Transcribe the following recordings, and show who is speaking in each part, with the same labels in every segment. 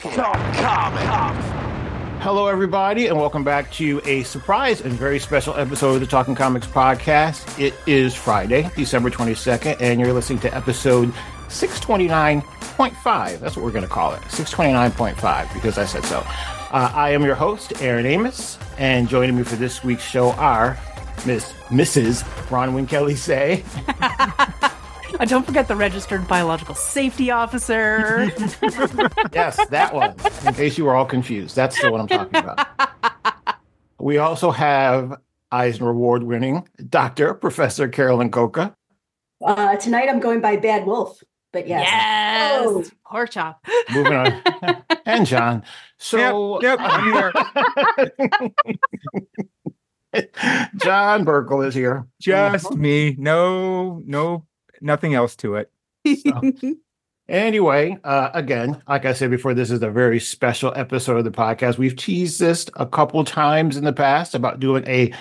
Speaker 1: Talking comic.
Speaker 2: Hello, everybody, and welcome back to a surprise and very special episode of the Talking Comics podcast. It is Friday, December 22nd, and you're listening to episode 629.5. That's what we're going to call it 629.5 because I said so. Uh, I am your host, Aaron Amos, and joining me for this week's show are Miss Mrs. Bronwyn Kelly Seigh,
Speaker 3: Uh, don't forget the registered biological safety officer.
Speaker 2: yes, that one, in case you were all confused. That's the one I'm talking about. We also have Eisner Award winning Dr. Professor Carolyn Cocca.
Speaker 4: Uh, tonight I'm going by Bad Wolf, but yes.
Speaker 3: yes,
Speaker 4: Oh.
Speaker 3: pork chop.
Speaker 2: Moving on. and John. So,
Speaker 5: Yep, yep, I'm here.
Speaker 2: John Burkle is here.
Speaker 5: Just me. No, no, nothing else to it.
Speaker 2: Anyway, uh, again, like I said before, this is a very special episode of the podcast. We've teased this a couple times in the past about doing a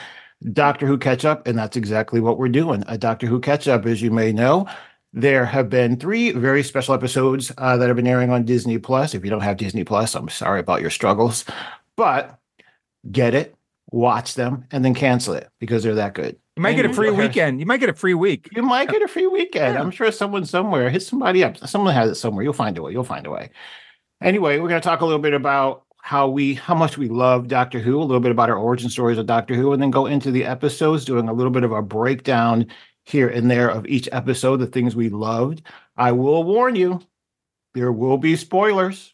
Speaker 2: Doctor Who catch up, and that's exactly what we're doing. A Doctor Who catch up, as you may know. There have been three very special episodes uh, that have been airing on Disney Plus. If you don't have Disney Plus, I'm sorry about your struggles, but get it, watch them, and then cancel it because they're that good.
Speaker 5: You might get a
Speaker 2: mm-hmm.
Speaker 5: free weekend. You might get a free week.
Speaker 2: You might get a free weekend.
Speaker 5: Yeah.
Speaker 2: I'm sure someone somewhere hit somebody up. Someone has it somewhere. You'll find a way. You'll find a way. Anyway, we're going to talk a little bit about how we, how much we love Doctor Who, a little bit about our origin stories of Doctor Who, and then go into the episodes, doing a little bit of a breakdown here and there of each episode, the things we loved. I will warn you, there will be spoilers.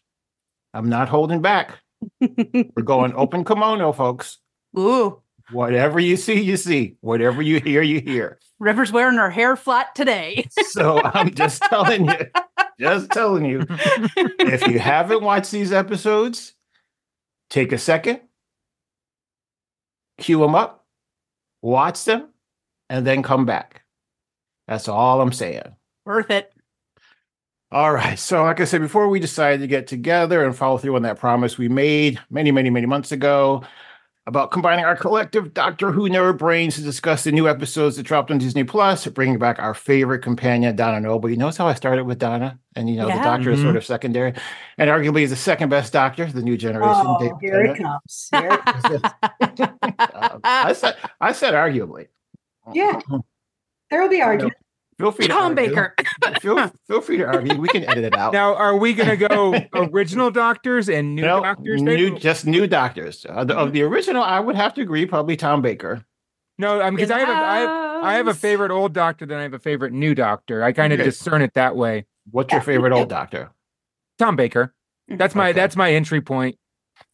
Speaker 2: I'm not holding back. We're going open kimono, folks.
Speaker 3: Ooh,
Speaker 2: Whatever you see, you see. Whatever you hear, you hear.
Speaker 3: River's wearing her hair flat today.
Speaker 2: So I'm just telling you, just telling you, if you haven't watched these episodes, take a second, cue them up, watch them, and then come back. That's all I'm saying.
Speaker 3: Worth it.
Speaker 2: All right. So, like I said, before we decided to get together and follow through on that promise we made many, many, many months ago about combining our collective Doctor Who nerd brains to discuss the new episodes that dropped on Disney Plus, bringing back our favorite companion, Donna Noble. You notice how I started with Donna? And, you know, the Doctor is
Speaker 5: Mhm.
Speaker 2: sort of secondary and arguably is the second best Doctor, the new generation.
Speaker 4: Oh,
Speaker 2: David
Speaker 4: here it comes. Here it comes.
Speaker 2: Uh, I said, I said arguably.
Speaker 4: Yeah. There will be argument.
Speaker 2: Feel free to
Speaker 3: Tom
Speaker 2: argue.
Speaker 3: Baker.
Speaker 2: Feel, feel free to argue. We can edit it out.
Speaker 5: Now, are we going to go original doctors and new
Speaker 2: No,
Speaker 5: doctors?
Speaker 2: new,
Speaker 5: Dave?
Speaker 2: just new doctors. Uh, the, of the original, I would have to agree, probably Tom Baker.
Speaker 5: no, I mean, because I have, a, I, have, I have a favorite old doctor, then I have a favorite new doctor. I kind of
Speaker 2: Okay.
Speaker 5: discern it that way.
Speaker 2: What's your favorite old doctor?
Speaker 5: Tom Baker. That's my
Speaker 2: Okay.
Speaker 5: that's my entry point.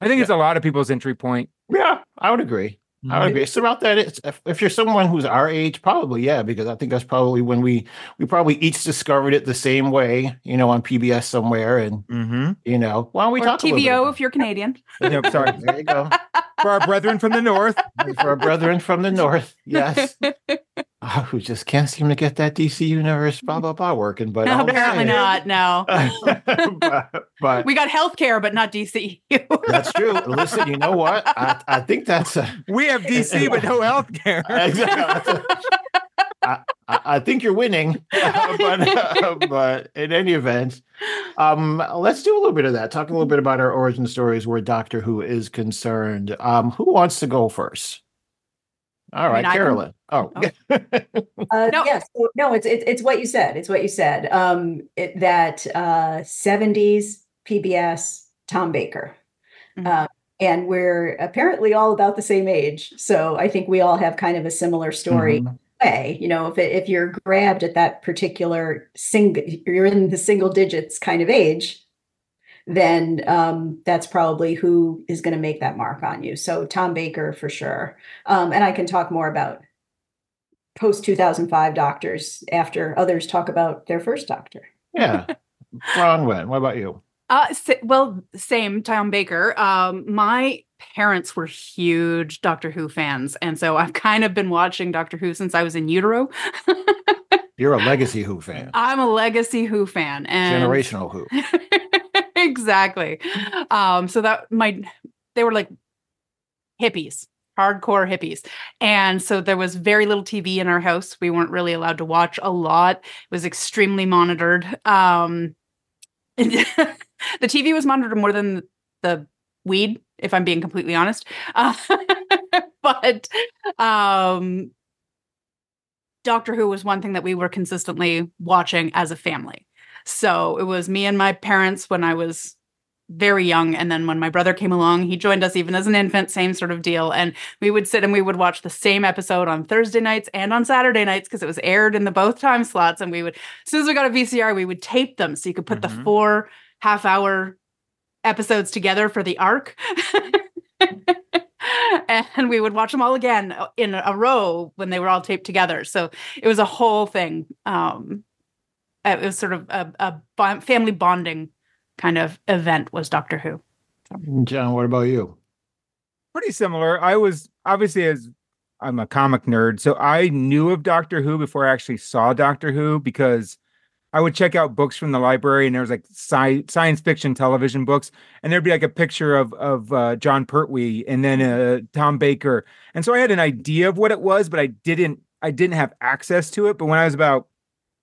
Speaker 5: I think it's a lot of people's entry point.
Speaker 2: Yeah, I would agree. I would agree. It's about that. It's, if, if you're someone who's our age, probably yeah, because I think that's probably when we we probably each discovered it the same way, you know, on PBS somewhere, and
Speaker 5: Mm-hmm.
Speaker 2: you know, why don't we
Speaker 3: or
Speaker 2: talk a little
Speaker 3: TVO
Speaker 2: bit
Speaker 3: if you're Canadian.
Speaker 5: Yep, sorry.
Speaker 2: There you go.
Speaker 5: For our brethren from the north.
Speaker 2: For our brethren from the north, yes, who just can't seem to get that DC universe blah blah blah working. But all I'm
Speaker 3: Apparently not. No.
Speaker 2: but, but
Speaker 3: We got healthcare, but not DC.
Speaker 2: That's true. Listen, you know what? I, I think that's a,
Speaker 5: We have DC, but no healthcare.
Speaker 2: exactly. I, I I think you're winning, but uh, but in any event, um, let's do a little bit of that. Talk a little bit about our origin stories where Doctor Who is concerned. Um, who wants to go first? All
Speaker 3: mean,
Speaker 2: right,
Speaker 3: I can-
Speaker 2: Carolyn. Oh,
Speaker 4: Uh,
Speaker 3: No.
Speaker 4: Yes. no, it's, it's it's what you said. It's what you said. Um, it, that uh, 70s PBS Tom Baker.
Speaker 3: Mhm.
Speaker 4: Uh, and we're apparently all about the same age. So I think we all have kind of a similar story.
Speaker 2: Mhm.
Speaker 4: way. You know, if it, if you're grabbed at that particular single, you're in the single digits kind of age, then um, that's probably who is going to make that mark on you. So Tom Baker for sure. Um, and I can talk more about post 2005 doctors after others talk about their first doctor.
Speaker 2: Yeah. Bronwyn, what about you?
Speaker 3: Uh, sa- well, same Tom Baker. Um, my parents were huge Doctor Who fans, and so I've kind of been watching Doctor Who since I was in utero.
Speaker 2: You're a legacy Who fan.
Speaker 3: I'm a legacy Who fan, and
Speaker 2: Generational Who.
Speaker 3: exactly. Um, so that my they were like hippies, hardcore hippies. And so there was very little TV in our house. We weren't really allowed to watch a lot. It was extremely monitored. Um the TV was monitored more than the weed, if I'm being completely honest. Uh, but um Doctor Who was one thing that we were consistently watching as a family. So it was me and my parents when I was very young. And then when my brother came along, he joined us even as an infant, same sort of deal. And we would sit and we would watch the same episode on Thursday nights and on Saturday nights because it was aired in the both time slots. And we would, as soon as we got a VCR, we would tape them so you could put
Speaker 5: Mhm.
Speaker 3: the four half hour episodes together for the arc. and we would watch them all again uh, in a row when they were all taped together. So it was a whole thing. Um, it was sort of a, a bond, family bonding kind of event was Doctor Who.
Speaker 2: John, what about you?
Speaker 5: Pretty similar. I was obviously as I'm a comic nerd, so I knew of Doctor Who before I actually saw Doctor Who because I would check out books from the library and there was like sci- science fiction television books and there'd be like a picture of of uh, Jon Pertwee and then uh, Tom Baker. And so I had an idea of what it was, but I didn't I didn't have access to it. But when I was about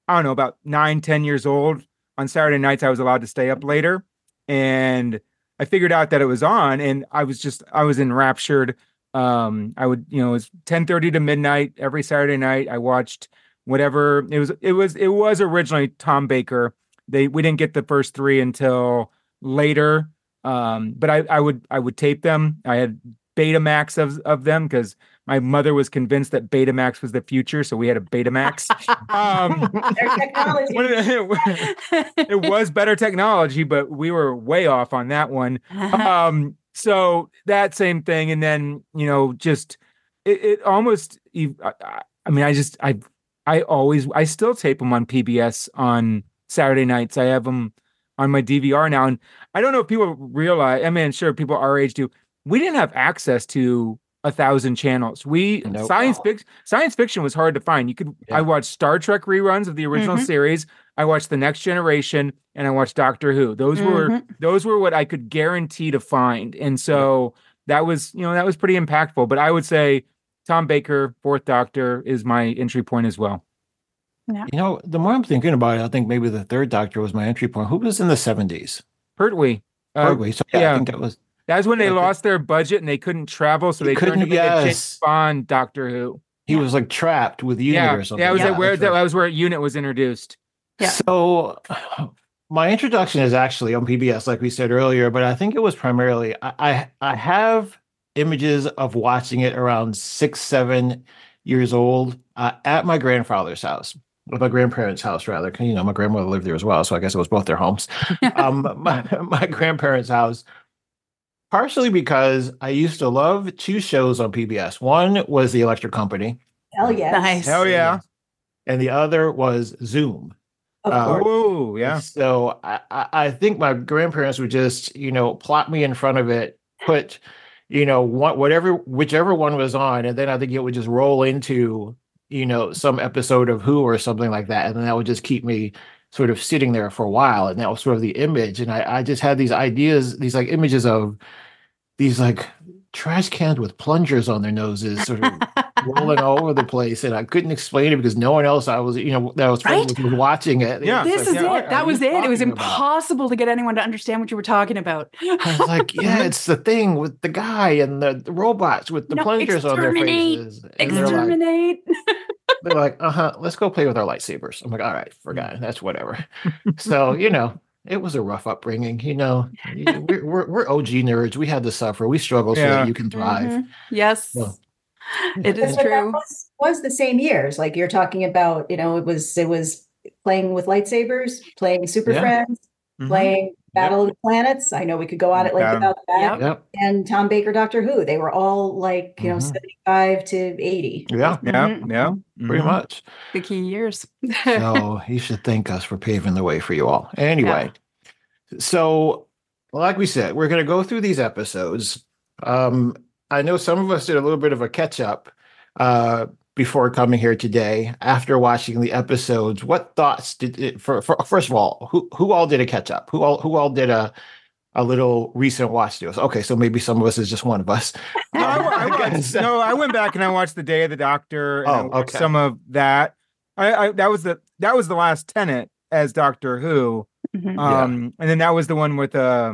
Speaker 5: I don't know, about nine, ten years old, on Saturday nights I was allowed to stay up later. And I figured out that it was on and I was just I was enraptured. Um I would, you know, it was 10 30 to midnight every Saturday night. I watched whatever it was it was it was originally Tom Baker. They we didn't get the first three until later. Um, but I, I would I would tape them. I had Betamax of of them because my mother was convinced that Betamax was the future, so we had a Betamax. um,
Speaker 4: Their technology.
Speaker 5: one it was better technology, but we were way off on that one. Um, so that same thing, and then you know, just it, it almost. I, I- I mean, I just I I always I still tape them on PBS on Saturday nights. I have them on my DVR now, and I don't know if people realize. I mean, sure, people our age do. We didn't have access to a thousand channels. We
Speaker 2: Nope.
Speaker 5: science fiction science fiction was hard to find. You could I watched Star Trek reruns of the original
Speaker 3: Mhm.
Speaker 5: series. I watched The Next Generation, and I watched Doctor Who. Those were
Speaker 3: Mhm.
Speaker 5: those were what I could guarantee to find, and so that was you know that was pretty impactful. But I would say Tom Baker, Fourth Doctor, is my entry point as well. Yeah.
Speaker 2: You know, the more I'm thinking about it, I think maybe the third doctor was my entry point. Who was in the 70s?
Speaker 5: Pertwee. Uh,
Speaker 2: Pertwee. So yeah,
Speaker 5: yeah.
Speaker 2: I think that was
Speaker 5: That's when they lost their budget and they couldn't travel, so
Speaker 2: They
Speaker 5: they turned to
Speaker 2: couldn't-
Speaker 5: be the James
Speaker 2: yes.
Speaker 5: Bond Doctor Who.
Speaker 2: he was like trapped with unit
Speaker 5: Yeah,
Speaker 2: or something.
Speaker 5: yeah, that was
Speaker 3: Yeah,
Speaker 5: at where that
Speaker 2: right.
Speaker 5: was where Unit was introduced.
Speaker 3: Yeah.
Speaker 2: So my introduction is actually on PBS, like we said earlier, but I think it was primarily I I, I have images of watching it around six, seven years old uh, at my grandfather's house. Or my grandparents' house, rather. You know, my grandmother lived there as well, so I guess it was both their homes. um, my my grandparents' house, partially because I used to love two shows on PBS. One was The Electric Company,
Speaker 4: Hell yeah.
Speaker 3: Nice.
Speaker 5: Hell yeah.
Speaker 2: and the other was Zoom. Uh,
Speaker 4: course.
Speaker 5: Oh, yeah.
Speaker 2: So I, I I think my grandparents would just, you know, plot me in front of it, put, you know, what whatever whichever one was on, and then I think it would just roll into, you know, some episode of Who or something like that, and then that would just keep me sort of sitting there for a while, and that was sort of the image, and I I just had these ideas, these like images of these like trash cans with plungers on their noses, sort of rolling all over the place, and I couldn't explain it because no one else I was, you know, that I was
Speaker 3: Right?
Speaker 2: with was watching it.
Speaker 5: Yeah.
Speaker 3: This
Speaker 2: like,
Speaker 3: is
Speaker 2: what
Speaker 3: it. That was it. It was
Speaker 2: talking about?
Speaker 3: impossible to get anyone to understand what you were talking about.
Speaker 2: I was like, yeah, it's the thing with the guy and the, the robots with the
Speaker 3: No,
Speaker 2: plungers on their faces. And they're like,
Speaker 3: Exterminate.
Speaker 2: They're like, uh huh, let's go play with our lightsabers. I'm like, all right, forgot. That's whatever. so, you know, it was a rough upbringing. You know, we're, we're, we're OG nerds. We had to suffer. We struggle so
Speaker 5: Yeah.
Speaker 2: that you can thrive.
Speaker 3: Mhm. Yes.
Speaker 2: Well,
Speaker 3: It is true.
Speaker 4: was, was the same years. Like you're talking about, you know, it was it was playing with lightsabers, playing Super
Speaker 2: Yeah.
Speaker 4: Friends,
Speaker 5: Mhm.
Speaker 4: playing Battle of the Planets. I know we could go on it like
Speaker 5: Battle-
Speaker 4: about that.
Speaker 3: Yep.
Speaker 2: Yep.
Speaker 4: And Tom Baker, Doctor Who. They were all like, you know,
Speaker 2: Mhm.
Speaker 4: 75 to 80.
Speaker 2: Yeah.
Speaker 5: Yeah,
Speaker 3: Mhm.
Speaker 5: yeah.
Speaker 2: Pretty
Speaker 5: mhm.
Speaker 2: much.
Speaker 3: The key years.
Speaker 2: So you should thank us for paving the way for you all. Anyway, so like we said, we're going to go through these episodes. Um, I know some of us did a little bit of a catch up uh, before coming here today. After watching the episodes, what thoughts did it? For, for first of all, who who all did a catch up? Who all who all did a a little recent watch deals? Okay, so maybe some of us is just one of us.
Speaker 5: No, I, I watched, no, I went back and I watched the Day of the Doctor. And
Speaker 2: Oh, okay.
Speaker 5: Some of that. I, I that was the that was the last Tennant as Doctor Who.
Speaker 3: Mhm.
Speaker 2: Yeah.
Speaker 5: Um, and then that was the one with uh,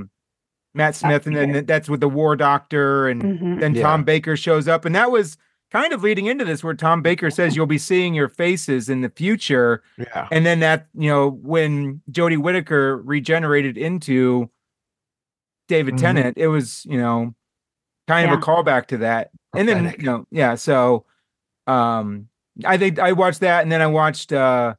Speaker 5: Matt Smith, and then that's with the War Doctor, and
Speaker 3: Mhm.
Speaker 5: then
Speaker 2: Yeah.
Speaker 5: Tom Baker shows up, and that was kind of leading into this, where Tom Baker says you'll be seeing your faces in the future,
Speaker 2: Yeah.
Speaker 5: and then that you know when Jodie Whittaker regenerated into David
Speaker 2: Mhm.
Speaker 5: Tennant, it was you know kind of a callback to that, and then you know yeah, so um, I think I watched that, and then I watched uh,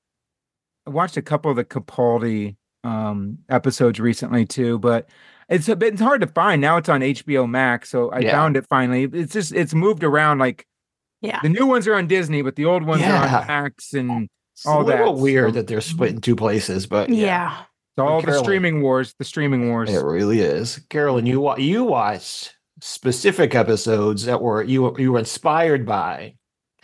Speaker 5: I watched a couple of the Capaldi um episodes recently too, but it's a bit it's hard to find now. It's on HBO Max, so I
Speaker 2: Yeah.
Speaker 5: found it finally. It's just it's moved around like
Speaker 3: Yeah.
Speaker 5: the new ones are on Disney, but the old ones are on Max and
Speaker 2: It's
Speaker 5: all
Speaker 2: a little
Speaker 5: that,
Speaker 2: weird
Speaker 5: so-
Speaker 2: that they're split in two places, but
Speaker 3: Yeah.
Speaker 5: all the streaming wars. The streaming wars.
Speaker 2: It really is. Carolyn, you wa- you watched specific episodes that were you were- you were inspired by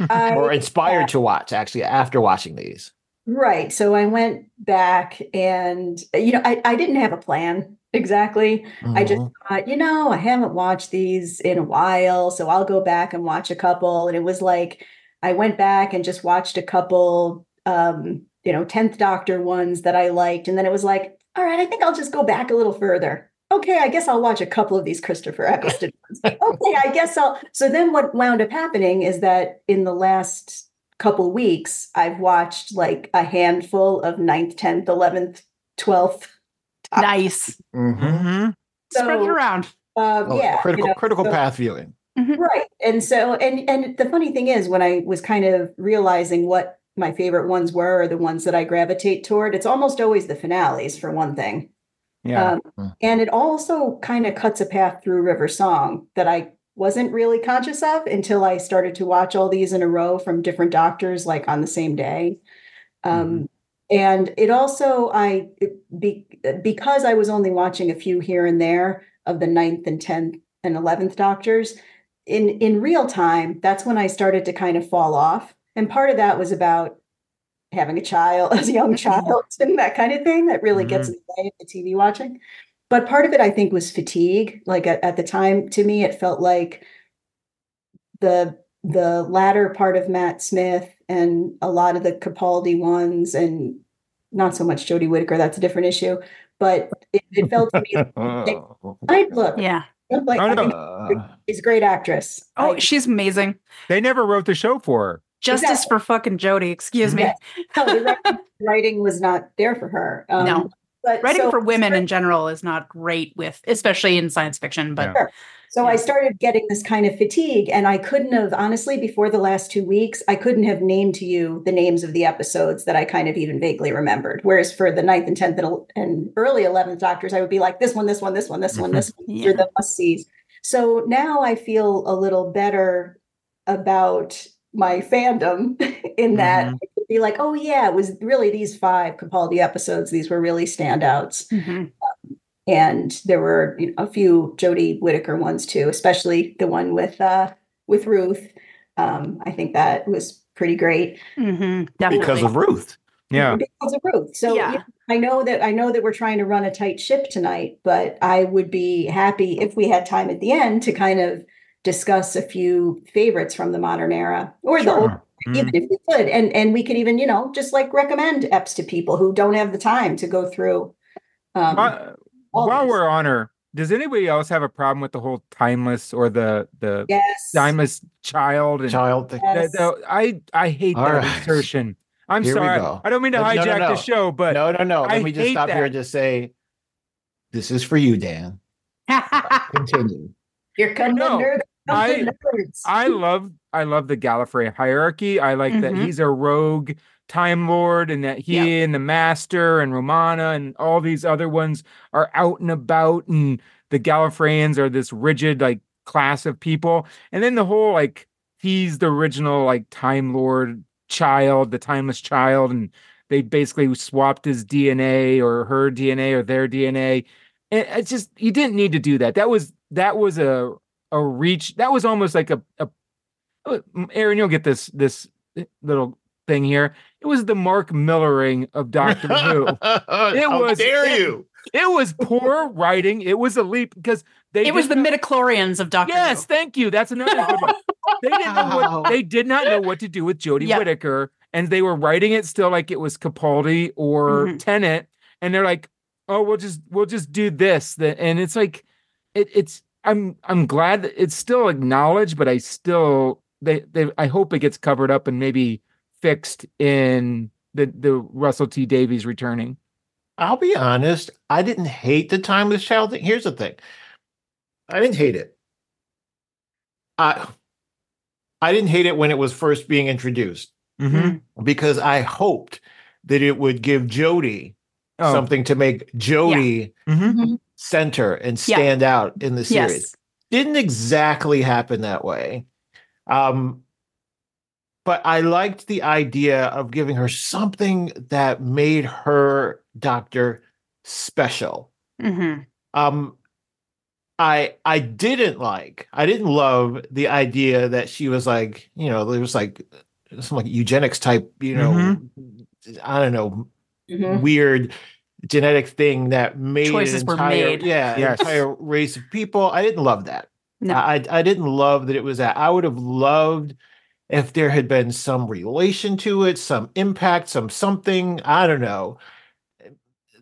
Speaker 4: I-
Speaker 2: or inspired to watch actually after watching these.
Speaker 4: Right. So I went back and, you know, I, I didn't have a plan exactly. I just
Speaker 2: Mhm.
Speaker 4: thought, you know, I haven't watched these in a while, so I'll go back and watch a couple. And it was like I went back and just watched a couple, um, you know, 10th Doctor ones that I liked. And then it was like, all right, I think I'll just go back a little further. Okay, I guess I'll watch a couple of these Christopher Eccleston ones. Okay, I guess I'll. So then what wound up happening is that in the last couple weeks, I've watched like a handful of 9th, 10th, 11th, 12th. Top.
Speaker 3: Nice.
Speaker 2: Mhm.
Speaker 5: Mhm.
Speaker 3: Spread it around.
Speaker 4: um,
Speaker 2: Oh,
Speaker 4: yeah, you
Speaker 2: critical
Speaker 4: know,
Speaker 2: critical
Speaker 4: so-
Speaker 2: path viewing.
Speaker 4: right and so and and the funny thing is when i was kind of realizing what my favorite ones were or the ones that i gravitate toward it's almost always the finales for one thing
Speaker 5: Yeah.
Speaker 4: um,
Speaker 2: Mm.
Speaker 4: and it also kind of cuts a path through river song that i wasn't really conscious of until i started to watch all these in a row from different doctors like on the same day um, and it also i it, be, because i was only watching a few here and there of the ninth and 10th and 11th doctors in in real time that's when i started to kind of fall off. And part of that was about having a child as a young mm-hmm. child and that kind of thing that really gets mm-hmm. in the way of the tv watching. But part of it i think was fatigue. Like at, at the time to me it felt like the the latter part of matt smith and a lot of the capaldi ones and not so much jodie whittaker that's a different issue but it, it felt to me I look.
Speaker 3: Yeah.
Speaker 4: I'm like, I
Speaker 5: no.
Speaker 2: Uh,
Speaker 4: she's a great actress.
Speaker 3: Oh,
Speaker 4: I-
Speaker 3: she's amazing.
Speaker 5: They never wrote the show for her.
Speaker 3: Justice
Speaker 4: Exactly.
Speaker 3: for fucking Jodie. Excuse me.
Speaker 4: Yeah. no, the writing, writing was not there for her. Um,
Speaker 3: No.
Speaker 4: but
Speaker 3: Writing
Speaker 4: so-
Speaker 3: for women in general is not great with, especially in science fiction. But
Speaker 5: Yeah.
Speaker 4: So I started getting this kind of fatigue, and I couldn't have honestly before the last two weeks. I couldn't have named to you the names of the episodes that I kind of even vaguely remembered. Whereas for the ninth and tenth and, and early eleventh Doctors, I would be like this one, this one, this one, this one, this one. These are
Speaker 3: Yeah.
Speaker 4: the must sees. So now I feel a little better about my fandom in that
Speaker 5: Mhm.
Speaker 4: Could be like, oh yeah, it was really these five Capaldi episodes. These were really standouts
Speaker 3: Mhm.
Speaker 4: And there were you know, a few Jodie Whittaker ones too, especially the one with uh with Ruth. Um, I think that was pretty great
Speaker 3: Mhm. definitely.
Speaker 2: because of Ruth.
Speaker 5: Yeah.
Speaker 4: because of Ruth. So
Speaker 3: Yeah.
Speaker 4: you know, I know that I know that we're trying to run a tight ship tonight, but I would be happy if we had time at the end to kind of discuss a few favorites from the modern era or the old
Speaker 2: Sure.
Speaker 4: even if we could and and we could even you know just like recommend eps to people who don't have the time to go through um
Speaker 5: Uh,
Speaker 4: all
Speaker 5: while we're on her, does anybody else have a problem with the whole timeless or the the
Speaker 4: yes
Speaker 5: timeless child and
Speaker 2: Child thing.
Speaker 4: Yes.
Speaker 5: the- the- I I hate
Speaker 2: All
Speaker 5: that
Speaker 2: right.
Speaker 5: insertion. I'm
Speaker 2: Here we
Speaker 5: sorry.
Speaker 2: go.
Speaker 5: I don't mean to
Speaker 2: No, no, no,
Speaker 5: hijack
Speaker 2: no.
Speaker 5: the show, but
Speaker 2: no, no, no. Let me just
Speaker 5: hate
Speaker 2: stop here and just say, this is for you, Dan. Continue.
Speaker 4: Here comes
Speaker 5: No.
Speaker 4: the nerd
Speaker 5: I-
Speaker 4: Nerds.
Speaker 5: I love I love the Gallifrey hierarchy. I like that
Speaker 3: Mhm.
Speaker 5: he's a rogue time lord and that he and the master and Romana and all these other ones are out and about and the Gallifreyans are this rigid like class of people. And then the whole like he's the original like time lord child, the timeless child and they basically swapped his DNA or her DNA or their DNA. And it's just he didn't need to do that. That was that was a a reach. That was almost like a, a uh, Aaron, you'll get this this little thing here. It was the Mark Millering of Doctor Who.
Speaker 2: How
Speaker 5: was-
Speaker 2: dare
Speaker 5: it-
Speaker 2: you?
Speaker 5: It was poor writing. It was a leap because they
Speaker 3: it was the
Speaker 5: didn't
Speaker 3: midichlorians of Doctor
Speaker 5: Yes,
Speaker 3: Who.
Speaker 5: thank you. That's another good one. They didn't know what they did not know what to do with Jodie
Speaker 3: Yep.
Speaker 5: Whittaker, and they were writing it still like it was Capaldi or
Speaker 3: Mhm.
Speaker 5: Tennant, and they're like, "Oh, we'll just we'll just do this." And it's like, it, it's I'm I'm glad that it's still acknowledged, but I still they they I hope it gets covered up and maybe fixed in the the Russell T Davies returning.
Speaker 2: I'll be honest. I didn't hate the timeless child thing. Here's the thing. I didn't hate it. I I didn't hate it when it was first being introduced
Speaker 5: Mm-hmm.
Speaker 2: because I hoped that it would give Jodie
Speaker 5: Oh,
Speaker 2: something to make Jodie
Speaker 5: mhm.
Speaker 2: center and
Speaker 3: Yeah.
Speaker 2: stand out in the series.
Speaker 3: Yes.
Speaker 2: Didn't exactly happen that way. Um, but I liked the idea of giving her something that made her doctor special.
Speaker 3: Mhm.
Speaker 2: Um, I I didn't like, I didn't love the idea that she was like, you know, there was like some like eugenics type, you know,
Speaker 5: Mm-hmm.
Speaker 2: I don't know,
Speaker 4: Mhm.
Speaker 2: weird genetic thing that made
Speaker 3: Choices were
Speaker 2: entire,
Speaker 3: made.
Speaker 2: yeah,
Speaker 5: Yes.
Speaker 2: entire race of people. I didn't love that.
Speaker 3: No.
Speaker 2: I I didn't love that it was that. I would have loved if there had been some relation to it, some impact, some something. I don't know.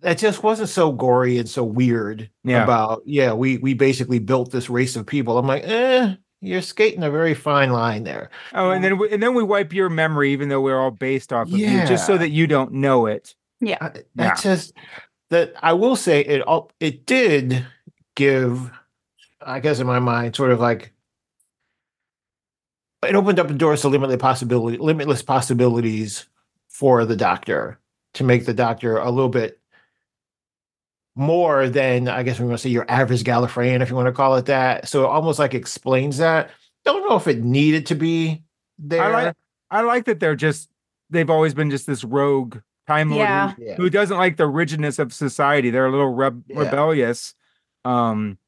Speaker 2: That just wasn't so gory and so weird
Speaker 5: Yeah.
Speaker 2: about yeah, we we basically built this race of people. I'm like, eh, you're skating a very fine line there.
Speaker 5: Oh, and then we, and then we wipe your memory, even though we're all based off of you, just so that you don't know it.
Speaker 3: Yeah.
Speaker 2: I-
Speaker 5: Yeah.
Speaker 2: That just that I will say it all it did give, I guess in my mind, sort of like it opened up the doors to limitless possibility, limitless possibilities for the doctor to make the doctor a little bit more than I guess we want to say your average Gallifreyan, if you want to call it that. So it almost like explains that. Don't know if it needed to be there.
Speaker 5: I like I like that they're just they've always been just this rogue time lord
Speaker 3: Yeah.
Speaker 5: who, who doesn't like the rigidness of society. They're a little reb-
Speaker 2: Yeah.
Speaker 5: rebellious. Um,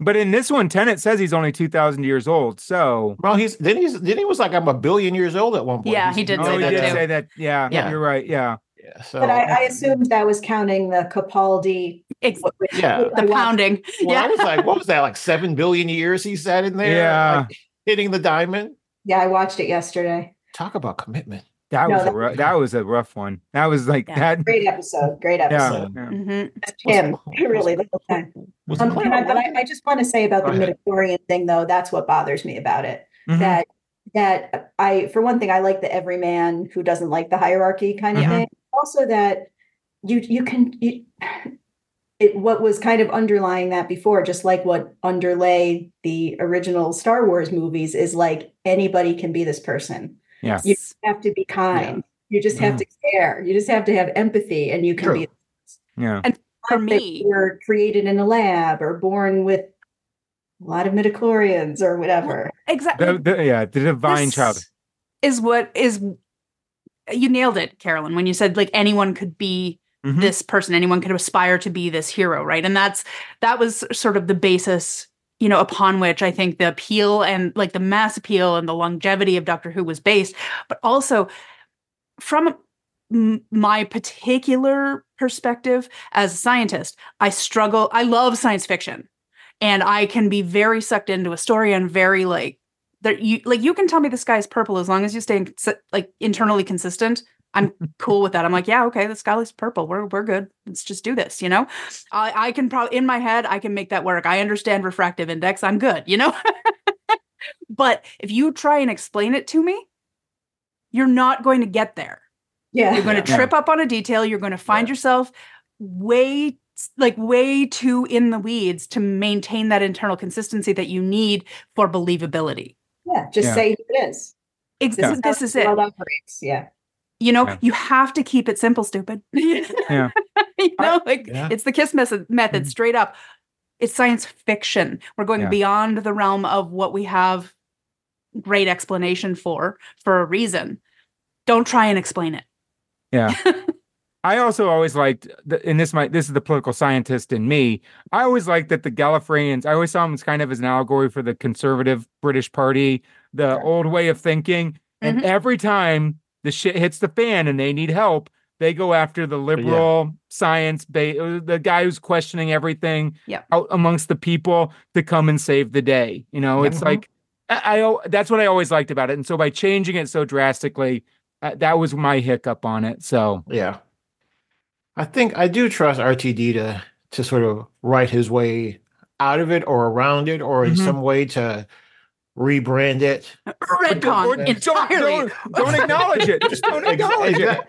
Speaker 5: but in this one, Tennant says he's only two thousand years old. So
Speaker 2: Well, he's then he's then he was like I'm a billion years old at one point.
Speaker 3: Yeah,
Speaker 2: He's-
Speaker 3: he did
Speaker 5: oh,
Speaker 3: say
Speaker 5: he
Speaker 3: that
Speaker 5: did
Speaker 3: too.
Speaker 5: say that. Yeah,
Speaker 2: Yeah.
Speaker 5: you're right. Yeah,
Speaker 2: Yeah, so
Speaker 4: But I, I assumed that was counting the Capaldi.
Speaker 3: Ex-
Speaker 4: which-
Speaker 2: Yeah.
Speaker 4: which I
Speaker 3: the
Speaker 4: watched.
Speaker 3: pounding.
Speaker 2: well, I was like, what was that? Like seven billion years he sat in there,
Speaker 5: Yeah.
Speaker 2: like, hitting the diamond.
Speaker 4: Yeah, I watched it yesterday.
Speaker 2: Talk about commitment.
Speaker 5: That
Speaker 4: No,
Speaker 5: was a
Speaker 4: that-
Speaker 5: rough, that was a rough one. That was like
Speaker 3: Yeah.
Speaker 5: that.
Speaker 4: Great episode. Great
Speaker 5: Yeah,
Speaker 4: episode.
Speaker 5: yeah.
Speaker 3: Mhm.
Speaker 4: Him, really, the.
Speaker 2: Was
Speaker 4: Um,
Speaker 2: the
Speaker 4: I, but I. I just want to say about
Speaker 2: Go
Speaker 4: the
Speaker 2: ahead.
Speaker 4: midichlorian thing, though. That's what bothers me about it.
Speaker 5: Mhm.
Speaker 4: That that I, for one thing, I like the everyman who doesn't like the hierarchy kind of
Speaker 5: Mhm.
Speaker 4: thing. Also, that you you can you, it what was kind of underlying that before, just like what underlay the original Star Wars movies, is like anybody can be this person.
Speaker 5: Yeah.
Speaker 4: You have to be kind. You just have
Speaker 5: Mhm.
Speaker 4: to care. You just have to have empathy, and you can
Speaker 2: True.
Speaker 4: be
Speaker 5: Yeah.
Speaker 4: And for
Speaker 3: me-
Speaker 4: you're created in a lab or born with a lot of midichlorians or whatever.
Speaker 3: Exactly.
Speaker 5: The, the, yeah, the divine
Speaker 3: This
Speaker 5: child.
Speaker 3: is what is you nailed it, Carolyn, when you said like anyone could be
Speaker 5: Mhm.
Speaker 3: this person, anyone could aspire to be this hero, right? And that's that was sort of the basis, you know, upon which I think the appeal and like the mass appeal and the longevity of Doctor Who was based, but also from my particular perspective as a scientist, I struggle. I love science fiction, and I can be very sucked into a story and very like that. You like you can tell me the sky is purple as long as you stay insi- like internally consistent. I'm cool with that. I'm like, yeah, okay, the sky is purple. We're we're good. Let's just do this. You know, I I can probably in my head I can make that work. I understand refractive index. I'm good. You know. but if you try and explain it to me, you're not going to get there.
Speaker 4: Yeah.
Speaker 3: You're going to
Speaker 5: Yeah.
Speaker 3: trip up on a detail. You're going to find
Speaker 2: Yeah.
Speaker 3: yourself way like way too in the weeds to maintain that internal consistency that you need for believability.
Speaker 4: Yeah, just
Speaker 5: Yeah.
Speaker 4: say who it is.
Speaker 3: Ex-
Speaker 4: This is,
Speaker 3: This
Speaker 4: how
Speaker 3: is
Speaker 4: the
Speaker 3: it.
Speaker 4: operates. Yeah.
Speaker 3: You know,
Speaker 5: Yeah.
Speaker 3: you have to keep it simple, stupid.
Speaker 5: Yeah.
Speaker 3: you know, like
Speaker 2: Yeah.
Speaker 3: it's the kiss method, method
Speaker 5: Mhm.
Speaker 3: straight up. It's science fiction. We're going
Speaker 5: Yeah.
Speaker 3: beyond the realm of what we have great explanation for for a reason. Don't try and explain it.
Speaker 5: Yeah. I also always liked, the, and this might this is the political scientist in me. I always liked that the Gallifreyans. I always saw them as kind of as an allegory for the conservative British Party, the
Speaker 4: Sure.
Speaker 5: old way of thinking. And
Speaker 3: Mhm.
Speaker 5: every time the shit hits the fan and they need help, they go after the liberal science, ba- the guy who's questioning everything out amongst the people to come and save the day. You know, it's
Speaker 2: Mhm.
Speaker 5: like I, I that's what I always liked about it. And so by changing it so drastically, uh, that was my hiccup on it. So
Speaker 2: Yeah. I think I do trust RTD to to sort of write his way out of it or around it or in
Speaker 5: Mhm.
Speaker 2: some way to rebrand it.
Speaker 3: Retcon
Speaker 5: Or-
Speaker 3: entirely.
Speaker 5: Don't, don't acknowledge it. Just don't acknowledge it.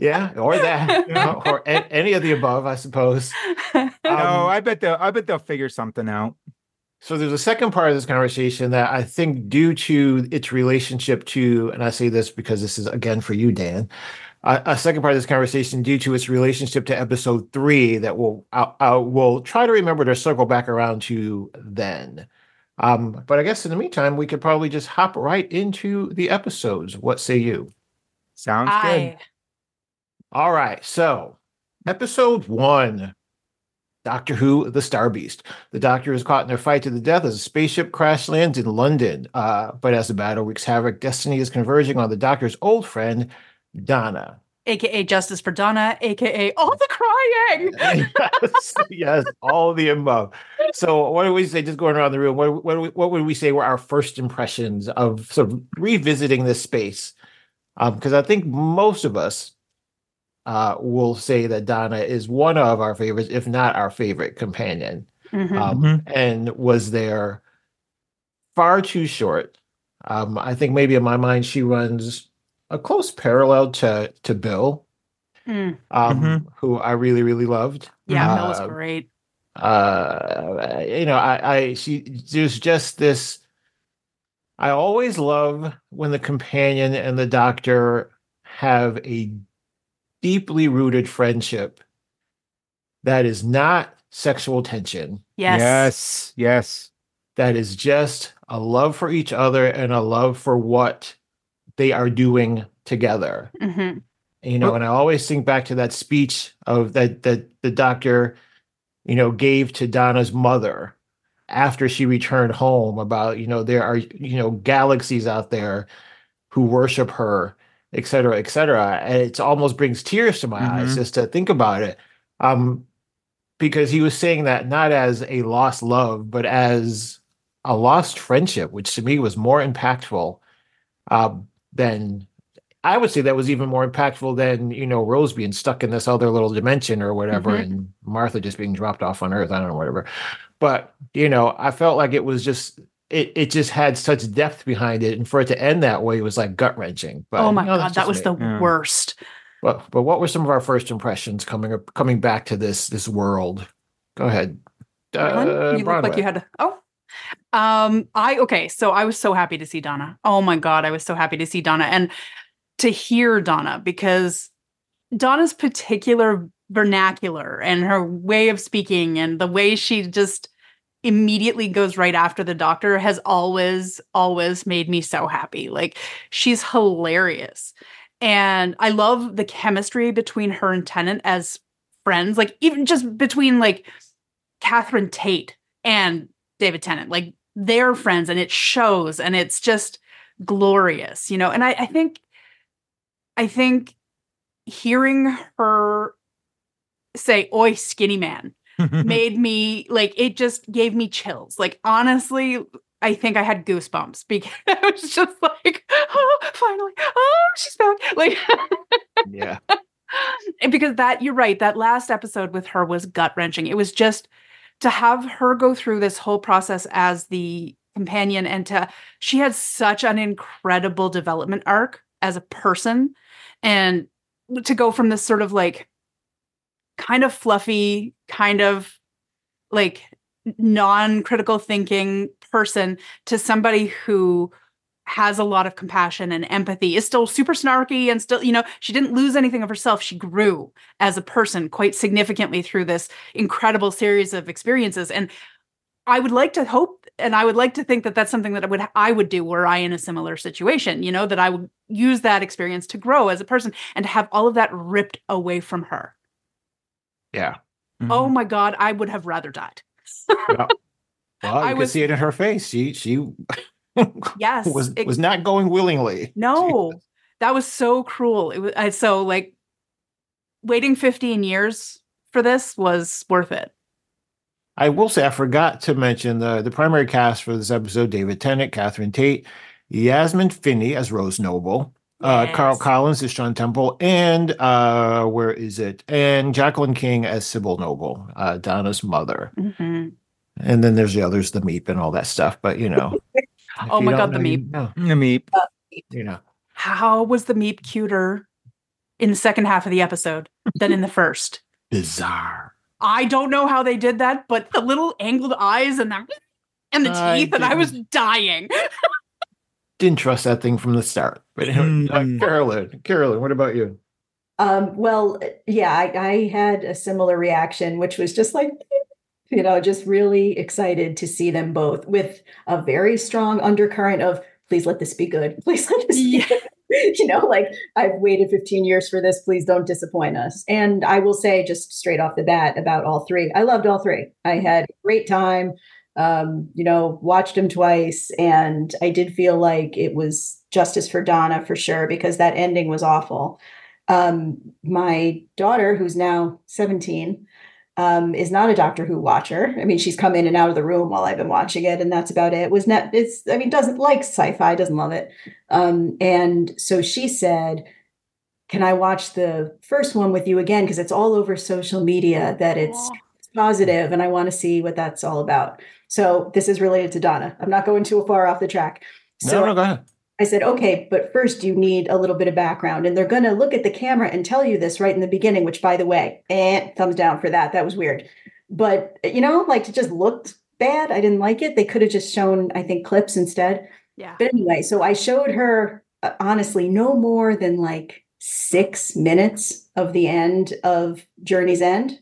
Speaker 2: Yeah, or that, you know, or a- any of the above, I suppose.
Speaker 5: No,
Speaker 2: Um,
Speaker 5: I bet they'll I bet they'll figure something out.
Speaker 2: So there's a second part of this conversation that I think, due to its relationship to, and I say this because this is again for you, Dan, uh, a second part of this conversation due to its relationship to episode three that we'll I, I will try to remember to circle back around to then. Um, but I guess in the meantime, we could probably just hop right into the episodes. What say you?
Speaker 5: Sounds good.
Speaker 2: All right. So, episode one Doctor Who, the Star Beast. The Doctor is caught in a fight to the death as a spaceship crash lands in London. Uh, but as the battle wreaks havoc, destiny is converging on the Doctor's old friend, Donna.
Speaker 3: Aka Justice for Donna, aka all the crying.
Speaker 2: yes, yes, all of the above. So, what do we say? Just going around the room, what, what, we- what would we say were our first impressions of sort of revisiting this space? Because I think most of us uh, will say that Donna is one of our favorites, if not our favorite companion,
Speaker 3: Mhm.
Speaker 2: um,
Speaker 5: Mhm.
Speaker 2: and was there far too short. Um, I think maybe in my mind she runs a close parallel to to Bill,
Speaker 3: Mm.
Speaker 2: um,
Speaker 5: Mhm.
Speaker 2: who I really really loved.
Speaker 3: Yeah, Bill was
Speaker 2: Uh,
Speaker 3: great.
Speaker 2: uh you know i i she there's just this i always love when the companion and the doctor have a deeply rooted friendship that is not sexual tension
Speaker 3: Yes.
Speaker 5: Yes. Yes.
Speaker 2: that is just a love for each other and a love for what they are doing together
Speaker 3: Mhm.
Speaker 2: you know and i always think back to that speech of that that the doctor you know gave to donna's mother after she returned home about you know there are you know galaxies out there who worship her et cetera et cetera and it almost brings tears to my eyes
Speaker 5: Mhm.
Speaker 2: just to think about it um because he was saying that not as a lost love but as a lost friendship which to me was more impactful um, than I would say that was even more impactful than you know Rose being stuck in this other little dimension or whatever,
Speaker 3: Mhm.
Speaker 2: and Martha just being dropped off on Earth. I don't know, whatever. But you know, I felt like it was just it. It just had such depth behind it, and for it to end that way was like gut wrenching. But
Speaker 3: oh my
Speaker 2: you
Speaker 3: god, that was
Speaker 2: me.
Speaker 3: the
Speaker 5: Yeah.
Speaker 3: worst.
Speaker 2: But but what were some of our first impressions coming up coming back to this this world? Go ahead. Uh,
Speaker 3: you look like you had to. Oh, um, I okay. So I was so happy to see Donna. Oh my god, I was so happy to see Donna and to hear Donna because Donna's particular vernacular and her way of speaking and the way she just immediately goes right after the doctor has always always made me so happy like she's hilarious and i love the chemistry between her and tennant as friends like even just between like catherine tate and david tennant like they're friends and it shows and it's just glorious you know and i, I think i think hearing her say oi skinny man made me like it just gave me chills. Like honestly, I think I had goosebumps because I was just like, oh, finally, oh, she's back. Like
Speaker 2: Yeah.
Speaker 3: and because that you're right, that last episode with her was gut wrenching. It was just to have her go through this whole process as the companion and to she had such an incredible development arc as a person. And to go from this sort of like kind of fluffy, kind of like non-critical thinking person to somebody who has a lot of compassion and empathy is still super snarky and still you know she didn't lose anything of herself. She grew as a person quite significantly through this incredible series of experiences. And i would like to hope and i would like to think that that's something that i would i would do were i in a similar situation you know that i would use that experience to grow as a person and to have all of that ripped away from her.
Speaker 2: Yeah. Mm-hmm.
Speaker 3: oh my god i would have rather died.
Speaker 2: Well, well you
Speaker 3: I
Speaker 2: could
Speaker 3: was-
Speaker 2: see it in her face. She she
Speaker 3: yes
Speaker 2: was
Speaker 3: it-
Speaker 2: was not going willingly.
Speaker 3: No, that was so cruel. It was I, so like waiting 15 years for this was worth it.
Speaker 2: I will say I forgot to mention the the primary cast for this episode: David Tennant, Catherine Tate, Yasmin Finney as Rose Noble, uh,
Speaker 3: Karl
Speaker 2: Collins as Shaun Temple, and uh, where is it? And Jacqueline King as Sybil Noble, uh, Donna's mother.
Speaker 3: Mhm.
Speaker 2: And then there's the others, the Meep and all that stuff. But you know, if
Speaker 3: Oh my
Speaker 2: don't
Speaker 3: God, the
Speaker 2: know, you
Speaker 3: Meep.
Speaker 2: know,
Speaker 5: I mean,
Speaker 2: you know.
Speaker 3: How was the meep cuter in the second half of the episode than in the first?
Speaker 2: bizarre.
Speaker 3: I don't know how they did that, but the little angled eyes and the and the
Speaker 2: I
Speaker 3: teeth, and I was dying.
Speaker 2: Didn't trust that thing from the start. But anyway, uh. Carolyn, Carolyn, what about you?
Speaker 4: Um, well, yeah, I, I had a similar reaction, which was just like, you know, just really excited to see them both with a very strong undercurrent of please let this be good. Please let this be good. You know, like I've waited 15 years for this. Please don't disappoint us. And I will say just straight off the bat about all three. I loved all three. I had a great time. Um, you know, watched them twice, and I did feel like it was justice for Donna for sure because that ending was awful um, my daughter, who's now 17, um, is not a Doctor Who watcher. I mean, she's come in and out of the room while I've been watching it, and that's about it. Was not it's I mean, doesn't like sci-fi, doesn't love it. Um, and so she said, Can I watch the first one with you again? Because it's all over social media that it's
Speaker 3: Aw.
Speaker 4: it's positive, and I want to see what that's all about. So this is related to Donna. I'm not going too far off the track. So
Speaker 2: no, no, go ahead.
Speaker 4: I said, okay, but first you need a little bit of background. And they're going to look at the camera and tell you this right in the beginning, which, by the way, eh, thumbs down for that. That was weird. But, you know, like it just looked bad. I didn't like it. They could have just shown, I think, clips instead.
Speaker 3: Yeah.
Speaker 4: But anyway, so I showed her, uh, honestly, no more than like six minutes of the end of Journey's End.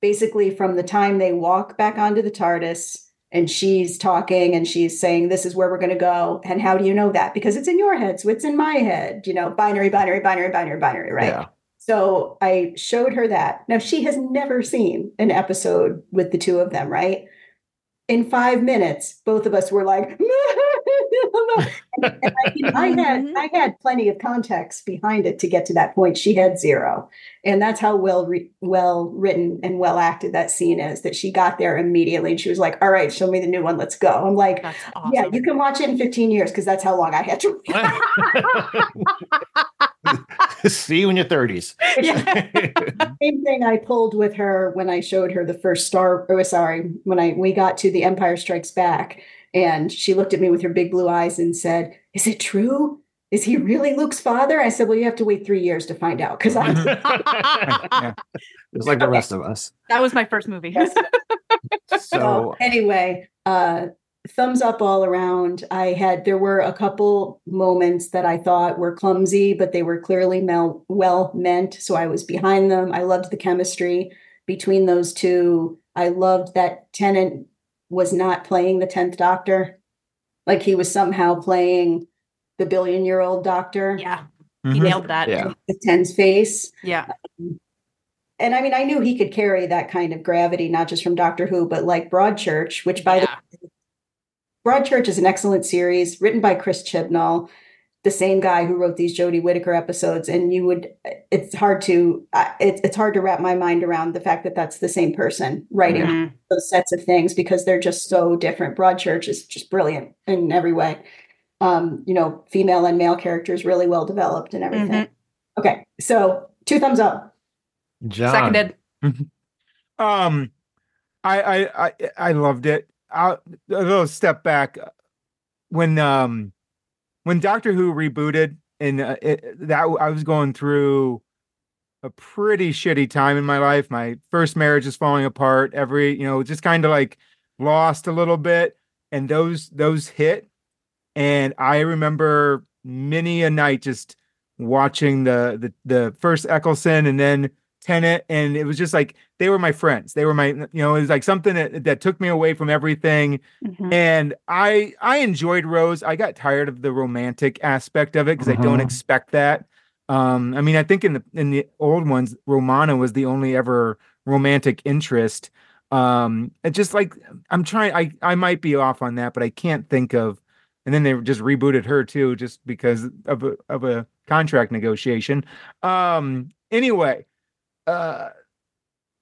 Speaker 4: Basically, from the time they walk back onto the TARDIS and she's talking and she's saying, This is where we're going to go. And how do you know that? Because it's in your head. So it's in my head, you know, binary, binary, binary, binary, binary, right?
Speaker 2: Yeah.
Speaker 4: So I showed her that. Now she has never seen an episode with the two of them, right? In five minutes, both of us were like, and, and I, mean, I had mm-hmm. I had plenty of context behind it to get to that point. She had zero, and that's how well re- well written and well acted that scene is. That she got there immediately, and she was like, "All right, show me the new one. Let's go." I'm like,
Speaker 3: awesome.
Speaker 4: "Yeah, you can watch it in 15 years because that's how long I had to."
Speaker 2: See you in your 30s.
Speaker 4: same thing I pulled with her when I showed her the first Star. Oh, sorry, when I we got to the Empire Strikes Back, and she looked at me with her big blue eyes and said, "Is it true? Is he really Luke's father?" I said, "Well, you have to wait three years to find out because I."
Speaker 5: yeah.
Speaker 2: It's like the rest of us.
Speaker 3: that was my first movie.
Speaker 4: Yes.
Speaker 2: So
Speaker 4: So anyway, uh, thumbs up all around. I had there were a couple moments that I thought were clumsy, but they were clearly mel- well meant. So I was behind them. I loved the chemistry between those two. I loved that Tennant was not playing the tenth Doctor, like he was somehow playing the billion year old Doctor
Speaker 3: yeah, he
Speaker 5: Mhm.
Speaker 3: nailed that.
Speaker 2: yeah.
Speaker 4: with Ten's face
Speaker 3: Yeah.
Speaker 4: and I mean, I knew he could carry that kind of gravity, not just from Doctor Who, but like Broadchurch, which by
Speaker 3: Yeah.
Speaker 4: the way, Broadchurch is an excellent series written by Chris Chibnall, the same guy who wrote these Jodie Whittaker episodes. And you would, it's hard to, uh, it's it's hard to wrap my mind around the fact that that's the same person writing
Speaker 3: Mhm.
Speaker 4: those sets of things because they're just so different. Broadchurch is just brilliant in every way. Um, you know, female and male characters really well developed and everything. Okay, so two thumbs up.
Speaker 2: John.
Speaker 3: Seconded.
Speaker 5: Um, I I I, I loved it. I'll, a little step back when um when Doctor Who rebooted and uh, it, that I was going through a pretty shitty time in my life. My first marriage is falling apart. Every, you know, just kind of like lost a little bit. And those those hit. And I remember many a night just watching the the the first Eccleston and then Tennant, and it was just like they were my friends. They were my, you know, it was like something that, that took me away from everything.
Speaker 3: Mhm.
Speaker 5: And I I enjoyed Rose. I got tired of the romantic aspect of it because I don't
Speaker 2: Mhm.
Speaker 5: expect that. Um, I mean, I think in the in the old ones, Romana was the only ever romantic interest. Um, and just like I'm trying, I I might be off on that, but I can't think of. And then they just rebooted her too, just because of a of a contract negotiation. Um, anyway, uh,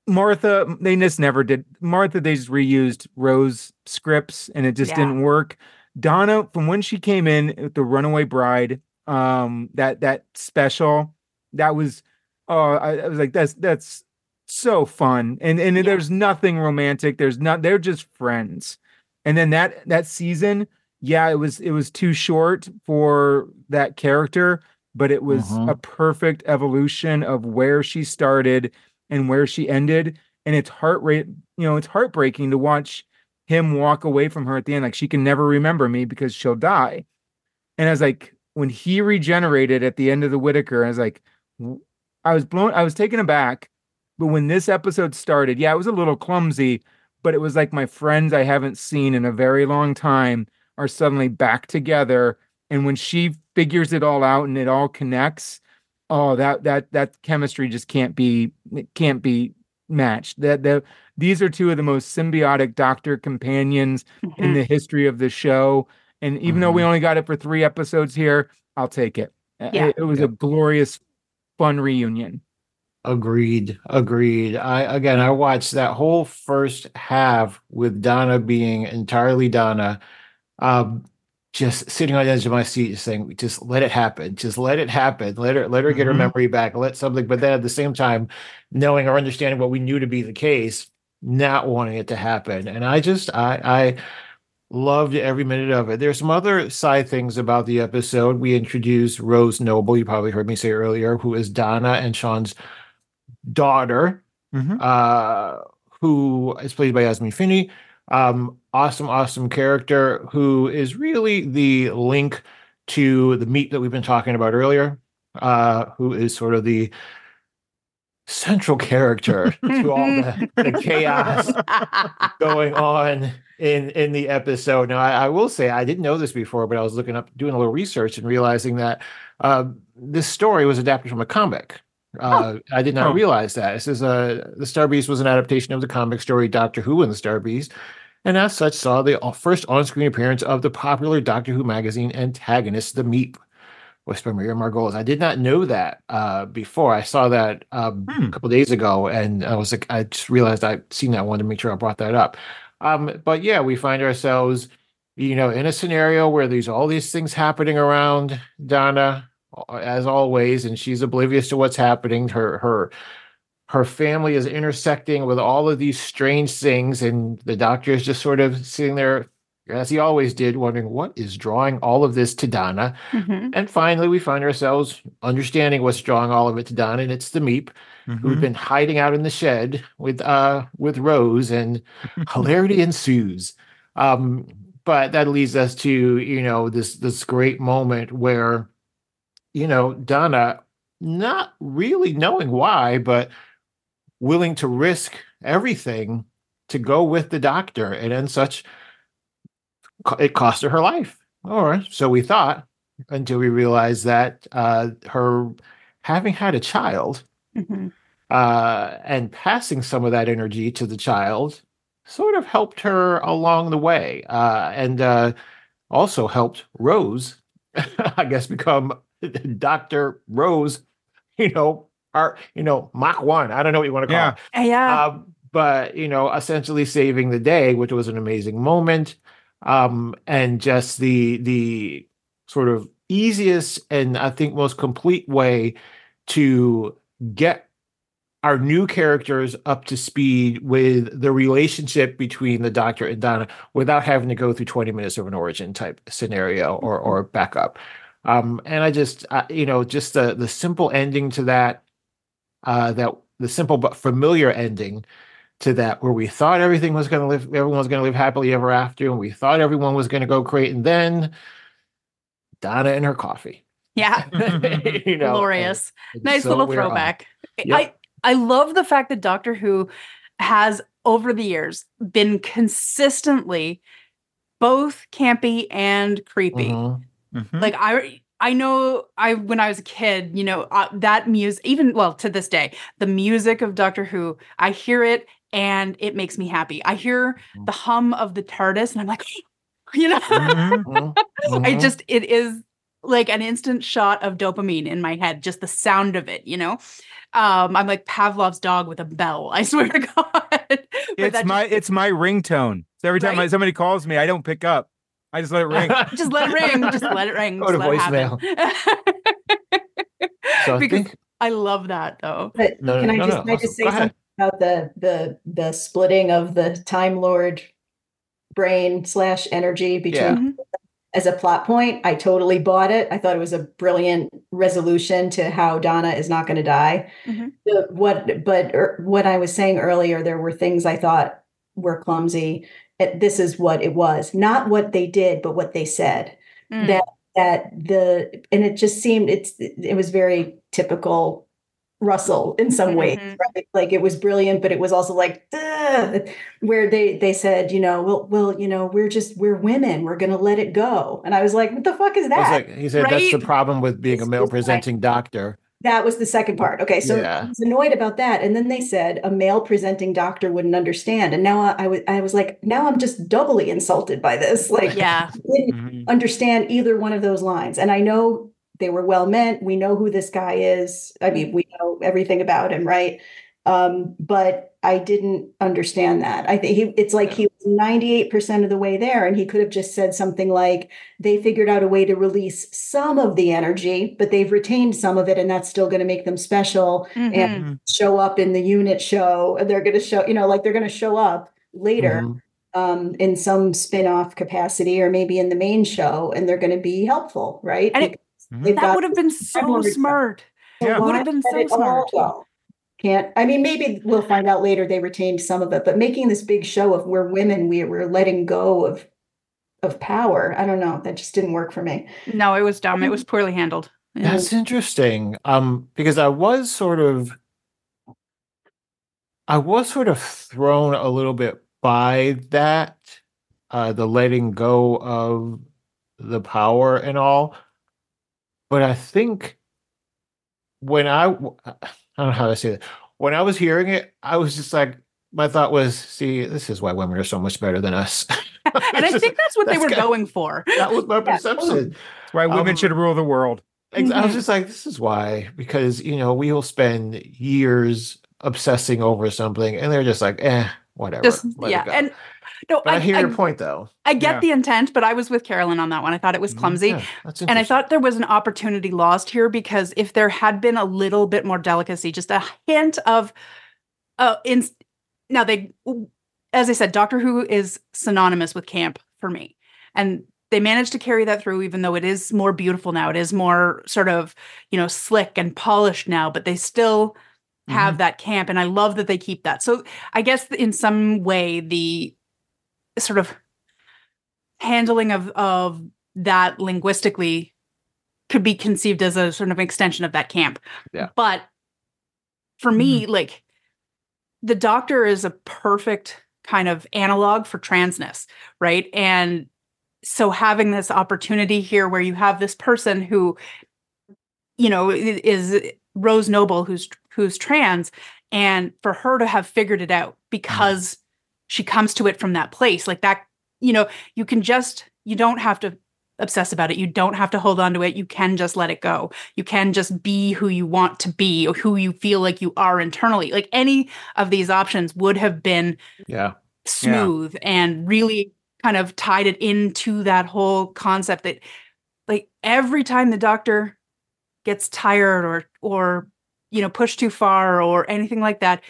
Speaker 5: Martha, they just never did. Martha, they just reused Rose scripts, and it just
Speaker 3: Yeah.
Speaker 5: didn't work. Donna, from when she came in with the Runaway Bride, um, that that special, that was, oh, I, I was like, that's that's so fun, and and
Speaker 3: Yeah.
Speaker 5: there's nothing romantic. There's not. They're just friends. And then that that season, yeah, it was it was too short for that character, but it was
Speaker 2: Mhm.
Speaker 5: a perfect evolution of where she started and where she ended. And it's heart rate, you know, it's heartbreaking to watch him walk away from her at the end. Like she can never remember me because she'll die. And I was like, when he regenerated at the end of the Whittaker, I was like, I was blown, I was taken aback. But when this episode started, yeah, it was a little clumsy, but it was like my friends I haven't seen in a very long time are suddenly back together. And when she figures it all out and it all connects, oh, that that that chemistry just can't be can't be matched. That the these are two of the most symbiotic doctor companions in
Speaker 3: Mhm.
Speaker 5: the history of the show. And even though we only got it for three episodes here, I'll take it. Uh,
Speaker 3: Yeah.
Speaker 5: It, it was a glorious, fun reunion.
Speaker 2: Agreed. Agreed. I again I watched that whole first half with Donna being entirely Donna, um, just sitting on the edge of my seat, just saying, just let it happen. Just let it happen. Let her let her get her
Speaker 5: Mhm.
Speaker 2: memory back. Let something, but then at the same time, knowing or understanding what we knew to be the case, not wanting it to happen. And I just I I loved every minute of it. There's some other side things about the episode. We introduced Rose Noble, you probably heard me say earlier, who is Donna and Shaun's daughter,
Speaker 5: Mhm.
Speaker 2: uh, who is played by Yasmin Finney. Um, awesome, awesome character who is really the link to the Meep that we've been talking about earlier, uh, who is sort of the central character to all the, the chaos going on in in the episode. Now, I, I will say I didn't know this before, but I was looking up, doing a little research, and realizing that uh, this story was adapted from a comic. Uh, I did not
Speaker 5: Oh.
Speaker 2: realize that. This is a the Star Beast was an adaptation of the comic story Doctor Who and the Star Beast, and as such, saw the first on-screen appearance of the popular Doctor Who magazine antagonist, the Meep. Was by Maria Margolis. I did not know that uh, before. I saw that um,
Speaker 5: Hmm.
Speaker 2: a couple days ago, and I was like, I just realized I'd seen that. I wanted to make sure I brought that up. Um, but yeah, we find ourselves, you know, in a scenario where there's all these things happening around Donna, uh, as always, and she's oblivious to what's happening. Her her her family is intersecting with all of these strange things, and the doctor is just sort of sitting there, as he always did, wondering what is drawing all of this to Donna.
Speaker 3: Mhm.
Speaker 2: And finally, we find ourselves understanding what's drawing all of it to Donna, and it's the Meep who'd
Speaker 5: Mhm.
Speaker 2: been hiding out in the shed with uh with Rose, and hilarity ensues. Um, but that leads us to you know this this great moment where you know Donna, not really knowing why, but willing to risk everything to go with the doctor, and then such it cost her her life, or so we thought, until we realized that uh, her having had a child
Speaker 3: Mhm.
Speaker 2: uh, and passing some of that energy to the child sort of helped her along the way uh, and uh, also helped Rose, I guess, become Dr. Rose, you know, our, you know, Mach 1. I don't know what you want to call
Speaker 5: Yeah.
Speaker 2: it.
Speaker 3: Yeah.
Speaker 2: Um, but, you know, essentially saving the day, which was an amazing moment. Um, and just the, the sort of easiest and I think most complete way to get our new characters up to speed with the relationship between the doctor and Donna without having to go through 20 minutes of an origin type scenario or or backup. Um, and I just I, you know just the the simple ending to that uh, that the simple but familiar ending to that, where we thought everything was going to live, everyone was going to live happily ever after, and we thought everyone was going to go great, and then Donna and her coffee.
Speaker 3: Yeah.
Speaker 2: you know,
Speaker 3: Glorious.
Speaker 2: and it's
Speaker 3: nice
Speaker 2: so
Speaker 3: little throwback.
Speaker 2: Yep.
Speaker 3: I I love the fact that Doctor Who has over the years been consistently both campy and creepy.
Speaker 2: Mhm.
Speaker 5: Mhm.
Speaker 3: Like I I know I when I was a kid, you know, uh, that music even well to this day, the music of Doctor Who, I hear it and it makes me happy. I hear the hum of the TARDIS and I'm like you know,
Speaker 5: Mhm.
Speaker 2: Mhm.
Speaker 3: I
Speaker 2: Mhm.
Speaker 3: just it is like an instant shot of dopamine in my head, just the sound of it, you know. Um, I'm like Pavlov's dog with a bell. I swear to God.
Speaker 5: It's
Speaker 3: that
Speaker 5: my it's my ringtone. So every time
Speaker 3: Right?
Speaker 5: I, somebody calls me, I don't pick up. I just let it ring.
Speaker 3: just, just let it ring. Just let it ring.
Speaker 2: Go
Speaker 3: just
Speaker 2: to
Speaker 3: let it happen.
Speaker 2: So I
Speaker 3: because
Speaker 2: think
Speaker 3: I love that though.
Speaker 4: But
Speaker 2: No,
Speaker 4: can I
Speaker 2: no,
Speaker 4: just,
Speaker 2: no,
Speaker 4: can I just
Speaker 2: awesome.
Speaker 4: say
Speaker 2: Go ahead.
Speaker 4: something about the the the splitting of the Time Lord brain slash energy between
Speaker 2: Yeah.
Speaker 3: Mhm.
Speaker 4: as a plot point? I totally bought it. I thought it was a brilliant resolution to how Donna is not going to die.
Speaker 3: Mhm.
Speaker 4: The- what, but er, what I was saying earlier, there were things I thought were clumsy. It- This is what it was, not what they did, but what they said
Speaker 3: Mm.
Speaker 4: that that the and it just seemed it's it was very typical Russell in some ways,
Speaker 3: Mhm.
Speaker 4: right? Like it was brilliant, but it was also like "Ugh," where they they said, you know, well, well, you know, we're just we're women, we're gonna let it go, and I was like, what the fuck is that?
Speaker 2: like, he said that's the problem with being a male
Speaker 4: just like-
Speaker 2: presenting doctor.
Speaker 4: That was the second part. Okay, so
Speaker 2: Yeah.
Speaker 4: I was annoyed about that, and then they said a male presenting doctor wouldn't understand, and now I, I was I was like, now I'm just doubly insulted by this. Like,
Speaker 3: Yeah.
Speaker 4: didn't
Speaker 5: Mhm.
Speaker 4: understand either one of those lines. And I know they were well meant. We know who this guy is. I mean, we know everything about him, right? Um, but I didn't understand that. I think he, it's like he was 98% of the way there, and he could have just said something like, they figured out a way to release some of the energy, but they've retained some of it, and that's still going to make them special
Speaker 3: Mhm.
Speaker 4: and show up in the unit show. They're going to show, you know, like they're going to show up later
Speaker 2: Mhm.
Speaker 4: um, in some spin-off capacity or maybe in the main show and they're going to be helpful right
Speaker 3: And it-
Speaker 4: Because.
Speaker 3: That would have been so smart.
Speaker 4: so
Speaker 5: Yeah.
Speaker 4: why
Speaker 3: Would have been so smart.
Speaker 4: go? Can't i mean maybe we'll find out later they retained some of it but making this big show of we're women we, we're letting go of of power i don't know that just didn't work for me
Speaker 3: No, it was dumb. It was poorly handled. Yeah.
Speaker 2: That's interesting. Um, because I was sort of, I was sort of thrown a little bit by that, uh, the letting go of the power and all. But I think when I, w- I don't know how to say that. When I was hearing it, I was just like, my thought was, see, this is why women are so much better than us.
Speaker 3: and I think that's what they were
Speaker 2: kind of-
Speaker 3: going for.
Speaker 2: that was my
Speaker 4: Yeah,
Speaker 2: perception.
Speaker 5: That's why women
Speaker 2: Um,
Speaker 5: should rule the world.
Speaker 2: Ex- I was
Speaker 3: Mhm.
Speaker 2: just like, this is why, because you know, we will spend years obsessing over something, and they're just like, eh, whatever.
Speaker 3: Just
Speaker 2: let it
Speaker 3: yeah.
Speaker 2: go.
Speaker 3: And no,
Speaker 2: but I,
Speaker 3: I,
Speaker 2: hear
Speaker 3: I,
Speaker 2: your point, though.
Speaker 3: I get
Speaker 5: Yeah.
Speaker 3: the intent, but I was with Carolyn on that one. I thought it was
Speaker 2: Mhm.
Speaker 3: clumsy.
Speaker 2: Yeah, that's
Speaker 3: And I thought there was an opportunity lost here because if there had been a little bit more delicacy, just a hint of uh in now they as I said, Doctor Who is synonymous with camp for me. And they managed to carry that through, even though it is more beautiful now. It is more sort of, you know, slick and polished now, but they still have mm-hmm. that camp. And I love that they keep that. So I guess in some way, the sort of handling of of that linguistically could be conceived as a sort of extension of that camp.
Speaker 2: Yeah.
Speaker 3: But for me, mm-hmm. like the doctor is a perfect kind of analog for transness, right? And so having this opportunity here where you have this person who you know is Rose Noble who's who's trans and for her to have figured it out mm. because she comes to it from that place like that you know you can just you don't have to obsess about it. You don't have to hold on to it. You can just let it go. You can just be who you want to be or who you feel like you are internally. Like any of these options would have been
Speaker 2: yeah,
Speaker 3: smooth and really kind of tied it into that whole concept that like every time the doctor gets tired or or you know pushed too far or anything like that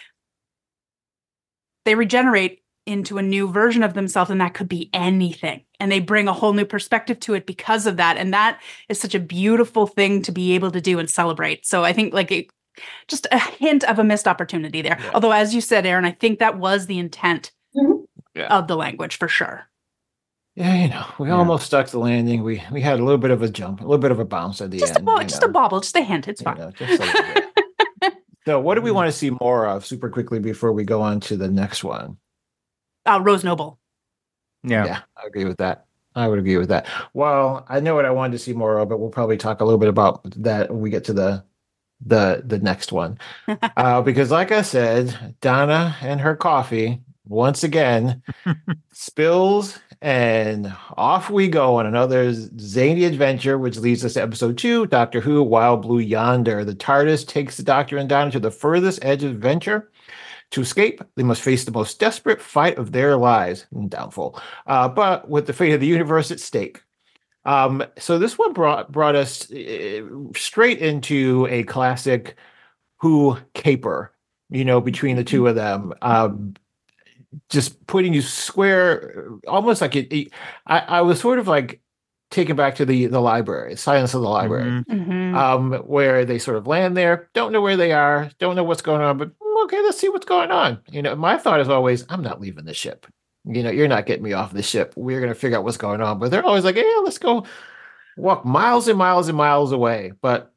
Speaker 3: they regenerate into a new version of themselves and that could be anything and they bring a whole new perspective to it because of that and that is such a beautiful thing to be able to do and celebrate so i think like it just a hint of a missed opportunity there.
Speaker 2: Yeah.
Speaker 3: Although, as you said, Aaron, I think that was the intent
Speaker 4: Mhm.
Speaker 2: Yeah.
Speaker 3: of the language for sure.
Speaker 2: Yeah, you know, we
Speaker 5: Yeah.
Speaker 2: almost stuck the landing. We we had a little bit of a jump, a little bit of a bounce at the
Speaker 3: Just a
Speaker 2: end.
Speaker 3: bo-
Speaker 2: you
Speaker 3: just a
Speaker 2: know.
Speaker 3: bobble, just a hint. It's
Speaker 2: You
Speaker 3: fine.
Speaker 2: know, just a little bit. So, what do we
Speaker 5: Mm.
Speaker 2: want to see more of super quickly before we go on to the next one?
Speaker 3: Uh, Rose Noble.
Speaker 5: Yeah.
Speaker 2: I agree with that. I would agree with that. Well, I know what I wanted to see more of, but we'll probably talk a little bit about that when we get to the the the next one. uh, because, like I said, Donna and her coffee once again spills, and off we go on another zany adventure, which leads us to episode two, Doctor Who: Wild Blue Yonder. The TARDIS takes the Doctor and Donna to the furthest edge of adventure. To escape, they must face the most desperate fight of their lives. Doubtful, uh, but with the fate of the universe at stake. Um, so this one brought brought us uh, straight into a classic Who caper. You know, between the two of them, um, just putting you square, almost like it. it- I, I was sort of like taken back to the the library, Silence of the Library
Speaker 5: Mhm.
Speaker 3: Mhm.
Speaker 2: um, where they sort of land there, don't know where they are, don't know what's going on, but mm, okay, let's see what's going on. You know, my thought is always, I'm not leaving the ship. You know, you're not getting me off the ship. We're going to figure out what's going on. But they're always like, yeah, let's go walk miles and miles and miles away. But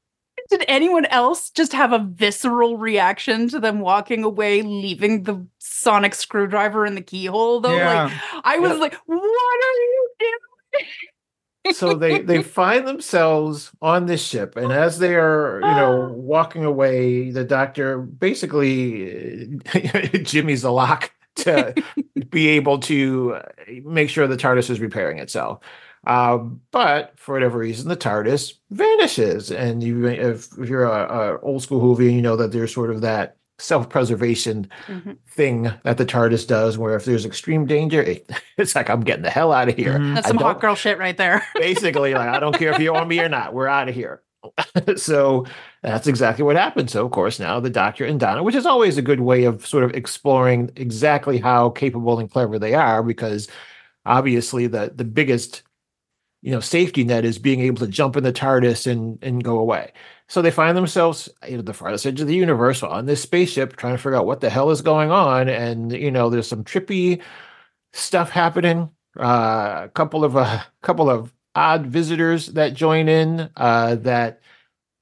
Speaker 3: Did anyone else just have a visceral reaction to them walking away, leaving the sonic screwdriver in the keyhole? Though,
Speaker 5: Yeah.
Speaker 3: like I was
Speaker 2: Yeah.
Speaker 3: like, "What are you doing?"
Speaker 2: so they they find themselves on this ship and as they are you know walking away the doctor basically jimmy's the lock to be able to uh, make sure the tardis is repairing itself um, but for whatever reason the tardis vanishes and you if, if you're a, a old school Whovian, you know that there's sort of that self-preservation
Speaker 3: Mhm.
Speaker 2: thing that the tardis does where if there's extreme danger it, it's like i'm getting the hell out of here
Speaker 5: Mhm.
Speaker 3: That's
Speaker 2: I
Speaker 3: some hot girl shit right there.
Speaker 2: basically like i don't care if you want me or not we're out of here so that's exactly what happened so of course now the doctor and donna which is always a good way of sort of exploring exactly how capable and clever they are because obviously the the biggest you know safety net is being able to jump in the tardis and and go away. So they find themselves at the farthest edge of the universe on this spaceship trying to figure out what the hell is going on. And you know there's some trippy stuff happening. Uh, a couple of a couple of odd visitors that join in uh, that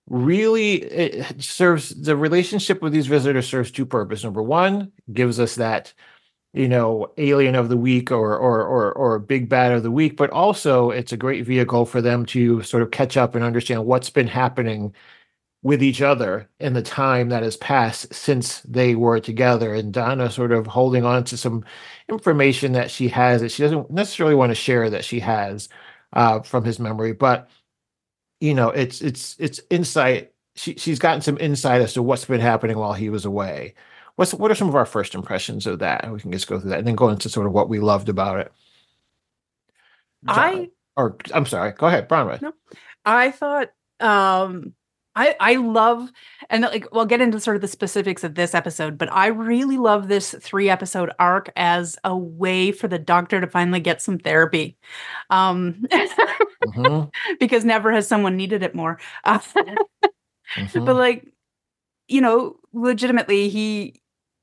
Speaker 2: really serves the relationship with these visitors serves two purposes. Number one, gives us that you know alien of the week or or or or big bad of the week, but also it's a great vehicle for them to sort of catch up and understand what's been happening with each other in the time that has passed since they were together and Donna sort of holding on to some information that she has that she doesn't necessarily want to share that she has uh, from his memory, but you know, it's it's it's insight. She she's gotten some insight as to what's been happening while he was away. What's what are some of our first impressions of that? And We can just go through that and then go into sort of what we loved about it.
Speaker 3: I
Speaker 2: or I'm sorry, go ahead, Bronwyn.
Speaker 3: No. I thought um I I love and like we'll get into sort of the specifics of this episode, but I really love this three episode arc as a way for the doctor to finally get some therapy. Um
Speaker 2: Mhm,
Speaker 3: because never has someone needed it more. Uh,
Speaker 2: mhm.
Speaker 3: but like you know, legitimately he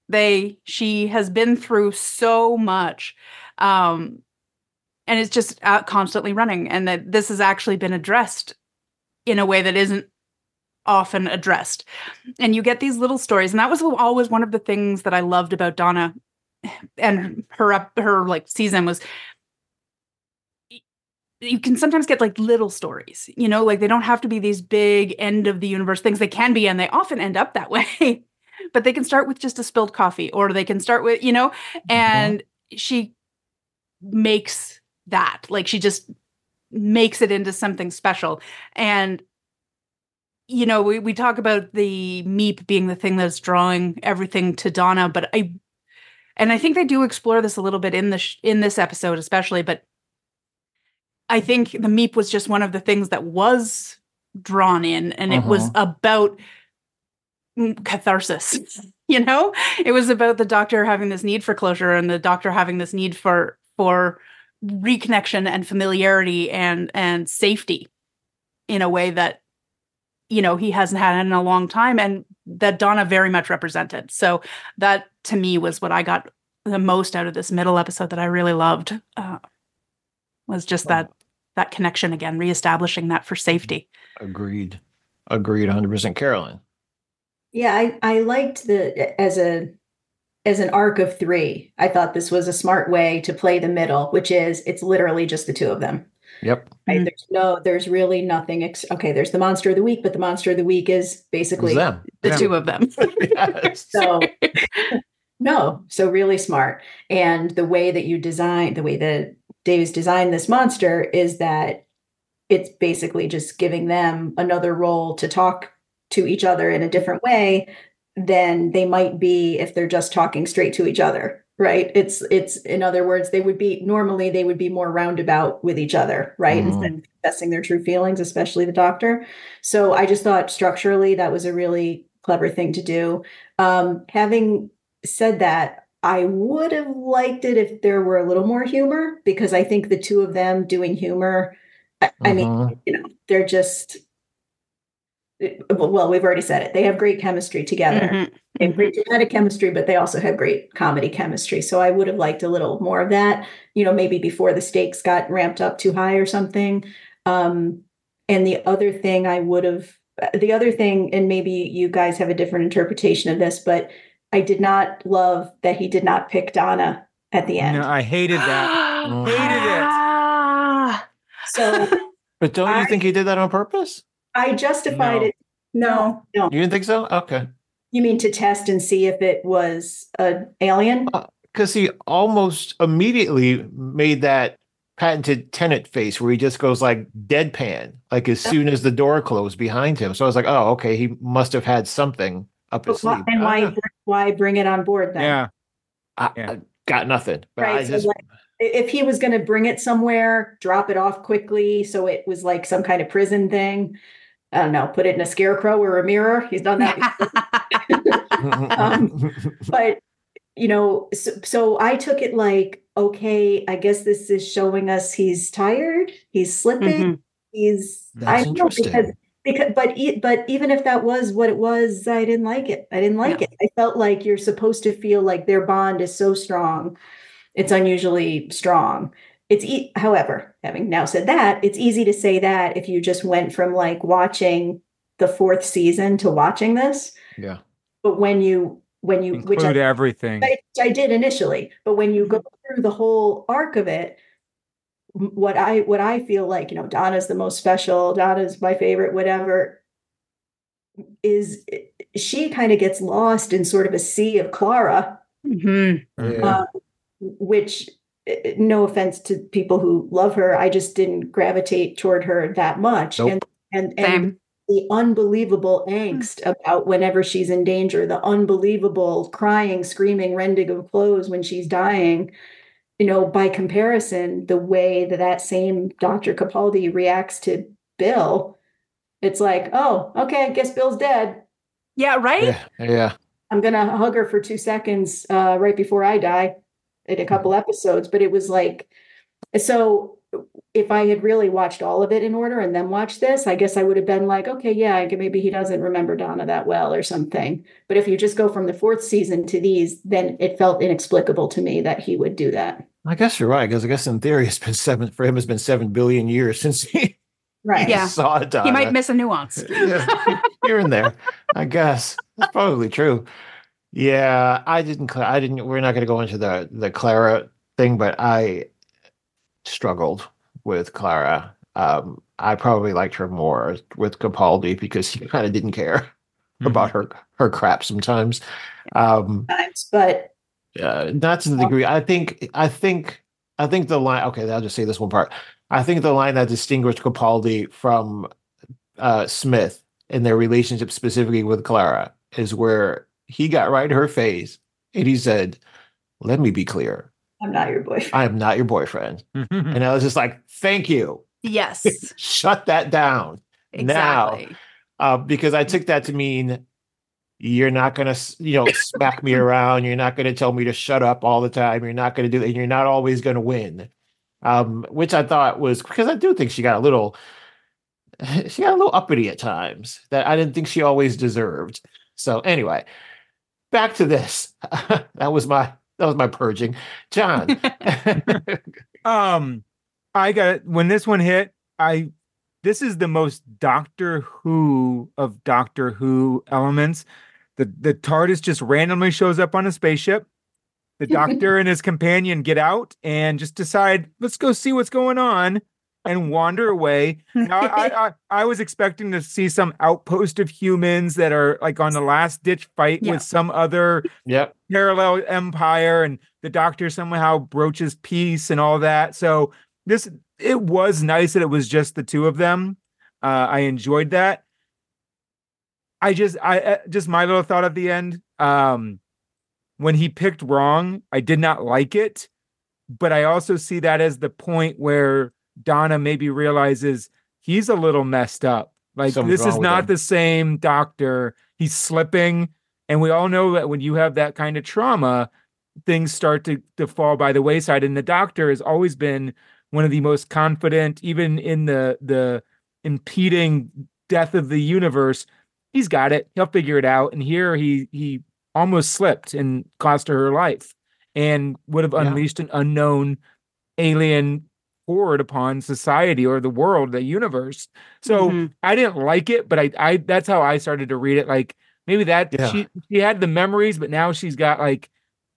Speaker 3: they she has been through so much um and it's just uh, constantly running and that this has actually been addressed in a way that isn't often addressed. And you get these little stories and that was always one of the things that i loved about donna and her up her like season was you can sometimes get like little stories you know like they don't have to be these big end of the universe things. They can be and they often end up that way but they can start with just a spilled coffee or they can start with you know and she makes that like she just makes it into something special. And you know we, we talk about the meep being the thing that's drawing everything to donna but i and i think they do explore this a little bit in the sh- in this episode especially but i think the meep was just one of the things that was drawn in and it was about mm, catharsis you know it was about the doctor having this need for closure and the doctor having this need for for reconnection and familiarity and and safety in a way that you know he hasn't had in a long time and that Donna very much represented. So that to me was what I got the most out of this middle episode that I really loved. Uh, was just that that connection again, reestablishing that for safety.
Speaker 2: Agreed. Agreed 100%. Carolyn.
Speaker 4: Yeah, I, I liked the as a as an arc of three. I thought this was a smart way to play the middle, which is it's literally just the two of them.
Speaker 2: Yep.
Speaker 4: Right?
Speaker 3: Mhm.
Speaker 4: There's no, there's really nothing. Ex- okay, there's the monster of the week, but the monster of the week is
Speaker 2: It was
Speaker 4: basically
Speaker 2: them.
Speaker 3: The
Speaker 5: Yeah.
Speaker 3: two of them.
Speaker 4: so. no, so really smart. And the way that you design, the way that Dave's designed this monster is that it's basically just giving them another role to talk to each other in a different way than they might be if they're just talking straight to each other right it's it's in other words they would be normally they would be more roundabout with each other right
Speaker 2: Mhm.
Speaker 4: instead of confessing their true feelings especially the doctor so i just thought structurally that was a really clever thing to do um having said that i would have liked it if there were a little more humor because i think the two of them doing humor i, I mean
Speaker 2: Mhm.
Speaker 4: you know they're just well we've already said it they have great chemistry together
Speaker 3: Mhm.
Speaker 4: they have great genetic chemistry but they also have great comedy chemistry so i would have liked a little more of that you know maybe before the stakes got ramped up too high or something um and the other thing i would have the other thing and maybe you guys have a different interpretation of this but i did not love that he did not pick donna at the end
Speaker 5: No, I hated that. Hated it.
Speaker 3: Ah.
Speaker 4: so
Speaker 2: But don't you
Speaker 4: I-
Speaker 2: think he did that on purpose?
Speaker 4: I justified
Speaker 5: No.
Speaker 4: it no no
Speaker 2: You didn't think so? Okay.
Speaker 4: you mean to test and see if it was an alien uh,
Speaker 2: Because he almost immediately made that patented Tennant face where he just goes like deadpan, like as soon as the door closed behind him. So I was like, oh, okay, he must have had something up his
Speaker 4: why,
Speaker 2: sleeve.
Speaker 4: and why
Speaker 2: know.
Speaker 4: why bring it on board then
Speaker 5: Yeah.
Speaker 2: I,
Speaker 5: Yeah.
Speaker 2: I got nothing. But
Speaker 4: Right,
Speaker 2: I
Speaker 4: so like- if he was going to bring it somewhere, drop it off quickly so it was like some kind of prison thing. I don't know, put it in a scarecrow or a mirror. He's done that. um, but you know, so, so I took it like, okay, I guess this is showing us he's tired, he's slipping,
Speaker 3: Mhm.
Speaker 4: he's
Speaker 2: That's
Speaker 4: I don't know,
Speaker 2: interesting.
Speaker 4: because because but e- but even if that was what it was, I didn't like it. I didn't like
Speaker 3: Yeah.
Speaker 4: it. I felt like you're supposed to feel like their bond is so strong. It's unusually strong. It's e- however, having now said that, it's easy to say that if you just went from like watching the fourth season to watching this.
Speaker 2: yeah.
Speaker 4: But when you when you which I
Speaker 5: Include everything.
Speaker 4: which I did initially, but when you go through the whole arc of it, what I what I feel like, you know, Donna's the most special, Donna's my favorite, whatever, is she kind of gets lost in sort of a sea of Clara,
Speaker 3: Mhm.
Speaker 2: Yeah.
Speaker 4: uh, which no offense to people who love her, I just didn't gravitate toward her that much.
Speaker 2: Nope.
Speaker 4: And and and
Speaker 3: Same.
Speaker 4: the unbelievable angst about whenever she's in danger, the unbelievable crying, screaming, rending of clothes when she's dying. You know, by comparison, the way that that same Dr. Capaldi reacts to Bill, it's like, oh, okay, I guess Bill's dead.
Speaker 3: Yeah, right?
Speaker 2: yeah. Yeah.
Speaker 4: I'm gonna hug her for two seconds uh, right before I die in a couple episodes. But it was like, so if I had really watched all of it in order and then watched this, I guess I would have been like, okay, yeah, I g- maybe he doesn't remember Donna that well or something. But if you just go from the fourth season to these, then it felt inexplicable to me that he would do that.
Speaker 2: I guess you're right. Because I guess in theory, it's been seven for him. It's been seven billion years since he
Speaker 4: Right.
Speaker 3: Yeah.
Speaker 2: saw Donna.
Speaker 3: He might miss a nuance.
Speaker 2: Yeah, here and there. I guess that's probably true. Yeah, I didn't. I didn't. We're not going to go into the the Clara thing, but I struggled with Clara. Um, I probably liked her more with Capaldi because he kind of didn't care about her her crap sometimes. Um,
Speaker 4: Times, But
Speaker 2: uh, not to the degree. I think. I think. I think the line. Okay, I'll just say this one part. I think the line that distinguished Capaldi from uh, Smith in their relationship, specifically with Clara, is where he got right in her face and he said, "Let me be clear.
Speaker 4: I'm not your boyfriend.
Speaker 2: I am not your boyfriend." And I was just like, "Thank you.
Speaker 3: Yes.
Speaker 2: Shut that down." Now, uh, because I took that to mean you're not going to, you know, smack me around. You're not going to tell me to shut up all the time. You're not going to do that. You're not always going to win. Um, which I thought was because I do think she got a little, she got a little uppity at times that I didn't think she always deserved. So anyway, back to this. that was my that was my purging. John.
Speaker 5: Um, I got when this one hit. I this is the most Doctor Who of Doctor Who elements. The the TARDIS just randomly shows up on a spaceship. The Doctor and his companion get out and just decide, let's go see what's going on, and wander away. Now, I, I I was expecting to see some outpost of humans that are like on the last ditch fight
Speaker 3: Yeah.
Speaker 5: with some other
Speaker 2: yep.
Speaker 5: parallel empire and the doctor somehow broaches peace and all that so this it was nice that it was just the two of them uh i enjoyed that i just i uh, just my little thought at the end um when he picked wrong i did not like it but i also see that as the point where donna maybe realizes he's a little messed up like
Speaker 2: Something's
Speaker 5: this is not the same doctor he's slipping and we all know that when you have that kind of trauma, things start to, to fall by the wayside. And the doctor has always been one of the most confident, even in the the impeding death of the universe. He's got it. He'll figure it out. And here he he almost slipped and cost her her life and would have
Speaker 2: Yeah.
Speaker 5: unleashed an unknown alien horde upon society or the world, the universe. So
Speaker 3: Mhm.
Speaker 5: I didn't like it, but I, I that's how I started to read it. Like maybe that
Speaker 2: Yeah.
Speaker 5: she she had the memories, but now she's got like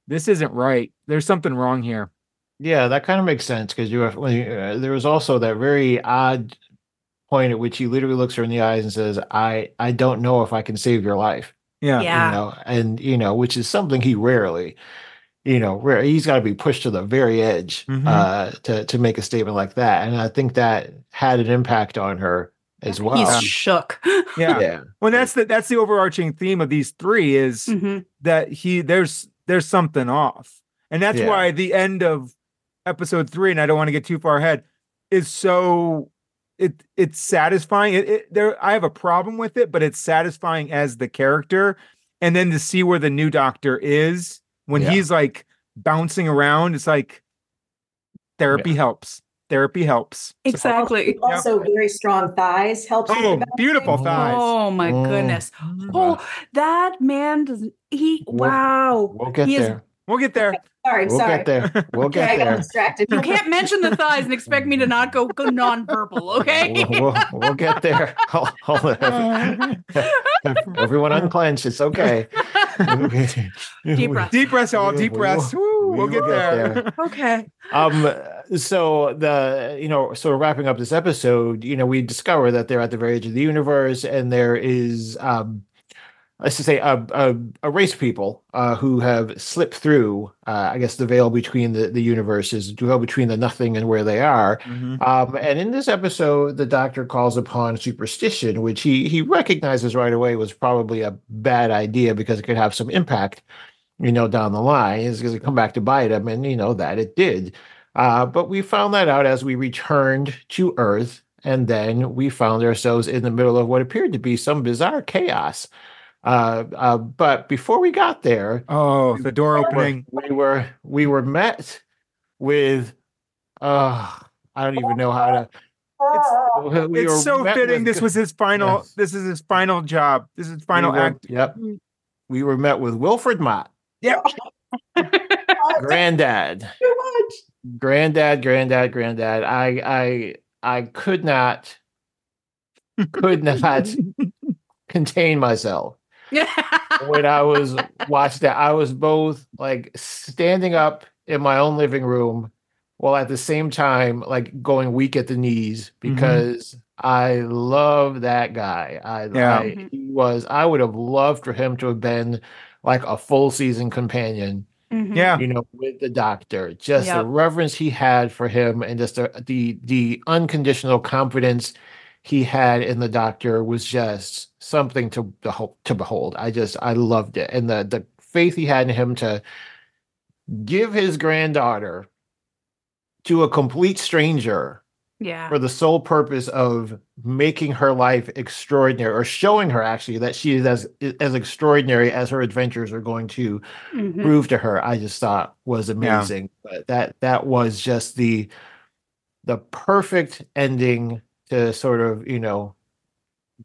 Speaker 5: this isn't right. There's something wrong here.
Speaker 2: Yeah, that kind of makes sense because you have, uh, there was also that very odd point at which he literally looks her in the eyes and says, "I I don't know if I can save your life."
Speaker 5: Yeah.
Speaker 3: Yeah.
Speaker 2: You know, and you know, which is something he rarely, you know, rare, he's got to be pushed to the very edge
Speaker 5: Mhm.
Speaker 2: uh, to to make a statement like that, and I think that had an impact on her as well.
Speaker 3: He's shook.
Speaker 5: Yeah.
Speaker 2: yeah,
Speaker 5: Well, that's the that's the overarching theme of these three is
Speaker 3: Mhm.
Speaker 5: that he there's there's something off. And that's
Speaker 2: Yeah.
Speaker 5: why the end of episode 3 and I don't want to get too far ahead is so it it's satisfying. It, it there I have a problem with it, but it's satisfying as the character and then to see where the new doctor is when
Speaker 2: Yeah.
Speaker 5: he's like bouncing around it's like therapy helps. Therapy helps.
Speaker 3: Exactly.
Speaker 4: Also, very strong thighs helps.
Speaker 5: Oh, beautiful
Speaker 2: Oh.
Speaker 5: thighs.
Speaker 3: Oh my
Speaker 2: Mm.
Speaker 3: goodness. Oh, that man doesn't he
Speaker 2: We'll-
Speaker 3: wow.
Speaker 2: we'll get
Speaker 3: He is-
Speaker 2: there.
Speaker 5: We'll get there.
Speaker 4: Sorry,
Speaker 2: We'll
Speaker 4: sorry.
Speaker 2: get there. We'll
Speaker 4: Okay, I
Speaker 2: get
Speaker 4: got
Speaker 2: there.
Speaker 4: distracted.
Speaker 3: You can't mention the thighs and expect me to not go, go non-verbal, okay?
Speaker 2: We'll, we'll, we'll get there. Hold- hold. Everyone unclench. It's okay.
Speaker 3: Deep breath.
Speaker 5: Deep breaths, all
Speaker 2: We-
Speaker 5: deep
Speaker 2: we
Speaker 5: breaths.
Speaker 2: will-
Speaker 5: Woo,
Speaker 2: we
Speaker 5: we'll
Speaker 2: will
Speaker 5: get
Speaker 2: get
Speaker 5: there.
Speaker 3: okay.
Speaker 2: Um. So the you know sort of wrapping up this episode, you know, we discover that they're at the very edge of the universe, and there is um, let's just say a a, a race of people uh, who have slipped through, uh, I guess, the veil between the the universes, the veil between the nothing and where they are.
Speaker 5: Mhm.
Speaker 2: Um, and in this episode, the doctor calls upon superstition, which he he recognizes right away was probably a bad idea because it could have some impact, you know, down the line. It's going to come back to bite him, and you know that it did. Uh, but we found that out as we returned to Earth, and then we found ourselves in the middle of what appeared to be some bizarre chaos. Uh, uh, but before we got there,
Speaker 5: Oh, the door opening.
Speaker 2: we were we were met with uh I don't even know how to
Speaker 5: It's,
Speaker 2: we
Speaker 5: it's so fitting.
Speaker 2: with
Speaker 5: This was his final.
Speaker 2: Yes.
Speaker 5: This is his final job. This is his final
Speaker 2: we were-
Speaker 5: act.
Speaker 2: Yep. We were met with Wilfred Mott,
Speaker 5: Yep.
Speaker 2: granddad.
Speaker 4: Too much.
Speaker 2: Granddad, granddad, granddad. I I I could not could not contain myself when I was watching that. I was both like standing up in my own living room while at the same time like going weak at the knees
Speaker 5: Mm-hmm.
Speaker 2: because I love that guy. I,
Speaker 5: Yeah.
Speaker 2: I he was I would have loved for him to have been like a full season companion
Speaker 3: Mhm.
Speaker 5: Yeah.
Speaker 2: you know, with the doctor, just
Speaker 3: Yep.
Speaker 2: the reverence he had for him and just the, the the unconditional confidence he had in the doctor was just something to behold, to behold. I just I loved it, and the the faith he had in him to give his granddaughter to a complete stranger
Speaker 3: Yeah.
Speaker 2: for the sole purpose of making her life extraordinary or showing her actually that she is as as extraordinary as her adventures are going to
Speaker 3: Mhm.
Speaker 2: prove to her i just thought was amazing but that that was just the the perfect ending to sort of you know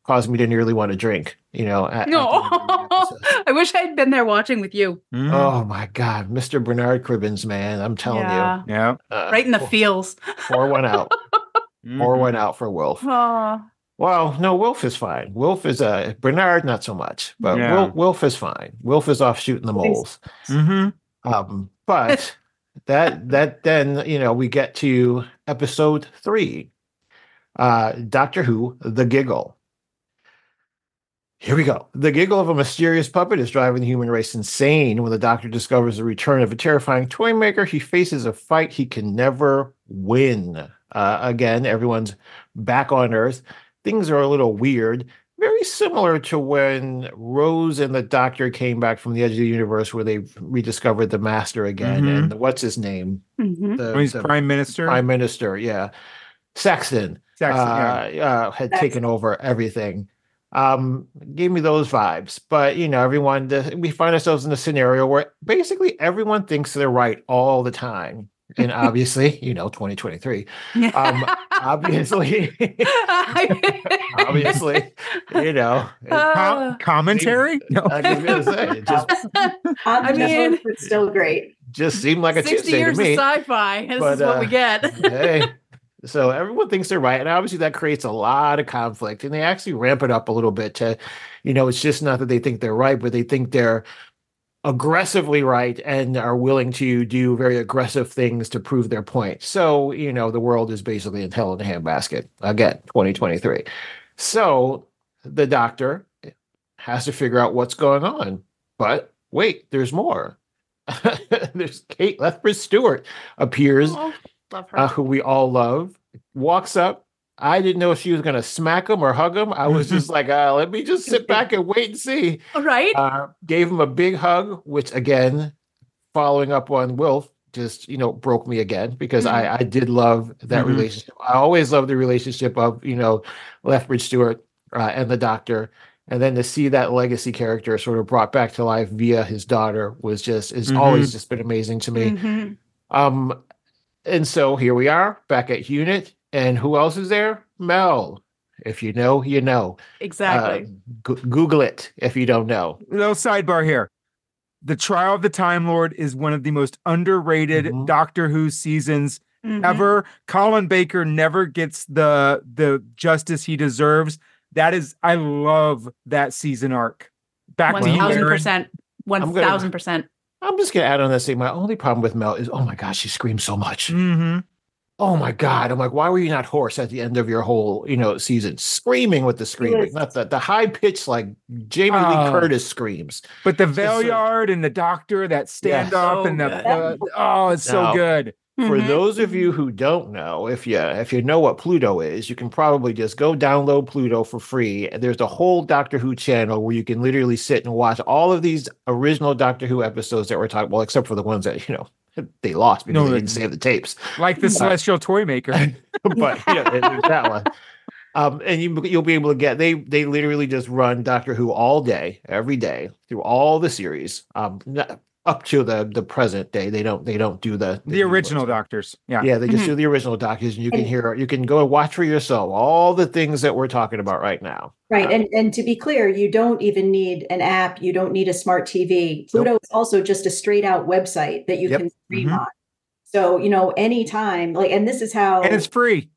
Speaker 2: cause me to nearly want to drink you know at, at
Speaker 3: No.
Speaker 2: end
Speaker 3: I wish I'd been there watching with you,
Speaker 5: Mhm.
Speaker 2: Oh my God, Mr. Bernard Cribbins, man, I'm telling
Speaker 3: Yeah.
Speaker 2: you,
Speaker 5: yeah.
Speaker 2: uh,
Speaker 3: right in the
Speaker 2: pour-
Speaker 3: fields.
Speaker 2: Pour one out. Pour
Speaker 5: Mhm.
Speaker 2: one out for Wilf.
Speaker 3: Oh,
Speaker 2: Well, no, Wilf is fine. Wilf is uh Bernard, not so much, but
Speaker 5: Yeah.
Speaker 2: Wil- Wilf is fine. Wilf is off shooting the moles.
Speaker 5: Mhm.
Speaker 2: Um, but that that then you know we get to episode three, uh, Doctor Who: The Giggle. Here we go. The giggle of a mysterious puppet is driving the human race insane. When the doctor discovers the return of a terrifying toy maker, he faces a fight he can never win. Uh, again, everyone's back on Earth. Things are a little weird. Very similar to when Rose and the Doctor came back from the edge of the universe, where they rediscovered the Master again.
Speaker 5: Mhm.
Speaker 2: And what's his name?
Speaker 3: mhm.
Speaker 2: The,
Speaker 5: he's
Speaker 2: the
Speaker 5: prime minister.
Speaker 2: prime minister. Yeah, Saxton
Speaker 5: Saxon,
Speaker 2: uh,
Speaker 5: yeah.
Speaker 2: uh, had
Speaker 4: That's-
Speaker 2: taken over everything. Um, gave me those vibes. But you know, everyone the, we find ourselves in a scenario where basically everyone thinks they're right all the time. And obviously, you know, 2023. Um, obviously, obviously, you know, it-
Speaker 5: Com-
Speaker 3: Uh,
Speaker 5: commentary? No.
Speaker 2: I was say, just
Speaker 3: I mean-
Speaker 4: it's still great.
Speaker 2: just seemed like a
Speaker 3: 60
Speaker 2: Tuesday to
Speaker 3: years of sci-fi. This
Speaker 2: But,
Speaker 3: is what we
Speaker 2: uh,
Speaker 3: get.
Speaker 2: hey. So everyone thinks they're right. And obviously that creates a lot of conflict. And they actually ramp it up a little bit to, you know, it's just not that they think they're right, but they think they're aggressively right and are willing to do very aggressive things to prove their point. So, you know, the world is basically in hell in a handbasket. Again, 2023. So the doctor has to figure out what's going on. But wait, there's more. there's Kate Lethbridge Stewart appears
Speaker 3: Oh, love her.
Speaker 2: uh, who we all love, walks up. I didn't know if she was going to smack him or hug him. I was just like, uh, let me just sit back and wait and see.
Speaker 3: All right.
Speaker 2: Uh, gave him a big hug, which again, following up on Wilf, just you know broke me again because I I did love that
Speaker 5: Mhm.
Speaker 2: relationship. I always loved the relationship of you know Lethbridge Stewart uh, and the Doctor, and then to see that legacy character sort of brought back to life via his daughter was just is
Speaker 5: Mhm.
Speaker 2: always just been amazing to me.
Speaker 3: Mhm.
Speaker 2: Um, and so here we are back at Unit, and who else is there? Mel. If you know, you know.
Speaker 3: Exactly.
Speaker 2: Uh, Go- Google it if you don't know.
Speaker 5: little sidebar here. The Trial of the Time Lord is one of the most underrated
Speaker 2: Mhm.
Speaker 5: Doctor Who seasons
Speaker 3: Mhm.
Speaker 5: ever. Colin Baker never gets the the justice he deserves. That is, I love that season arc. Back
Speaker 3: One
Speaker 5: to you,
Speaker 3: thousand
Speaker 5: Aaron.
Speaker 3: percent. One
Speaker 2: I'm gonna-
Speaker 3: thousand percent.
Speaker 2: I'm just gonna add on this thing. My only problem with Mel is, oh my gosh, she screams so much.
Speaker 5: Mhm.
Speaker 2: Oh my god! I'm like, why were you not hoarse at the end of your whole, you know, season, screaming with the screaming,
Speaker 4: was-
Speaker 2: not the the high pitch like Jamie Lee
Speaker 5: Oh.
Speaker 2: Curtis screams.
Speaker 5: But the
Speaker 2: Just so-
Speaker 5: Valeyard and the Doctor, that
Speaker 2: Yes.
Speaker 5: standoff
Speaker 3: So
Speaker 5: and the uh, oh, it's so
Speaker 2: No.
Speaker 5: Good.
Speaker 2: For those of you who don't know, if you if you know what Pluto is, you can probably just go download Pluto for free. And There's a whole Doctor Who channel where you can literally sit and watch all of these original Doctor Who episodes that we're talking. Well, except for the ones that you know they lost because
Speaker 5: No,
Speaker 2: they
Speaker 5: they-
Speaker 2: didn't save the tapes.
Speaker 5: Like the Celestial Toy Maker.
Speaker 2: but yeah, there's that one. Um, and you you'll be able to get they they literally just run Doctor Who all day, every day through all the series. Um, not- up to the the present day, they don't they don't do the
Speaker 5: The
Speaker 2: new
Speaker 5: original
Speaker 2: ones.
Speaker 5: Doctors. Yeah.
Speaker 2: Yeah, they just
Speaker 3: Mhm.
Speaker 2: do the original doctors, and you can hear, you can go and watch for yourself all the things that we're talking about right now.
Speaker 4: Right.
Speaker 2: Uh,
Speaker 4: And and to be clear, you don't even need an app. You don't need a smart TV. Pluto is also just a straight out website that you
Speaker 2: Yep.
Speaker 4: can stream
Speaker 5: Mhm.
Speaker 4: on. So, you know, anytime, like, and this is how,
Speaker 5: And it's free.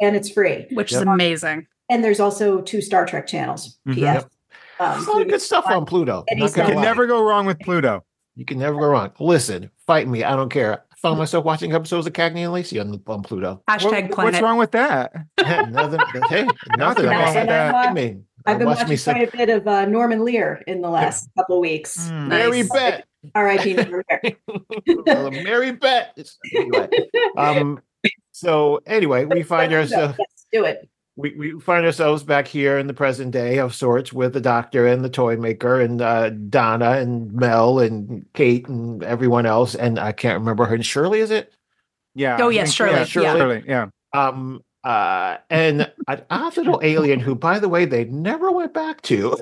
Speaker 4: and it's free.
Speaker 3: Which
Speaker 2: Yep.
Speaker 3: is amazing.
Speaker 4: And there's also two Star Trek channels.
Speaker 5: Mhm.
Speaker 4: PS.
Speaker 2: Yep.
Speaker 4: Um,
Speaker 2: There's a
Speaker 4: so
Speaker 2: lot of good stuff on Pluto.
Speaker 5: You can never go wrong with Pluto.
Speaker 2: You can never go wrong. Listen, fight me. I don't care. I found myself watching episodes of Cagney and Lacey on, on Pluto.
Speaker 3: Hashtag
Speaker 5: What-
Speaker 3: planet.
Speaker 5: what's wrong with that?
Speaker 2: nothing. Hey, nothing.
Speaker 5: Nothing
Speaker 2: I
Speaker 5: wrong
Speaker 2: guess
Speaker 5: with that.
Speaker 2: I mean,
Speaker 4: I've been watching
Speaker 2: me say,
Speaker 4: quite a bit of uh, Norman Lear in the last couple of weeks.
Speaker 5: Mm.
Speaker 2: Mary
Speaker 3: Nice.
Speaker 2: Bet.
Speaker 4: R.I.P. Norman Lear.
Speaker 2: Mary Bet. Anyway, um, so anyway, we find ourselves
Speaker 4: Yes, do it.
Speaker 2: We, we find ourselves back here in the present day of sorts with the doctor and the toy maker and uh, Donna and Mel and Kate and everyone else. And I can't remember her. And Shirley, is it?
Speaker 5: Yeah.
Speaker 3: Oh, yes, Shirley,
Speaker 5: Yeah,
Speaker 3: yeah.
Speaker 5: Shirley. Yeah.
Speaker 2: Um, uh, and an odd little alien who, by the way, they never went back to.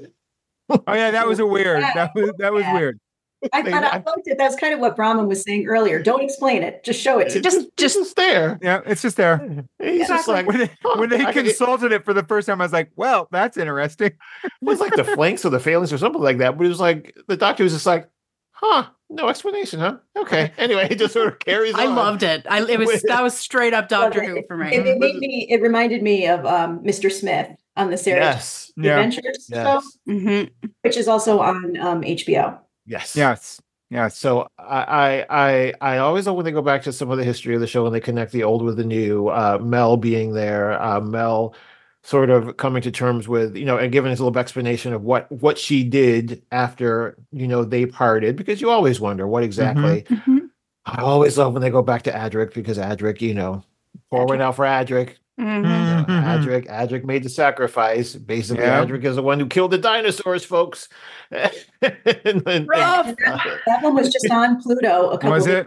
Speaker 5: Oh yeah, that was a weird. That was that was
Speaker 4: Yeah.
Speaker 5: weird.
Speaker 4: I thought I liked it. That's kind of what Bronwyn was saying earlier. Don't explain it. Just show it to
Speaker 3: Just-
Speaker 2: It's just there.
Speaker 5: Yeah, it's just there.
Speaker 2: He's just like
Speaker 5: When they, when they
Speaker 2: I could-
Speaker 5: consulted it for the first time, I was like, "Well, that's interesting."
Speaker 2: it was like the flanks or the phalanx or something like that. But it was like the doctor was just like, huh, no explanation, huh? Okay. Anyway, it just sort of carries
Speaker 3: I
Speaker 2: on.
Speaker 3: loved it. I it was that was straight up Doctor Who for
Speaker 4: It,
Speaker 3: me.
Speaker 4: it made me. It reminded me of um, Mr. Smith on the Sarah
Speaker 2: Yes.
Speaker 5: Yeah.
Speaker 4: Adventures show,
Speaker 2: Yes.
Speaker 3: hmm
Speaker 4: which is also on um, HBO.
Speaker 2: Yes.
Speaker 5: Yes, yes.
Speaker 2: So I, I I I always love when they go back to some of the history of the show and they connect the old with the new. Uh, Mel being there, uh, Mel sort of coming to terms with you know and giving us a little explanation of what what she did after you know they parted because you always wonder what exactly.
Speaker 3: Mhm.
Speaker 2: I always love when they go back to Adric because Adric, you know, pour one out for Adric.
Speaker 3: Mhm.
Speaker 2: You know. Adric, Adric made the sacrifice. Basically,
Speaker 5: Yeah.
Speaker 2: Adric is the one who killed the dinosaurs, folks. And then-
Speaker 3: Rough.
Speaker 4: And that, that one was just on Pluto a couple
Speaker 5: Was
Speaker 4: weeks
Speaker 5: it?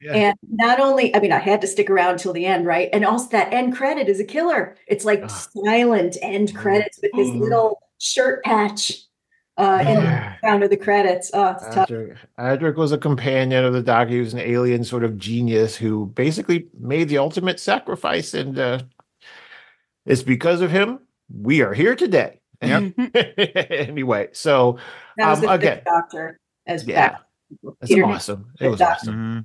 Speaker 2: Yeah.
Speaker 4: And not only, I mean, I had to stick around till the end, right? And also that end credit is a killer. It's like
Speaker 2: Ah.
Speaker 4: silent end credits with this
Speaker 2: Mhm.
Speaker 4: little shirt patch uh, in the
Speaker 2: Yeah.
Speaker 4: background of the credits. Oh, it's tough.
Speaker 2: Adric, Adric was a companion of the Doctor. He was an alien sort of genius who basically made the ultimate sacrifice, and uh, it's because of him we are here today.
Speaker 5: Yep.
Speaker 2: Anyway, so
Speaker 4: That was
Speaker 2: um,
Speaker 4: the
Speaker 2: again,
Speaker 4: fifth doctor as
Speaker 2: Yeah.
Speaker 4: back.
Speaker 2: it's
Speaker 4: Peter-
Speaker 2: awesome. It was
Speaker 4: Doctor.
Speaker 2: awesome.
Speaker 5: Mhm.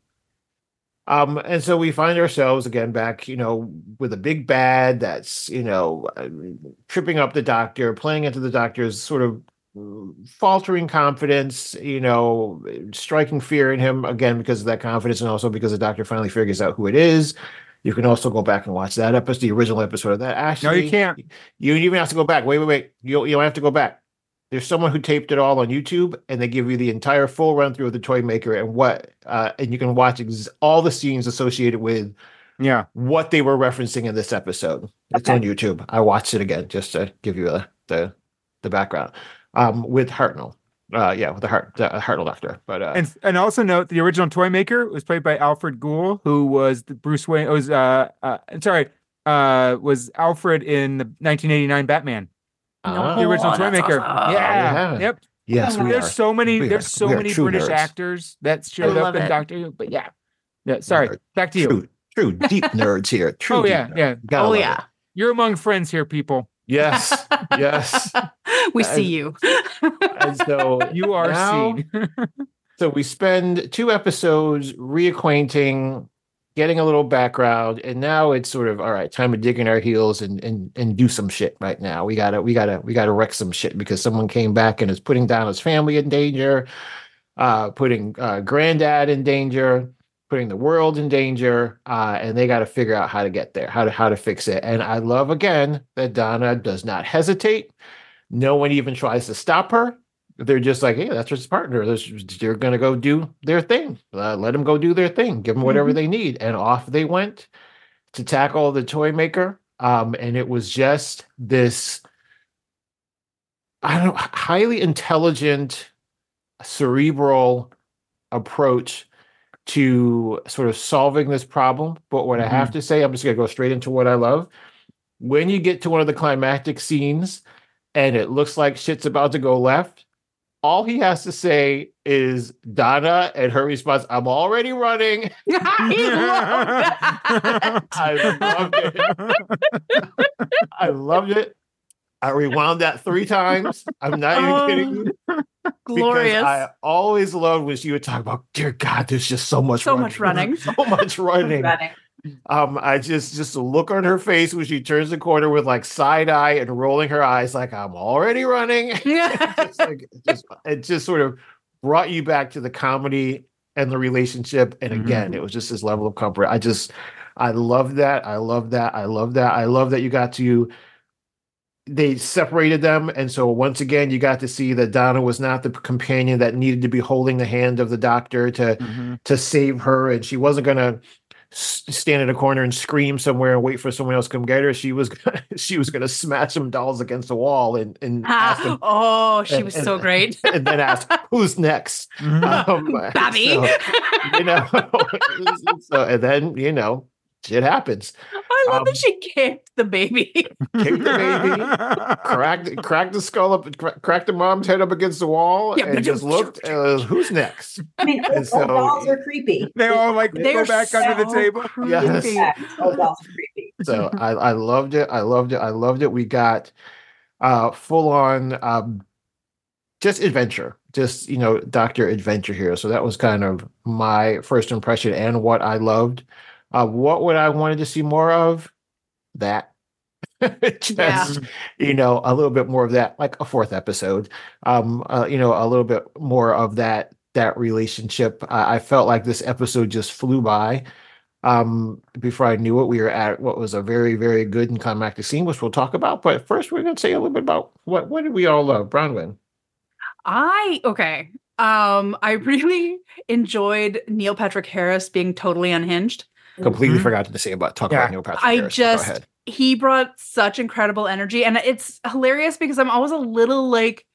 Speaker 2: Um, and so we find ourselves again back, you know, with a big bad that's, you know, uh, tripping up the doctor, playing into the doctor's sort of mm, faltering confidence, you know, striking fear in him again because of that confidence, and also because the doctor finally figures out who it is. You can also go back and watch that episode, the original episode of that. Actually,
Speaker 5: No, you can't.
Speaker 2: You even have to go back. Wait, wait, wait. You you don't have to go back. There's someone who taped it all on YouTube, and they give you the entire full run through of the toy maker and what, uh, and you can watch ex- all the scenes associated with
Speaker 5: Yeah.
Speaker 2: what they were referencing in this episode. It's
Speaker 4: Okay.
Speaker 2: on YouTube. I watched it again just to give you a, the the background. Um, with Hartnell, uh, yeah, with the heart, the Hartnell Doctor. But uh,
Speaker 5: And and also note the original toy maker was played by Alfred Gould, who was the Bruce Wayne. It Was uh, uh sorry, uh, was Alfred in the 1989 Batman,
Speaker 2: uh,
Speaker 5: the original
Speaker 3: Oh,
Speaker 5: toy maker.
Speaker 3: awesome.
Speaker 5: Yeah.
Speaker 2: Yeah.
Speaker 5: Yep.
Speaker 2: yes, we
Speaker 5: there's
Speaker 2: are.
Speaker 5: so many.
Speaker 2: we
Speaker 5: there's
Speaker 2: are-
Speaker 5: so many British
Speaker 2: nerds.
Speaker 5: actors that showed up in
Speaker 3: it.
Speaker 5: Doctor Who. But yeah, yeah. Sorry. Back to you.
Speaker 2: True, true, deep nerds here. True.
Speaker 5: Oh yeah, yeah.
Speaker 2: Gotta
Speaker 3: Oh yeah.
Speaker 2: it.
Speaker 5: You're among friends here, people.
Speaker 2: Yes, yes.
Speaker 3: We
Speaker 2: And-
Speaker 3: see you.
Speaker 2: And so
Speaker 5: You are
Speaker 2: now-
Speaker 5: seen.
Speaker 2: So we spend two episodes reacquainting, getting a little background, and now it's sort of all right, time to dig in our heels and and and do some shit right now. We gotta we gotta we gotta wreck some shit because someone came back and is putting down his family in danger, uh, putting uh, granddad in danger, putting the world in danger, uh, and they got to figure out how to get there, how to how to fix it. And I love again that Donna does not hesitate. No one even tries to stop her they're just like, hey, that's his partner. They're, going to go do their thing. Uh, let them go do their thing. Give them whatever they need. And off they went to tackle the toy maker. Um, and it was just this, I don't know, highly intelligent, cerebral approach to sort of solving this problem. But what I have to say, I'm just going to go straight into what I love. When you get to one of the climactic scenes and it looks like shit's about to go left, all he has to say is Donna and her response, I'm already running.
Speaker 3: I love that.
Speaker 2: I loved it. I loved it. I rewound that three times. I'm not even
Speaker 3: Oh,
Speaker 2: kidding you. because
Speaker 3: Glorious.
Speaker 2: I always loved when she would talk about, dear God, there's just so much
Speaker 3: So
Speaker 2: running.
Speaker 3: much running.
Speaker 2: so much running.
Speaker 4: Running.
Speaker 2: Um, I just just the look on her face when she turns the corner with like side eye and rolling her eyes, like I'm already running. just like just it just sort of brought you back to the comedy and the relationship. And again, it was just this level of comfort. I just I love that. I love that. I love that. I love that you got to they separated them. And so once again, you got to see that Donna was not the companion that needed to be holding the hand of the doctor to
Speaker 5: Mhm.
Speaker 2: to save her, and she wasn't gonna s- stand in a corner and scream somewhere and wait for someone else to come get her. She was gonna, she was gonna smash some dolls against the wall and and ask them,
Speaker 3: oh, she
Speaker 2: and-
Speaker 3: was
Speaker 2: and-
Speaker 3: so great.
Speaker 2: and then ask who's next.
Speaker 5: Mhm.
Speaker 2: Um,
Speaker 3: Babby.
Speaker 2: so, you know, so and then you know, shit happens.
Speaker 3: I I love
Speaker 2: Um,
Speaker 3: that she kicked the baby.
Speaker 2: Kicked the baby, cracked cracked the skull up, cra- cracked the mom's head up against the wall,
Speaker 3: Yeah,
Speaker 2: and just looked. Uh, who's next?
Speaker 4: I mean,
Speaker 2: And
Speaker 4: old,
Speaker 2: so-
Speaker 4: old dolls are creepy.
Speaker 5: they all like
Speaker 3: They
Speaker 5: go
Speaker 3: are
Speaker 5: back under the table.
Speaker 2: Yes.
Speaker 3: creepy.
Speaker 4: Yeah, old dolls are creepy.
Speaker 2: So I, I loved it. I loved it. I loved it. We got uh full on um just adventure. Just, you know, Dr. Adventure here. So that was kind of my first impression and what I loved. Uh what would I wanted to see more of? That. just
Speaker 3: Yeah.
Speaker 2: you know, a little bit more of that, like a fourth episode. Um, uh, you know, a little bit more of that that relationship. I, I felt like this episode just flew by. Um, before I knew it, we were at what was a very, very good and climactic scene, which we'll talk about. But first, we're going to say a little bit about what what did we all love, Bronwyn.
Speaker 3: I okay. Um, I really enjoyed Neil Patrick Harris being totally unhinged.
Speaker 2: Completely
Speaker 5: Mhm.
Speaker 2: forgot to say about talk
Speaker 5: Yeah.
Speaker 2: about Neil Patrick.
Speaker 3: I
Speaker 2: Harris. Go
Speaker 3: just
Speaker 2: ahead.
Speaker 3: he brought such incredible energy, and it's hilarious because I'm always a little like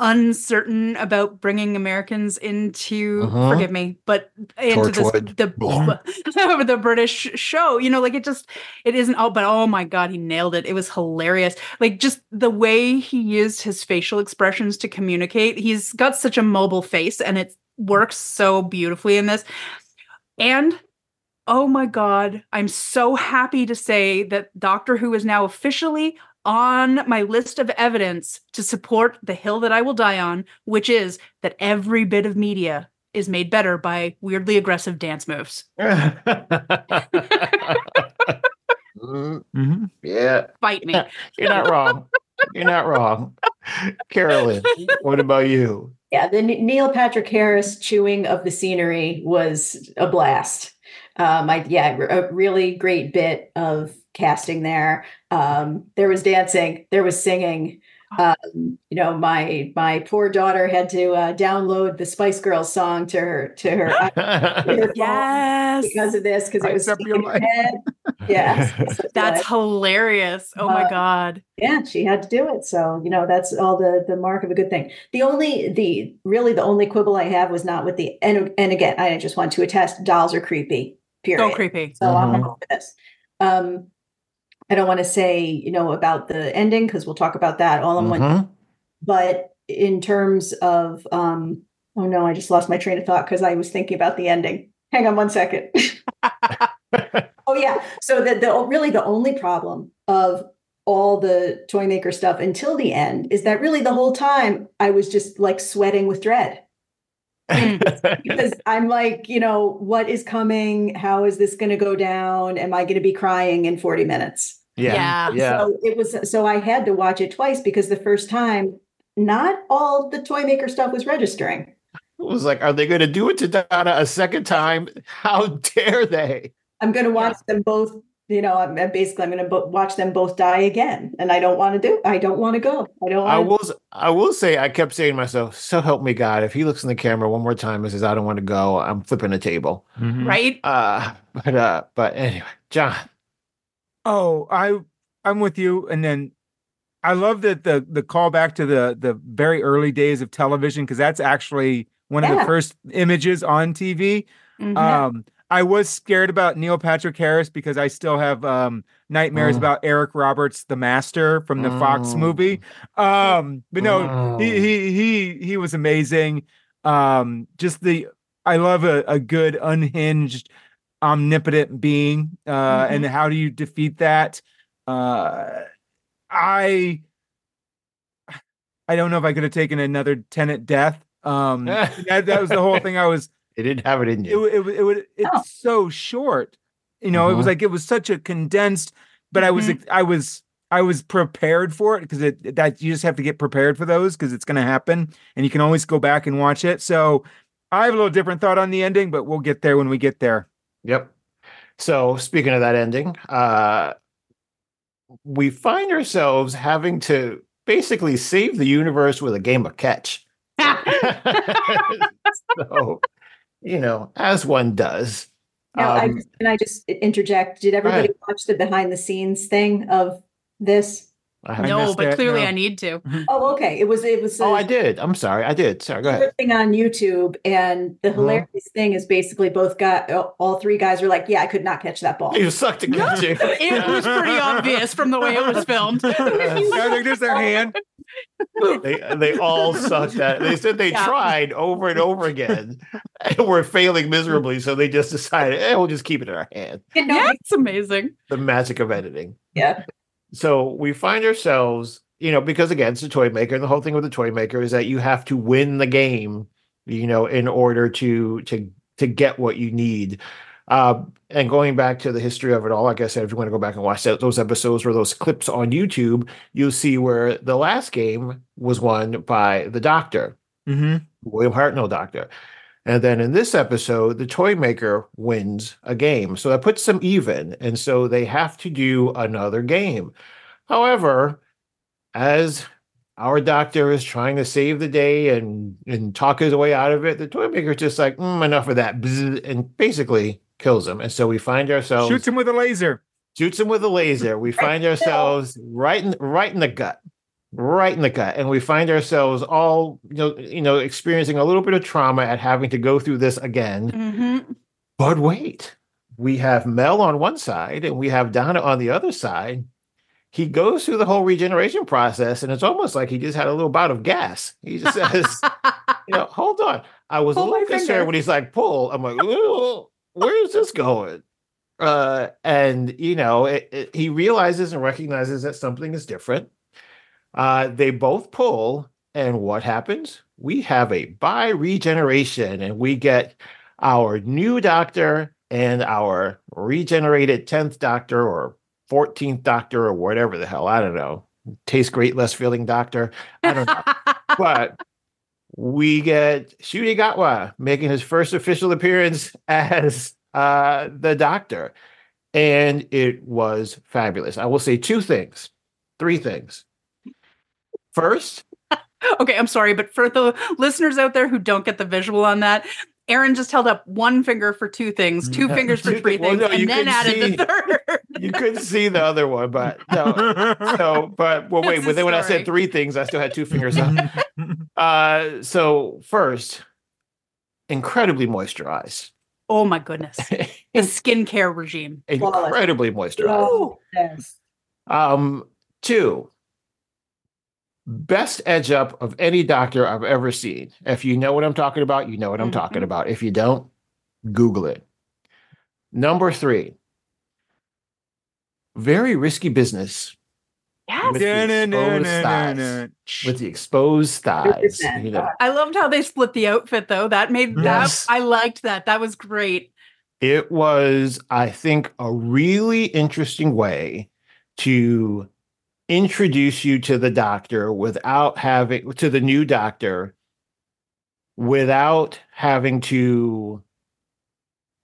Speaker 3: uncertain about bringing Americans into
Speaker 2: Mhm.
Speaker 3: forgive me, but into this
Speaker 2: Torchwood.
Speaker 3: the the British show. You know, like it just it isn't all. But oh my god, he nailed it! It was hilarious. Like just the way he used his facial expressions to communicate. He's got such a mobile face, and it works so beautifully in this. And oh my God, I'm so happy to say that Doctor Who is now officially on my list of evidence to support the hill that I will die on, which is that every bit of media is made better by weirdly aggressive dance moves.
Speaker 2: Mm,
Speaker 5: Mhm.
Speaker 2: yeah,
Speaker 3: Fight me.
Speaker 2: you're not wrong. You're not wrong. Carolyn, what about you?
Speaker 4: Yeah, the Neil Patrick Harris chewing of the scenery was a blast. Um, I yeah, a really great bit of casting there. Um, there was dancing, there was singing. Um, you know, my my poor daughter had to uh, download the Spice Girls song to her to her, to her
Speaker 3: Yes.
Speaker 4: because of this because it was
Speaker 5: up your
Speaker 4: sticking in her
Speaker 5: life.
Speaker 4: head. Yes,
Speaker 3: That's hilarious. Oh my
Speaker 4: Uh,
Speaker 3: God.
Speaker 4: yeah she had to do it so you know that's all the the mark of a good thing the only the really the only quibble i have was not with the and and again i just want to attest dolls are creepy period
Speaker 3: So creepy.
Speaker 4: so i'm
Speaker 2: Mhm.
Speaker 4: all for this um i don't want to say you know about the ending because we'll talk about that all in one
Speaker 2: Mhm.
Speaker 4: but in terms of um oh no i just lost my train of thought because i was thinking about the ending hang on one second oh yeah so the, the really the only problem of all the toy maker stuff until the end is that really the whole time i was just like sweating with dread Mm. because i'm like you know what is coming how is this going to go down am i going to be crying in 40 minutes
Speaker 2: yeah,
Speaker 3: Yeah.
Speaker 2: yeah.
Speaker 4: so it was so i had to watch it twice because the first time not all the toy maker stuff was registering
Speaker 2: It was like, are they going to do it to Donna a second time? How dare they?
Speaker 4: i'm going to watch them both you know i'm I'm basically i'm going to bo- watch them both die again and i don't want to do i don't want to go i don't
Speaker 2: I
Speaker 4: want
Speaker 2: will. s- I will say. I kept saying to myself, "So help me God." If he looks in the camera one more time and says, "I don't want to go," I'm flipping the table.
Speaker 5: Mhm.
Speaker 3: Right?
Speaker 2: Uh, but uh, but anyway, John.
Speaker 5: Oh, I I'm with you. And then I love that the the callback to the the very early days of television because that's actually one of the first images on TV.
Speaker 3: Mhm.
Speaker 5: Um, I was scared about Neil Patrick Harris because I still have um, nightmares
Speaker 2: Mm.
Speaker 5: about Eric Roberts, the Master from the Fox
Speaker 2: Mm.
Speaker 5: movie. Um, but no,
Speaker 2: Mm.
Speaker 5: he he he he was amazing. Um, just the I love a, a good unhinged, omnipotent being. Uh, and how do you defeat that? Uh, I I don't know if I could have taken another Tennant death. Um, that, that was the whole thing. I was
Speaker 2: They didn't have it in
Speaker 5: it
Speaker 2: you.
Speaker 5: would it, would- it would it's
Speaker 4: Oh.
Speaker 5: so short you know it was
Speaker 2: Mhm.
Speaker 5: like it was such a condensed but i was
Speaker 3: Mhm.
Speaker 5: i was i was prepared for it because it that you just have to get prepared for those because it's going to happen and you can always go back and watch it so i have a little different thought on the ending but we'll get there when we get there
Speaker 2: Yep. So speaking of that ending, uh, we find ourselves having to basically save the universe with a game of catch. so, you know, as one does.
Speaker 4: Now, I
Speaker 2: Um,
Speaker 4: just, can I just interject? Did everybody watch the behind the scenes thing of this?
Speaker 2: I
Speaker 3: no, but
Speaker 5: it,
Speaker 3: clearly
Speaker 5: no.
Speaker 3: I need to.
Speaker 4: Oh, okay. It was it was
Speaker 2: Oh, I did. I'm sorry. I did. Sorry. Go ahead.
Speaker 4: thing on YouTube, and the
Speaker 2: Mhm.
Speaker 4: hilarious thing is basically both got all three guys are like, "Yeah, I could not catch that ball."
Speaker 2: You sucked to catch it.
Speaker 3: It was pretty obvious from the way it was filmed.
Speaker 5: Yeah, like there's their hand.
Speaker 2: they they all sucked at it. They said they
Speaker 3: Yeah.
Speaker 2: tried over and over again and were failing miserably. So they just decided, eh, we'll just keep it in our hand.
Speaker 4: And
Speaker 3: yeah, it's amazing.
Speaker 2: The magic of editing.
Speaker 4: yeah.
Speaker 2: So we find ourselves, you know, because again, it's a toy maker, and the whole thing with the toy maker is that you have to win the game, you know, in order to to to get what you need. Uh, and going back to the history of it all, like I said, if you want to go back and watch that, those episodes or those clips on YouTube, you'll see where the last game was won by the Doctor.
Speaker 5: Mm-hmm.
Speaker 2: William Hartnell Doctor. And then in this episode, the toy maker wins a game. So that puts them even. And so they have to do another game. However, as our doctor is trying to save the day and, and talk his way out of it, the toy maker's just like, "Mm, enough of that, and basically kills him. And so we find ourselves
Speaker 5: Shoots him with a laser.
Speaker 2: shoots him with a laser. We find ourselves right in right in the gut, right in the gut, and we find ourselves all you know, you know, experiencing a little bit of trauma at having to go through this again.
Speaker 3: hmm
Speaker 2: But wait, we have Mel on one side and we have Donna on the other side. He goes through the whole regeneration process, and it's almost like he just had a little bout of gas. He just says, you know, hold on. I was
Speaker 4: Pull
Speaker 2: a little concerned
Speaker 4: finger.
Speaker 2: when he's like, pull. I'm like, where is this going? Uh, and you know, it, it- he realizes and recognizes that something is different. Uh, they both pull, and what happens? We have a bi regeneration, and we get our new doctor and our regenerated 10th doctor or 14th doctor or whatever the hell. I don't know. Tastes great, less feeling doctor. I don't know but we get Ncuti Gatwa making his first official appearance as uh, the doctor. And it was fabulous. I will say two things, three things. First,
Speaker 3: okay, I'm sorry, but for the listeners out there who don't get the visual on that, Aaron just held up one finger for two things, two fingers for three
Speaker 2: thi- well,
Speaker 3: things,
Speaker 2: no, you
Speaker 3: and then
Speaker 2: couldn't
Speaker 3: added
Speaker 2: see-
Speaker 3: the third.
Speaker 2: you couldn't see the other one, but no. So, but well, wait. But then when I said three things, I still had two fingers up. Uh, so first, incredibly moisturized,
Speaker 3: oh my goodness. The skincare regime.
Speaker 2: Incredibly moisturized.
Speaker 4: Oh, yes.
Speaker 2: Um, two, best edge up of any doctor I've ever seen. If you know what I'm talking about, you know what I'm talking
Speaker 3: Mhm.
Speaker 2: about. If you don't, Google it. Number three, very risky business
Speaker 3: Yes.
Speaker 2: With the exposed thighs. with the exposed thighs. You know,
Speaker 3: I loved how they split the outfit though. That made
Speaker 2: Yes.
Speaker 3: that I liked that. That was great.
Speaker 2: it was, I think, a really interesting way to introduce you to the doctor without having to the new doctor without having to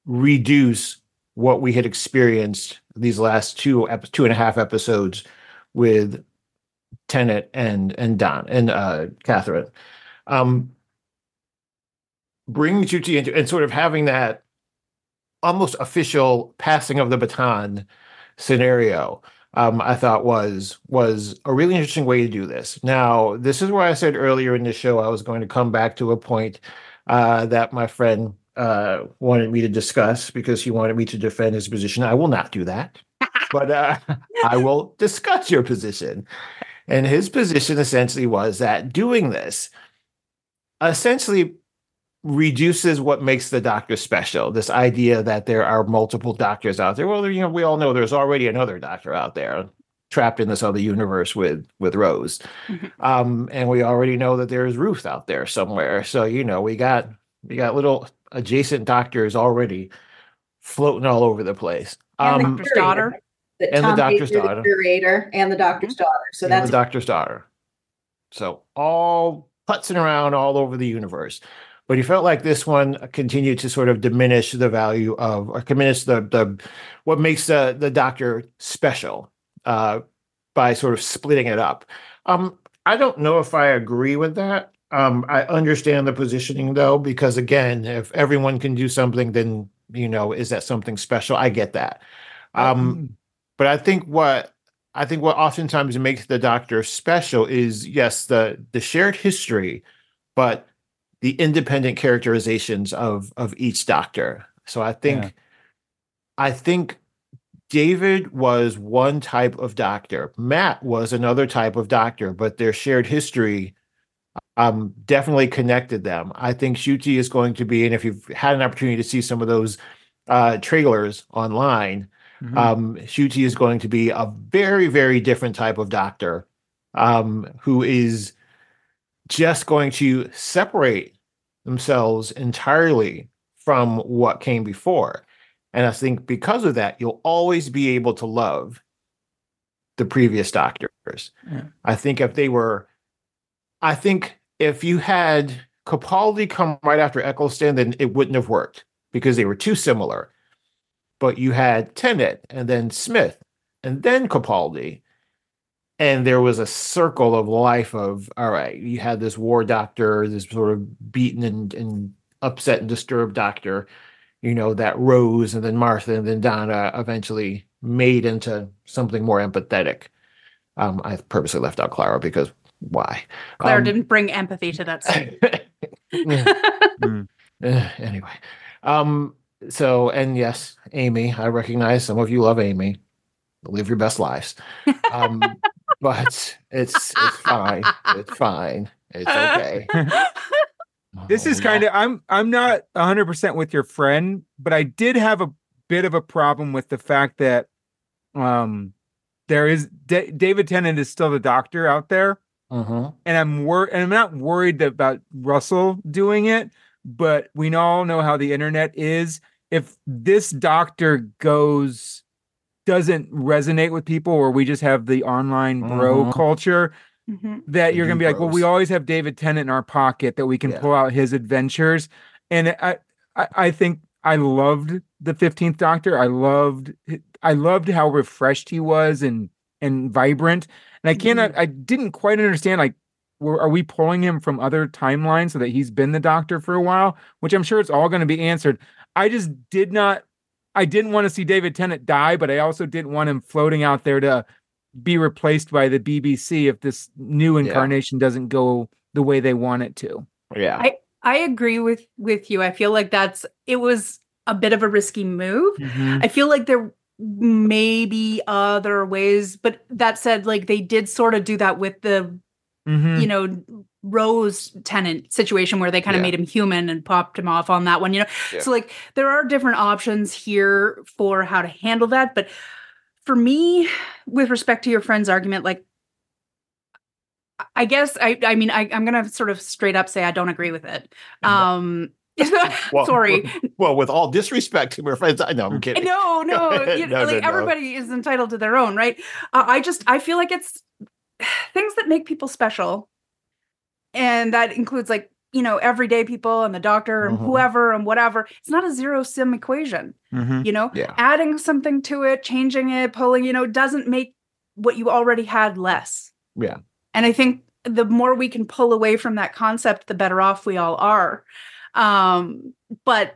Speaker 2: reduce what we had experienced these last two two and a half episodes with Tennant and and Don and uh Catherine. Um you to into and sort of having that almost official passing of the baton scenario um, I thought was was a really interesting way to do this. Now, this is where I said earlier in the show I was going to come back to a point uh, that my friend uh, wanted me to discuss because he wanted me to defend his position. I will not do that, but uh, I will discuss your position. And his position essentially was that doing this essentially reduces what makes the doctor special. This idea that there are multiple doctors out there. Well, you know, we all know there's already another doctor out there trapped in this other universe with with Rose,
Speaker 3: Mhm.
Speaker 2: um, and we already know that there's Ruth out there somewhere. So you know, we got we got little adjacent doctors already floating all over the place.
Speaker 4: And the
Speaker 2: Um,
Speaker 3: Doctor's daughter.
Speaker 4: that
Speaker 2: And the
Speaker 4: Tom
Speaker 2: doctor's
Speaker 4: Baker, the
Speaker 2: daughter.
Speaker 4: curator, and the doctor's daughter. So
Speaker 2: and
Speaker 4: that's
Speaker 2: the doctor's daughter. So all putzing around all over the universe. But he felt like this one continued to sort of diminish the value of or diminish the the what makes the the doctor special uh by sort of splitting it up. Um I don't know if I agree with that. Um I understand the positioning though, because again, if everyone can do something, then you know, is that something special? I get that. Um but I think what I think what oftentimes makes the Doctor special is yes, the the shared history, but the independent characterizations of of each Doctor. So I think,
Speaker 5: Yeah.
Speaker 2: I think David was one type of Doctor. Matt was another type of Doctor, but their shared history um definitely connected them. I think Ncuti is going to be, and if you've had an opportunity to see some of those uh trailers online,
Speaker 5: Mhm.
Speaker 2: um Ncuti is going to be a very, very different type of doctor um who is just going to separate themselves entirely from what came before. And I think because of that, you'll always be able to love the previous doctors.
Speaker 5: Yeah.
Speaker 2: I think if they were, I think if you had Capaldi come right after Eccleston, then it wouldn't have worked because they were too similar. But you had Tennant and then Smith and then Capaldi. And there was a circle of life of, all right, you had this war doctor, this sort of beaten and, and upset and disturbed doctor, you know, that Rose and then Martha and then Donna eventually made into something more empathetic. Um, I purposely left out Clara because why?
Speaker 3: clara
Speaker 2: Um,
Speaker 3: didn't bring empathy to that scene.
Speaker 5: Mm.
Speaker 2: Anyway, um, so and yes, Amy, I recognize some of you love Amy. Live your best lives. Um, but it's it's fine. It's fine. It's okay.
Speaker 5: This is kind of I'm I'm not 100% with your friend, but I did have a bit of a problem with the fact that um there is Da- David Tennant is still the doctor out there
Speaker 2: Mhm.
Speaker 5: and I'm wor- and I'm not worried about Russell doing it, but we all know how the internet is. If this doctor goes doesn't resonate with people or we just have the online bro
Speaker 2: Mhm.
Speaker 5: culture,
Speaker 3: Mhm.
Speaker 5: that you're gonna be like, well, we always have David Tennant in our pocket that we can
Speaker 2: Yeah.
Speaker 5: pull out his adventures. And I, I, I think I loved the Fifteenth Doctor. I loved, I loved how refreshed he was and and vibrant. And I cannot, I didn't quite understand like, were, are we pulling him from other timelines so that he's been the Doctor for a while? Which I'm sure it's all going to be answered. I just did not. I didn't want to see David Tennant die, but I also didn't want him floating out there to be replaced by the BBC if this new
Speaker 2: Yeah.
Speaker 5: incarnation doesn't go the way they want it to.
Speaker 2: Yeah.
Speaker 3: I agree with with you. I feel like that's it was a bit of a risky move. Mm-hmm. I feel like there may be other ways, but that said, like they did sort of do that with the
Speaker 5: Mhm.
Speaker 3: you know Rose Tennant situation where they kind of
Speaker 2: Yeah.
Speaker 3: made him human and popped him off on that one. You know,
Speaker 2: Yeah.
Speaker 3: so like there are different options here for how to handle that, but for me, with respect to your friend's argument, like. I guess I I mean I, I'm gonna sort of straight up say I don't agree with it. Um
Speaker 2: Well,
Speaker 3: sorry.
Speaker 2: Well, with all disrespect to my friends, I know I'm kidding.
Speaker 3: No, no, you
Speaker 2: No,
Speaker 3: like
Speaker 2: no, no.
Speaker 3: everybody is entitled to their own, right? Uh, I just I feel like it's things that make people special, and that includes like you know everyday people and the doctor and
Speaker 2: Mhm.
Speaker 3: whoever and whatever. It's not a zero sum equation,
Speaker 5: Mhm.
Speaker 3: you know.
Speaker 2: Yeah.
Speaker 3: Adding something to it, changing it, pulling, you know, doesn't make what you already had less.
Speaker 2: Yeah.
Speaker 3: And I think the more we can pull away from that concept, the better off we all are. Um, but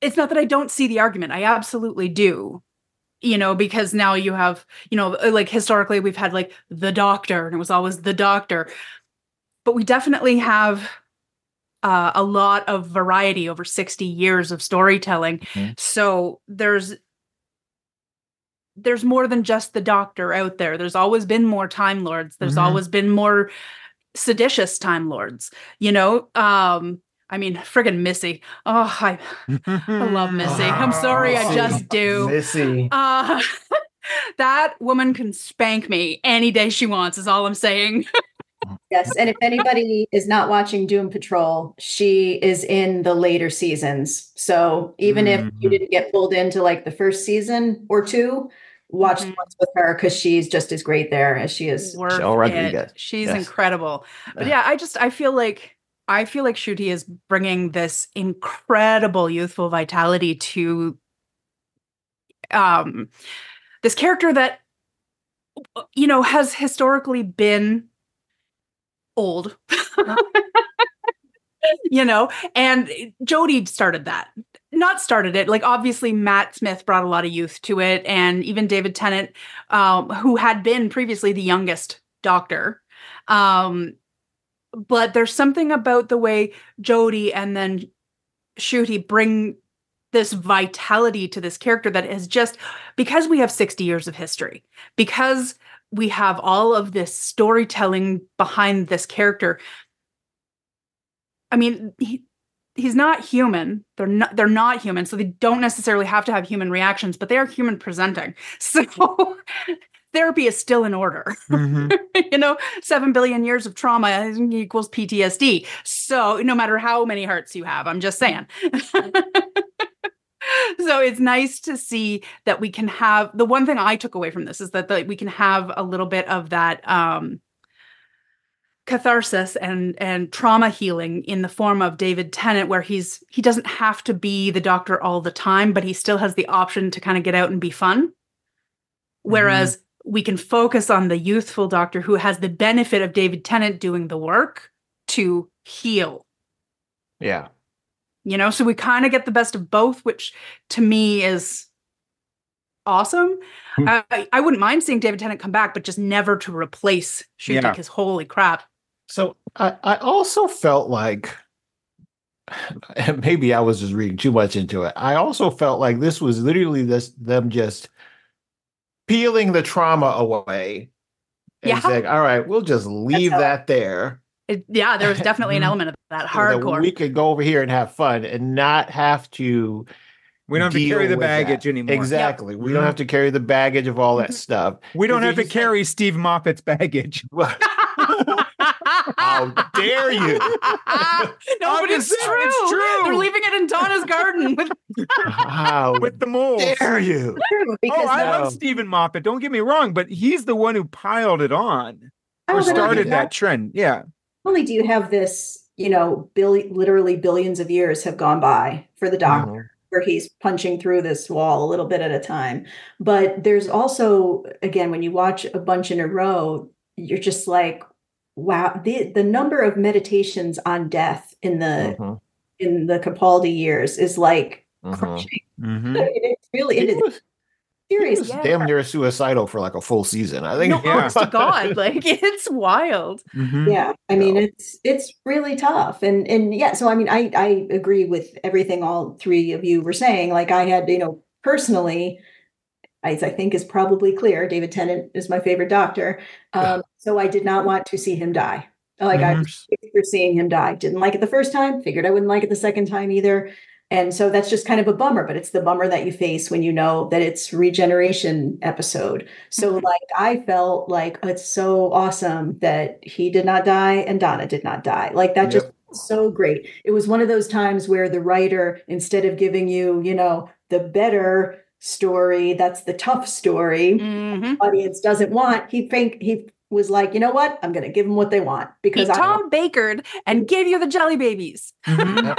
Speaker 3: it's not that I don't see the argument. I absolutely do. You know, because now you have, you know, like historically we've had like the doctor and it was always the doctor. But we definitely have uh, a lot of variety over 60 years of storytelling.
Speaker 2: Mhm.
Speaker 3: So there's there's more than just the doctor out there. There's always been more time lords. There's
Speaker 5: Mhm.
Speaker 3: always been more seditious time lords. You know, um, I mean, friggin' Missy. Oh, I I love Missy. I'm sorry, I just do.
Speaker 2: Missy.
Speaker 3: Uh, that woman can spank me any day she wants. Is all I'm saying.
Speaker 4: Yes, and if anybody is not watching Doom Patrol, she is in the later seasons. So even if you
Speaker 5: Mhm.
Speaker 4: didn't get pulled into like the first season or two, watch the
Speaker 3: Mhm.
Speaker 4: ones with her because she's just as great there as she is.
Speaker 3: Worth
Speaker 2: Michelle
Speaker 3: it.
Speaker 2: Rodriguez.
Speaker 3: She's
Speaker 2: Yes.
Speaker 3: incredible. But yeah, I just I feel like I feel like Ncuti is bringing this incredible youthful vitality to um this character that you know has historically been old. you know, and Jodie started that. Not started it. Like obviously, Matt Smith brought a lot of youth to it, and even David Tennant, um, who had been previously the youngest Doctor. Um, but there's something about the way Jodie and then Ncuti bring this vitality to this character that is just because we have 60 years of history, because we have all of this storytelling behind this character. I mean, he, he's not human. They're not they're not human, so they don't necessarily have to have human reactions, but they are human presenting. So therapy is still in order.
Speaker 5: Mhm.
Speaker 3: you know, 7 billion years of trauma equals PTSD. So, no matter how many hearts you have, I'm just saying. so, it's nice to see that we can have the one thing I took away from this is that the, we can have a little bit of that um catharsis and and trauma healing in the form of David Tennant where he's he doesn't have to be the doctor all the time but he still has the option to kind of get out and be fun whereas we can focus on the youthful doctor who has the benefit of David Tennant doing the work to heal
Speaker 2: Yeah.
Speaker 3: you know so we kind of get the best of both which to me is awesome
Speaker 2: Hmm.
Speaker 3: I, I wouldn't mind seeing david tennant come back but just never to replace Ncuti
Speaker 5: Yeah.
Speaker 3: because holy crap
Speaker 2: So I, I also felt like maybe I was just reading too much into it. I also felt like this was literally this them just peeling the trauma away and
Speaker 3: Yeah.
Speaker 2: saying, all right, we'll just leave
Speaker 4: how-
Speaker 2: that there.
Speaker 3: It- yeah there was definitely an
Speaker 5: Mhm.
Speaker 3: element of that
Speaker 2: so that
Speaker 3: hardcore
Speaker 2: we could go over here and have fun and not have to
Speaker 5: We don't have to carry the
Speaker 2: with that.
Speaker 5: baggage anymore.
Speaker 2: Exactly. We don't
Speaker 5: Mhm.
Speaker 2: have to carry the baggage of all that stuff.
Speaker 5: We don't have to
Speaker 2: you said-
Speaker 5: carry Steve Moffat's baggage.
Speaker 2: How dare you?
Speaker 3: no, but it's true.
Speaker 5: it's true.
Speaker 3: They're leaving it in Donna's garden with
Speaker 2: How
Speaker 5: with the moles.
Speaker 2: dare you?
Speaker 5: Oh, I
Speaker 2: no.
Speaker 5: love Stephen Moffat. Don't get me wrong, but he's the one who piled it on
Speaker 4: Oh,
Speaker 5: or
Speaker 4: then
Speaker 5: started that trend. Yeah.
Speaker 4: only do you have this, you know, billi- literally billions of years have gone by for the doctor.
Speaker 2: Mhm.
Speaker 4: where he's punching through this wall a little bit at a time. But there's also, again, when you watch a bunch in a row, you're just like, wow, the the number of meditations on death in the
Speaker 2: Mhm.
Speaker 4: in the Capaldi years is like
Speaker 2: Mhm.
Speaker 4: crushing.
Speaker 5: Mhm.
Speaker 4: It's really it
Speaker 2: He
Speaker 4: is
Speaker 2: was, he
Speaker 4: serious.
Speaker 2: was
Speaker 3: Yeah.
Speaker 2: damn near suicidal for like a full season. I think.
Speaker 3: no
Speaker 5: Yeah.
Speaker 3: honest to God. Like it's wild.
Speaker 5: Mhm.
Speaker 4: Yeah, I mean it's it's really tough, and and yeah. So I mean, I I agree with everything all three of you were saying. Like I had, you know, personally, as I think is probably clear, David Tennant is my favorite Doctor. Um, so I did not want to see him die. Like I was for seeing him die. Didn't like it the first time. Figured I wouldn't like it the second time either. And so that's just kind of a bummer, but it's the bummer that you face when you know that it's regeneration episode. So
Speaker 3: Mhm.
Speaker 4: like I felt like it's so awesome that he did not die and Donna did not die. Like that just so great. It was one of those times where the writer instead of giving you, you know, the better story, that's the tough story,
Speaker 3: Mhm.
Speaker 4: audience doesn't want, he think he was like, you know what? I'm going to give them what they want because I
Speaker 3: Tom Bakered and gave you the jelly babies.
Speaker 5: Mhm.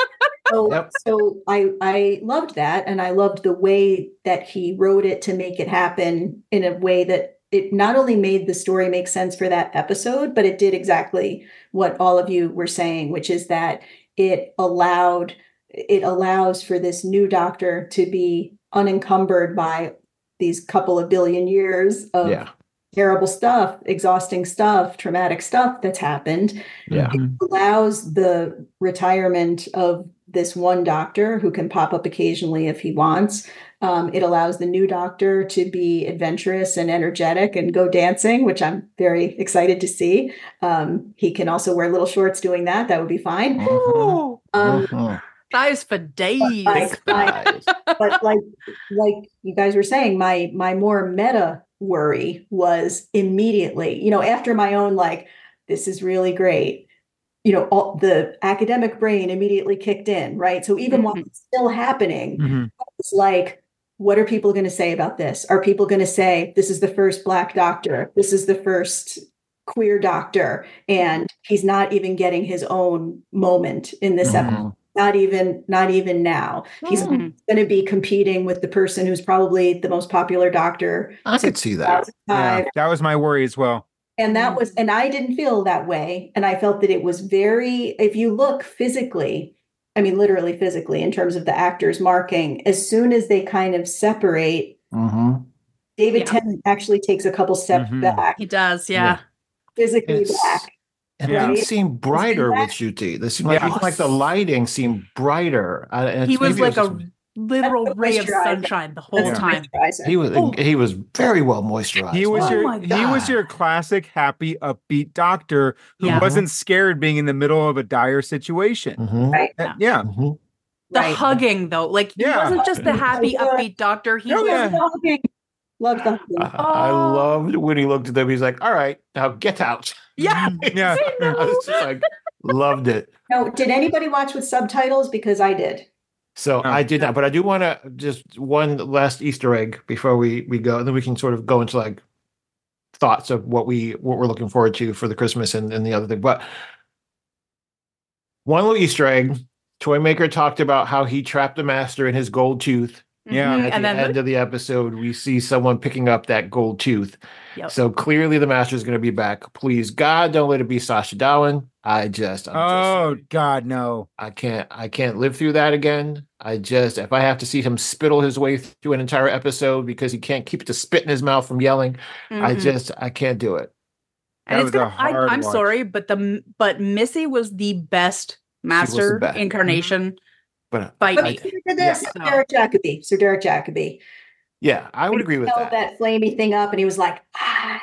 Speaker 4: so,
Speaker 2: Yep.
Speaker 4: so I I loved that, and I loved the way that he wrote it to make it happen in a way that it not only made the story make sense for that episode, but it did exactly what all of you were saying, which is that it allowed it allows for this new doctor to be unencumbered by these couple of billion years of
Speaker 2: Yeah.
Speaker 4: Terrible stuff, exhausting stuff, traumatic stuff that's happened
Speaker 2: Yeah.
Speaker 5: Mhm.
Speaker 4: allows the retirement of this one doctor who can pop up occasionally if he wants. Um, it allows the new doctor to be adventurous and energetic and go dancing, which I'm very excited to see. Um, he can also wear little shorts doing that. That would be fine.
Speaker 2: Mhm.
Speaker 3: Ooh,
Speaker 4: Um,
Speaker 2: Mhm.
Speaker 3: thighs for days.
Speaker 4: I-
Speaker 2: Thick thighs.
Speaker 4: but like like you guys were saying my my more meta worry was immediately you know after my own like this is really great you know all the academic brain immediately kicked in right so even while
Speaker 3: Mhm.
Speaker 4: it's still happening
Speaker 5: Mhm.
Speaker 4: it's like what are people going to say about this are people going to say this is the first black doctor this is the first queer doctor and he's not even getting his own moment in this episode
Speaker 2: Mhm.
Speaker 4: Not even not even now he's
Speaker 3: Mhm.
Speaker 4: going to be competing with the person who's probably the most popular doctor
Speaker 2: I could see that.
Speaker 5: Yeah, that was my worry as well.
Speaker 4: And that was, and I didn't feel that way. And I felt that it was very, if you look physically, I mean, literally physically, in terms of the actors marking, as soon as they kind of separate,
Speaker 2: Mm-hmm.
Speaker 4: David
Speaker 3: Yeah.
Speaker 4: Tennant actually takes a couple steps
Speaker 5: Mhm.
Speaker 4: back,
Speaker 3: He does, yeah.
Speaker 4: physically
Speaker 2: It's-
Speaker 4: back.
Speaker 2: And it
Speaker 5: Yeah.
Speaker 2: didn't seem brighter with
Speaker 4: that-
Speaker 2: Ncuti. This seemed like,
Speaker 5: Yeah.
Speaker 2: even like the lighting seemed brighter. Uh,
Speaker 3: He was like
Speaker 2: it was
Speaker 3: a literal ray of sunshine the whole
Speaker 4: That's
Speaker 3: time.
Speaker 2: he was
Speaker 3: Oh.
Speaker 2: he was very well moisturized.
Speaker 5: He was
Speaker 3: Oh
Speaker 5: your
Speaker 3: my
Speaker 5: he was your classic happy upbeat doctor who
Speaker 3: Yeah.
Speaker 5: wasn't scared being in the middle of a dire situation.
Speaker 2: Mhm,
Speaker 4: Right.
Speaker 5: Uh, yeah.
Speaker 2: mhm.
Speaker 3: The
Speaker 4: Right.
Speaker 3: hugging though, like he
Speaker 5: Yeah.
Speaker 3: wasn't just the happy,
Speaker 4: Yeah.
Speaker 3: upbeat doctor. He
Speaker 5: Oh,
Speaker 3: was
Speaker 5: yeah.
Speaker 4: Hugging. Loved the hugging.
Speaker 2: I, I
Speaker 3: Oh.
Speaker 2: loved when he looked at them. He's like, "All right, now get out."
Speaker 3: Yeah.
Speaker 5: Mm, yeah.
Speaker 2: I was just like, loved it.
Speaker 4: No, did anybody watch with subtitles? Because I did.
Speaker 2: So
Speaker 5: Oh.
Speaker 2: I did not, but I do want to just one last Easter egg before we we go, and then we can sort of go into like thoughts of what we what we're looking forward to for the Christmas and, and the other thing. But one little Easter egg, Toymaker talked about how he trapped the master in his gold tooth.
Speaker 5: Yeah.
Speaker 3: Mhm.
Speaker 2: At
Speaker 3: And
Speaker 2: the
Speaker 3: then
Speaker 2: end of the episode, we see someone picking up that gold tooth.
Speaker 3: Yep.
Speaker 2: So clearly the master is going to be back. Please God, don't let it be Sacha Dhawan. I just, I'm just
Speaker 5: Oh God, no.
Speaker 2: I can't I can't live through that again. I just if I have to see him spittle his way through an entire episode because he can't keep the spit in his mouth from yelling, I
Speaker 3: Mhm.
Speaker 2: just I can't do it.
Speaker 3: and
Speaker 5: That
Speaker 3: it's
Speaker 5: was a
Speaker 3: gonna, I,
Speaker 5: hard
Speaker 3: I'm
Speaker 5: watch.
Speaker 3: sorry, but the but Missy was the best master
Speaker 2: best.
Speaker 3: incarnation
Speaker 2: But
Speaker 3: by
Speaker 4: But
Speaker 3: me.
Speaker 4: who did this?
Speaker 3: Yeah.
Speaker 4: Sir Derek Jacobi. Sir Derek Jacobi.
Speaker 2: yeah, I would
Speaker 4: He
Speaker 2: agree with that.
Speaker 4: that flamey thing up and he was like, I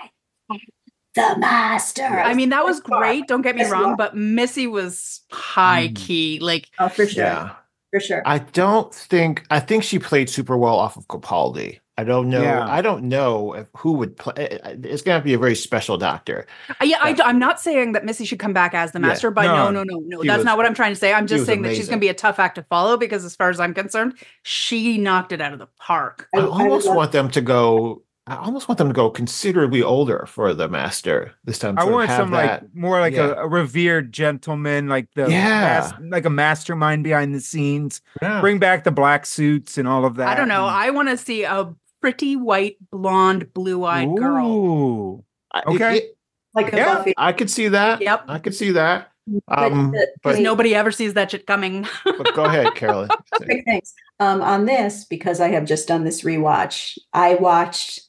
Speaker 4: the master.
Speaker 3: I mean, that was
Speaker 4: Yes, you are.
Speaker 3: great. Don't get me wrong, but Missy was high
Speaker 2: Mm.
Speaker 3: key. Like,
Speaker 4: Oh, for sure.
Speaker 2: Yeah.
Speaker 4: For sure.
Speaker 2: I don't think I think she played super well off of Capaldi. I don't know.
Speaker 5: Yeah.
Speaker 2: I don't know who would play. Eh, eh, eh, it's going to be a very special doctor.
Speaker 3: Uh, yeah, I,
Speaker 2: Yeah.
Speaker 3: am not saying that Missy should come back as the
Speaker 2: Yeah.
Speaker 3: master, but
Speaker 5: No.
Speaker 3: no, no, no, no. That's
Speaker 2: was-
Speaker 3: not what I'm trying to say. I'm just
Speaker 2: was
Speaker 3: saying that she's going to be a tough act to follow because, as far as I'm concerned, she knocked it out of the park.
Speaker 2: I,
Speaker 4: I- I
Speaker 2: almost
Speaker 4: love-
Speaker 2: want them to go. I almost want them to go considerably older for the master this time.
Speaker 5: I want some
Speaker 2: that-
Speaker 5: like more like
Speaker 2: yeah.
Speaker 5: a, a revered gentleman, like the
Speaker 2: Yeah.
Speaker 5: mas- like a mastermind behind the scenes.
Speaker 2: Yeah.
Speaker 5: Bring back the black suits and all of that.
Speaker 3: I don't know.
Speaker 5: and-
Speaker 3: I want to see a pretty white, blonde, blue-eyed girl.
Speaker 2: I-
Speaker 5: Okay.
Speaker 2: it-
Speaker 4: like a
Speaker 5: Yeah.
Speaker 4: Buffy.
Speaker 2: I could see that.
Speaker 3: Yep.
Speaker 2: I could see that.
Speaker 4: But
Speaker 2: Um,
Speaker 4: the-
Speaker 2: but-
Speaker 3: Nobody ever sees that shit coming.
Speaker 2: But go ahead, Carolyn.
Speaker 4: Quick things. Um, on this, because I have just done this rewatch, I watched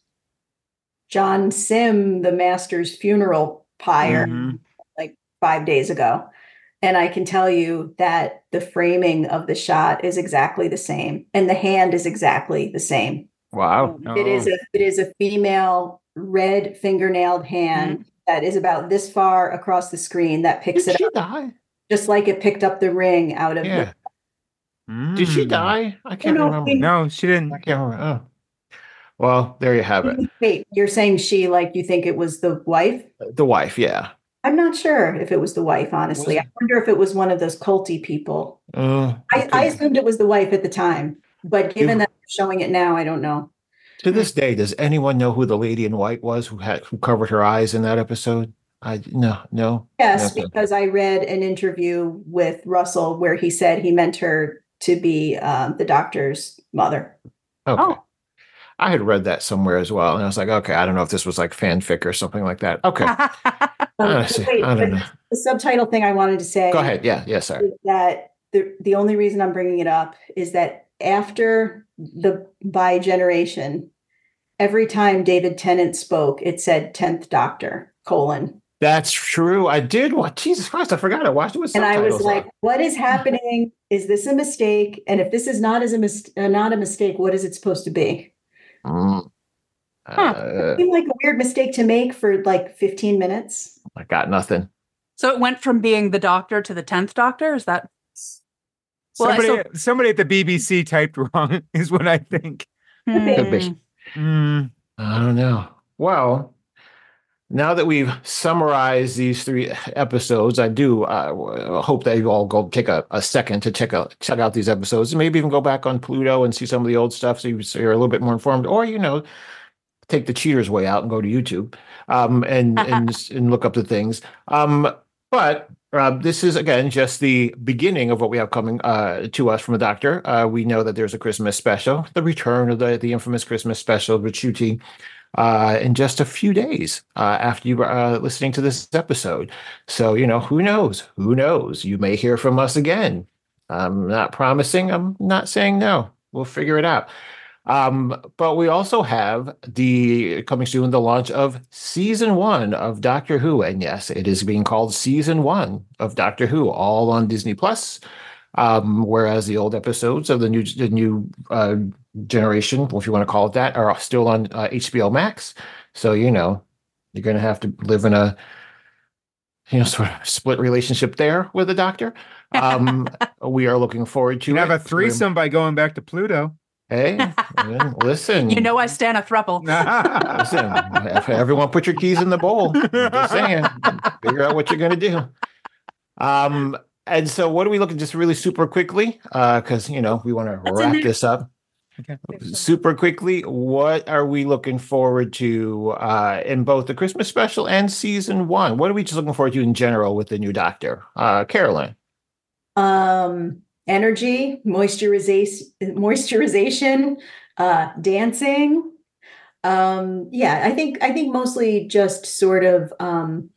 Speaker 4: John Simm, the Master's funeral pyre,
Speaker 5: Mhm.
Speaker 4: like five days ago. And I can tell you that the framing of the shot is exactly the same, and the hand is exactly the same.
Speaker 2: Wow.
Speaker 4: It is
Speaker 5: Oh.
Speaker 4: a it is a female red fingernailed hand that is about this far across the screen that picks
Speaker 2: Did
Speaker 4: it
Speaker 2: she
Speaker 4: up,
Speaker 2: die?
Speaker 4: just like it picked up the ring out of
Speaker 2: Yeah.
Speaker 4: the
Speaker 2: Did she
Speaker 5: Mm.
Speaker 2: die? I can't
Speaker 4: no,
Speaker 2: remember.
Speaker 4: we-
Speaker 5: No, she didn't.
Speaker 2: I can't remember. Oh. Well, there you have it.
Speaker 4: Wait, you're saying she like you think it was the wife?
Speaker 2: The wife, yeah.
Speaker 4: I'm not sure if it was the wife, honestly. I wonder if it was one of those culty people.
Speaker 2: Uh,
Speaker 4: I, I assumed it was the wife at the time, but given
Speaker 2: You-
Speaker 4: that they're showing it now, I don't know.
Speaker 2: to this day, does anyone know who the lady in white was who had who covered her eyes in that episode? I no, no.
Speaker 4: Yes,
Speaker 2: Okay.
Speaker 4: because I read an interview with Russell where he said he meant her to be um, the doctor's mother.
Speaker 2: Okay.
Speaker 3: Oh.
Speaker 2: I had read that somewhere as well, and I was like, okay, I don't know if this was like fanfic or something like that. Okay, I see.
Speaker 4: wait,
Speaker 2: I don't know.
Speaker 4: The subtitle thing I wanted to say
Speaker 2: Go ahead. Yeah, yeah, sorry.
Speaker 4: that the the only reason I'm bringing it up is that after the by generation, every time David Tennant spoke, it said tenth Doctor colon,
Speaker 2: That's true. I did watch. Jesus Christ, I forgot. I watched it with
Speaker 4: and I was like,
Speaker 2: on.
Speaker 4: "What is happening? Is this a mistake? And if this is not as a mis- uh, not a mistake, what is it supposed to be?"
Speaker 2: Mm. Uh,
Speaker 4: Seemed like a weird mistake to make for like 15 minutes.
Speaker 2: I got nothing.
Speaker 3: so it went from being the doctor to the tenth doctor. Is that? Well,
Speaker 5: somebody,
Speaker 3: so-
Speaker 5: somebody at the BBC typed wrong, is what I think.
Speaker 2: Could be.
Speaker 5: Mm.
Speaker 2: I don't know. Well, now that we've summarized these three episodes, I do uh, hope that you all go take a, a second to check out check out these episodes, and maybe even go back on Pluto and see some of the old stuff, so, you, so you're a little bit more informed, or you know, take the cheaters way out and go to YouTube um, and and and look up the things. Um, but uh, this is again just the beginning of what we have coming uh, to us from a doctor. Uh, we know that there's a Christmas special, the return of the the infamous Christmas special Ncuti. uh, in just a few days uh, after you are uh, listening to this episode. So, you know, who knows? Who knows? You may hear from us again. I'm not promising, I'm not saying no. We'll figure it out. Um, but we also have the coming soon the launch of season one of Doctor Who, and yes, it is being called season one of Doctor Who, all on Disney Plus. Um, whereas the old episodes of the new the new uh, generation, if you want to call it that, are still on uh, HBO Max. So you know you're going to have to live in a you know sort of split relationship there with the Doctor. Um, we are looking forward to
Speaker 5: You can have a threesome by going back to Pluto.
Speaker 2: Hey, listen.
Speaker 3: You know I stand a thruple.
Speaker 2: Listen, everyone put your keys in the bowl. I'm just saying, figure out what you're going to do. Um, and so what are we looking just really super quickly? Uh, because you know we want to wrap
Speaker 3: there.
Speaker 2: this up.
Speaker 5: Okay.
Speaker 2: Super quickly, what are we looking forward to uh, in both the Christmas special and season one? What are we just looking forward to in general with the new Doctor? Uh, Carolyn.
Speaker 4: um energy moisturization moisturization uh dancing. Um yeah i think i think mostly just sort of um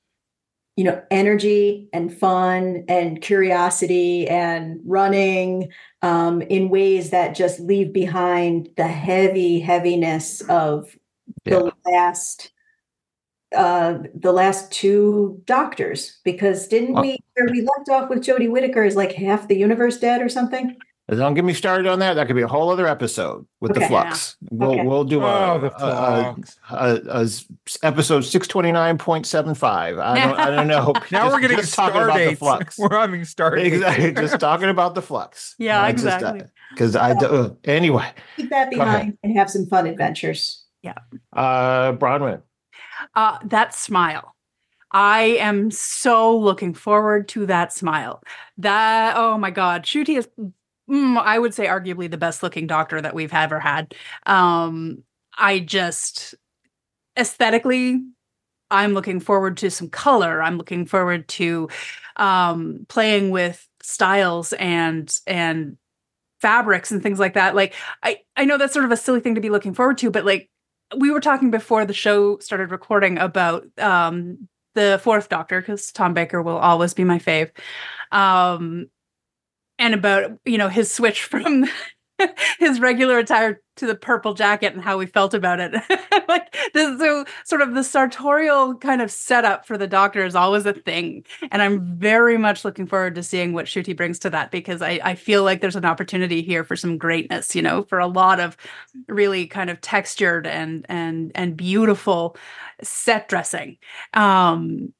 Speaker 4: you know energy and fun and curiosity and running um in ways that just leave behind the heavy heaviness of the last uh the last two doctors because didn't
Speaker 2: Well-
Speaker 4: we where we left off with Jodie Whittaker is like half the universe dead or something?
Speaker 2: Don't get me started on that. That could be a whole other episode with the
Speaker 4: Okay.
Speaker 2: flux. We'll
Speaker 4: Okay.
Speaker 2: we'll do a,
Speaker 5: Oh, the
Speaker 2: a- a-
Speaker 5: flux.
Speaker 2: a, a s- episode six twenty nine point seven five. I don't I don't know.
Speaker 5: Now
Speaker 2: Just-
Speaker 5: we're getting
Speaker 2: just talking about the flux.
Speaker 5: We're having star dates.
Speaker 2: exactly. Just talking about the flux.
Speaker 3: Yeah, exactly.
Speaker 2: Because I do, uh, anyway.
Speaker 4: Keep that behind and have some fun adventures. Yeah.
Speaker 2: Uh, Bronwyn.
Speaker 3: Uh, that smile. I am so looking forward to that smile. That oh my god, Ncuti is mm, I would say arguably the best looking doctor that we've ever had. Um I just aesthetically I'm looking forward to some color. I'm looking forward to um playing with styles and and fabrics and things like that. Like I I know that's sort of a silly thing to be looking forward to, but like we were talking before the show started recording about um the fourth doctor because tom baker will always be my fave um and about you know his switch from his regular attire to the purple jacket and how we felt about it. Like this, so sort of the sartorial kind of setup for the doctor is always a thing. And i'm very much looking forward to seeing what Ncuti brings to that because I, I feel like there's an opportunity here for some greatness you know for a lot of really kind of textured and and and beautiful set dressing. Um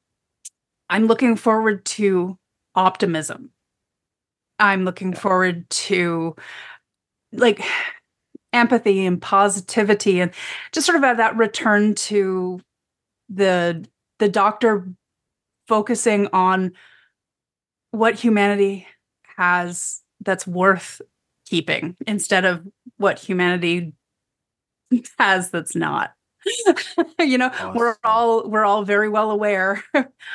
Speaker 3: i'm looking forward to optimism. I'm looking forward to like empathy and positivity and just sort of at that return to the the doctor focusing on what humanity has that's worth keeping instead of what humanity has that's not you know we're all we're all very well aware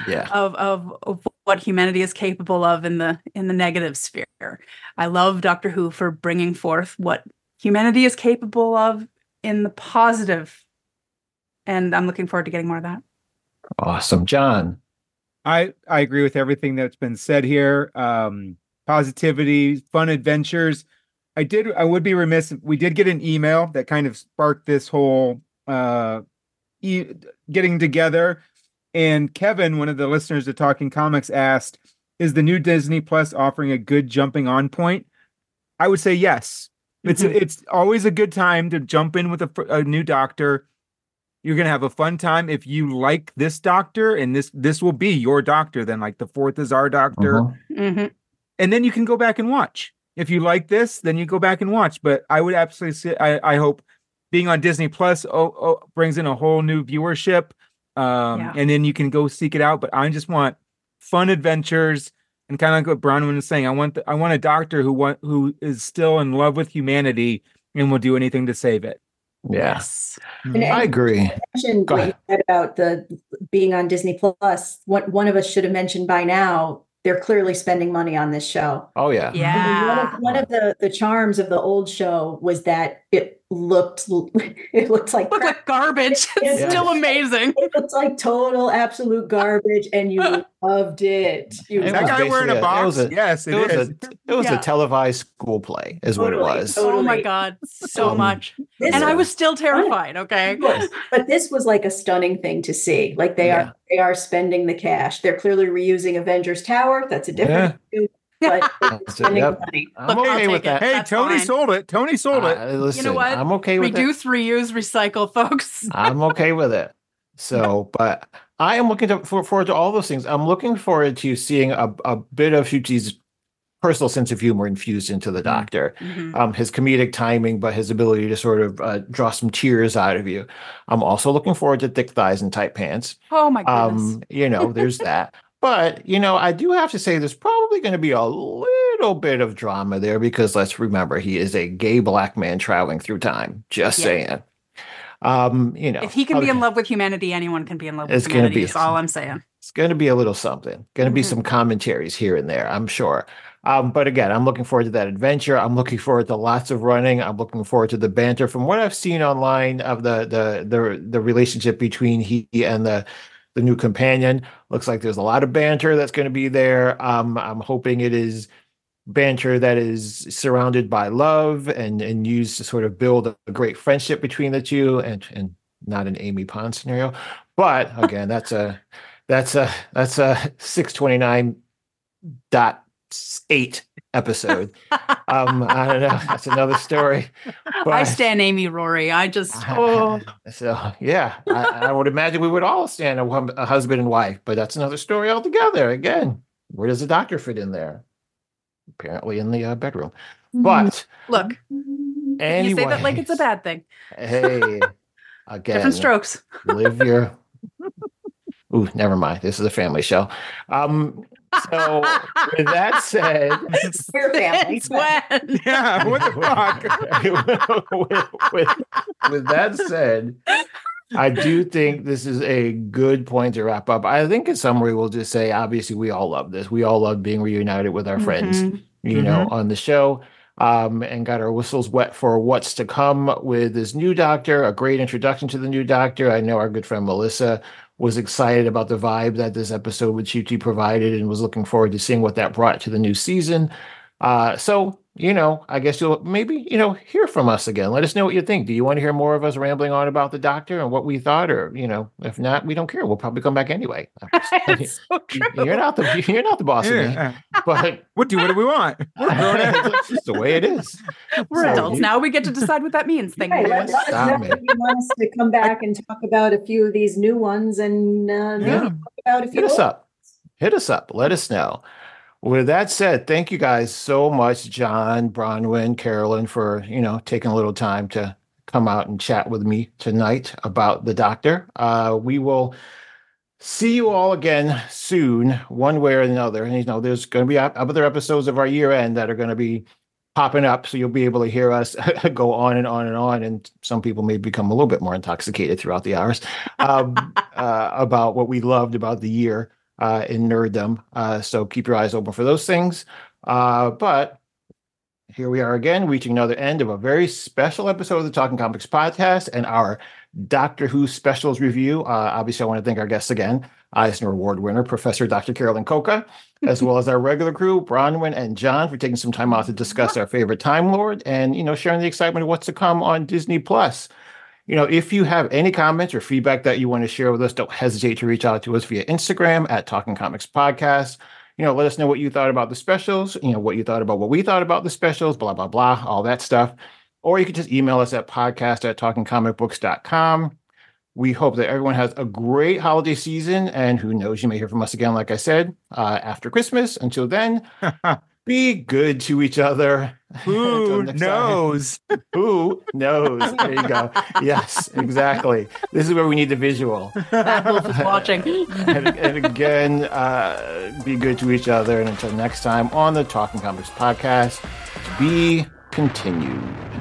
Speaker 2: Yeah.
Speaker 3: of, of of what humanity is capable of in the in the negative sphere. I love Doctor Who for bringing forth what humanity is capable of in the positive, and I'm looking forward to getting more of that.
Speaker 2: Awesome. John.
Speaker 5: I I agree with everything that's been said here. Um, positivity, fun adventures. I did. I would be remiss. We did get an email that kind of sparked this whole uh, e- getting together. And Kevin, one of the listeners to Talking Comics, asked, "Is the new Disney Plus offering a good jumping on point?" I would say yes. It's
Speaker 3: Mhm.
Speaker 5: it's always a good time to jump in with a, a new doctor you're gonna have a fun time if you like this doctor and this this will be your doctor then like the fourth is our doctor
Speaker 2: Mhm.
Speaker 3: Mhm.
Speaker 5: and then you can go back and watch if you like this then you go back and watch but i would absolutely say i, I hope being on disney plus oh, oh, brings in a whole new viewership um
Speaker 3: Yeah.
Speaker 5: and then you can go seek it out but i just want fun adventures and kind of like what Bronwyn was saying i want the, i want a doctor who want who is still in love with humanity and will do anything to save it
Speaker 3: Yes.
Speaker 4: And-
Speaker 2: I agree.
Speaker 4: mentioned
Speaker 2: Go
Speaker 4: what you said about the being on Disney Plus. One one of us should have mentioned by now. They're clearly spending money on this show.
Speaker 2: Oh yeah.
Speaker 3: Yeah.
Speaker 4: One of, one of the the charms of the old show was that it looked it looked like
Speaker 3: Look like garbage. It's
Speaker 4: Yeah.
Speaker 3: still amazing.
Speaker 4: it looked like total absolute garbage and you loved it. You
Speaker 5: that
Speaker 2: was
Speaker 5: guy wearing
Speaker 2: basically a-
Speaker 5: a
Speaker 2: it
Speaker 5: box?
Speaker 2: was a-
Speaker 5: yes,
Speaker 2: It was a it was
Speaker 3: Yeah.
Speaker 2: a televised school play, is what it was.
Speaker 4: totally.
Speaker 3: Oh my god, so
Speaker 2: Um,
Speaker 3: much.
Speaker 4: This
Speaker 3: And I
Speaker 4: was-
Speaker 3: was still terrified, okay?
Speaker 4: Yes, but this was like a stunning thing to see. Like they
Speaker 2: Yeah.
Speaker 4: are they are spending the cash. They're clearly reusing Avengers Tower. That's a different issue, but they're
Speaker 2: That's it,
Speaker 4: spending
Speaker 2: yep.
Speaker 4: the money.
Speaker 2: I'm
Speaker 3: Look,
Speaker 2: okay with
Speaker 3: it.
Speaker 2: that.
Speaker 5: Hey,
Speaker 3: That's
Speaker 5: Tony
Speaker 3: fine.
Speaker 5: sold it. Tony sold it.
Speaker 2: Uh, listen,
Speaker 3: what?
Speaker 2: I'm okay with it.
Speaker 3: Reduce, reuse, recycle, folks.
Speaker 2: I'm okay with it. So, but I am looking to, for, forward to all those things. I'm looking forward to seeing a, a bit of Ncuti's personal sense of humor infused into the doctor.
Speaker 3: Mhm.
Speaker 2: Um, his comedic timing, but his ability to sort of uh, draw some tears out of you. I'm also looking forward to thick thighs and tight pants.
Speaker 3: Oh my goodness.
Speaker 2: Um, you know, there's that. But you know, I do have to say there's probably going to be a little bit of drama there because let's remember he is a gay black man traveling through time. Just
Speaker 3: Yeah.
Speaker 2: saying. Um, you know,
Speaker 3: if he can be in love with humanity, anyone can be in love with
Speaker 2: It's gonna
Speaker 3: humanity.
Speaker 2: be-
Speaker 3: Is all I'm saying.
Speaker 2: it's going to be a little something. Going to be
Speaker 3: Mhm.
Speaker 2: some commentaries here and there, I'm sure. Um, but again, I'm looking forward to that adventure. I'm looking forward to lots of running. I'm looking forward to the banter. From what I've seen online of the the the the relationship between he and the the new companion, looks like there's a lot of banter that's going to be there. Um, I'm hoping it is banter that is surrounded by love and and used to sort of build a great friendship between the two, and and not an Amy Pond scenario. But again, that's a that's a that's a 629 dot eight episode. Um, I don't know. That's another story. But, I
Speaker 3: stand Amy Rory. I just oh
Speaker 2: So yeah, I, I would imagine we would all stand a, a husband and wife, but that's another story altogether. Again, where does the doctor fit in there? Apparently in the uh, bedroom. But
Speaker 3: look.
Speaker 2: anyway,
Speaker 3: You say that like it's a bad thing.
Speaker 2: Hey, again,
Speaker 3: Different strokes.
Speaker 2: live your. Ooh, never mind. This is a family show. Um, so with that said,
Speaker 4: Your family.
Speaker 3: Since when?
Speaker 5: Yeah, what the fuck?
Speaker 2: with, with, with that said, I do think this is a good point to wrap up. I think in summary, we'll just say obviously we all love this. We all love being reunited with our friends,
Speaker 3: Mhm.
Speaker 2: you know, on the show. Um, and got our whistles wet for what's to come with this new doctor, a great introduction to the new doctor. I know our good friend Melissa was excited about the vibe that this episode with Ncuti provided and was looking forward to seeing what that brought to the new season. Uh, so, you know, I guess you'll maybe, you know, hear from us again. Let us know what you think. Do you want to hear more of us rambling on about the doctor and what we thought? Or, you know, if not, we don't care. We'll probably come back anyway.
Speaker 3: it's so true.
Speaker 2: you're not the you're not the boss of me.
Speaker 5: Yeah.
Speaker 2: But
Speaker 5: What do what do we want? We're grown
Speaker 2: it's just the way it is.
Speaker 3: We're
Speaker 2: So
Speaker 3: adults
Speaker 2: you-
Speaker 3: now. We get to decide what that means. Thank
Speaker 4: Right,
Speaker 3: you.
Speaker 4: let, let us
Speaker 2: Stop
Speaker 4: know you want us to come back and talk about a few of these new ones and uh, maybe
Speaker 2: Yeah.
Speaker 4: talk about a few
Speaker 2: hit us
Speaker 4: old
Speaker 2: up. Hit us up. Let us know. With that said, thank you guys so much, John, Bronwyn, Carolyn, for you know taking a little time to come out and chat with me tonight about the doctor. Uh, we will see you all again soon, one way or another. And you know, there's going to be other episodes of our year end that are going to be popping up, so you'll be able to hear us go on and on and on. And some people may become a little bit more intoxicated throughout the hours um, uh, about what we loved about the year uh, in nerddom. Uh, so keep your eyes open for those things. Uh, but here we are again, reaching another end of a very special episode of the Talking Comics podcast and our Doctor Who specials review. Uh, obviously, I want to thank our guests again, Eisner Award winner, Professor Dr. Carolyn Cocca, as well as our regular crew, Bronwyn and John, for taking some time out to discuss our favorite Time Lord and you know sharing the excitement of what's to come on Disney Plus. You know, if you have any comments or feedback that you want to share with us, don't hesitate to reach out to us via Instagram at Talking Comics Podcast. You know, let us know what you thought about the specials, you know, what you thought about what we thought about the specials, blah, blah, blah, all that stuff. Or you can just email us at podcast at talkingcomicbooks.com. We hope that everyone has a great holiday season. And who knows, you may hear from us again, like I said, uh, after Christmas. Until then, be good to each other.
Speaker 5: Who knows?
Speaker 2: Who knows? There you go. Yes, exactly. This is where we need the visual.
Speaker 3: That wolf is watching.
Speaker 2: and, and again, uh, be good to each other. And until next time on the Talking Comics podcast, be continued.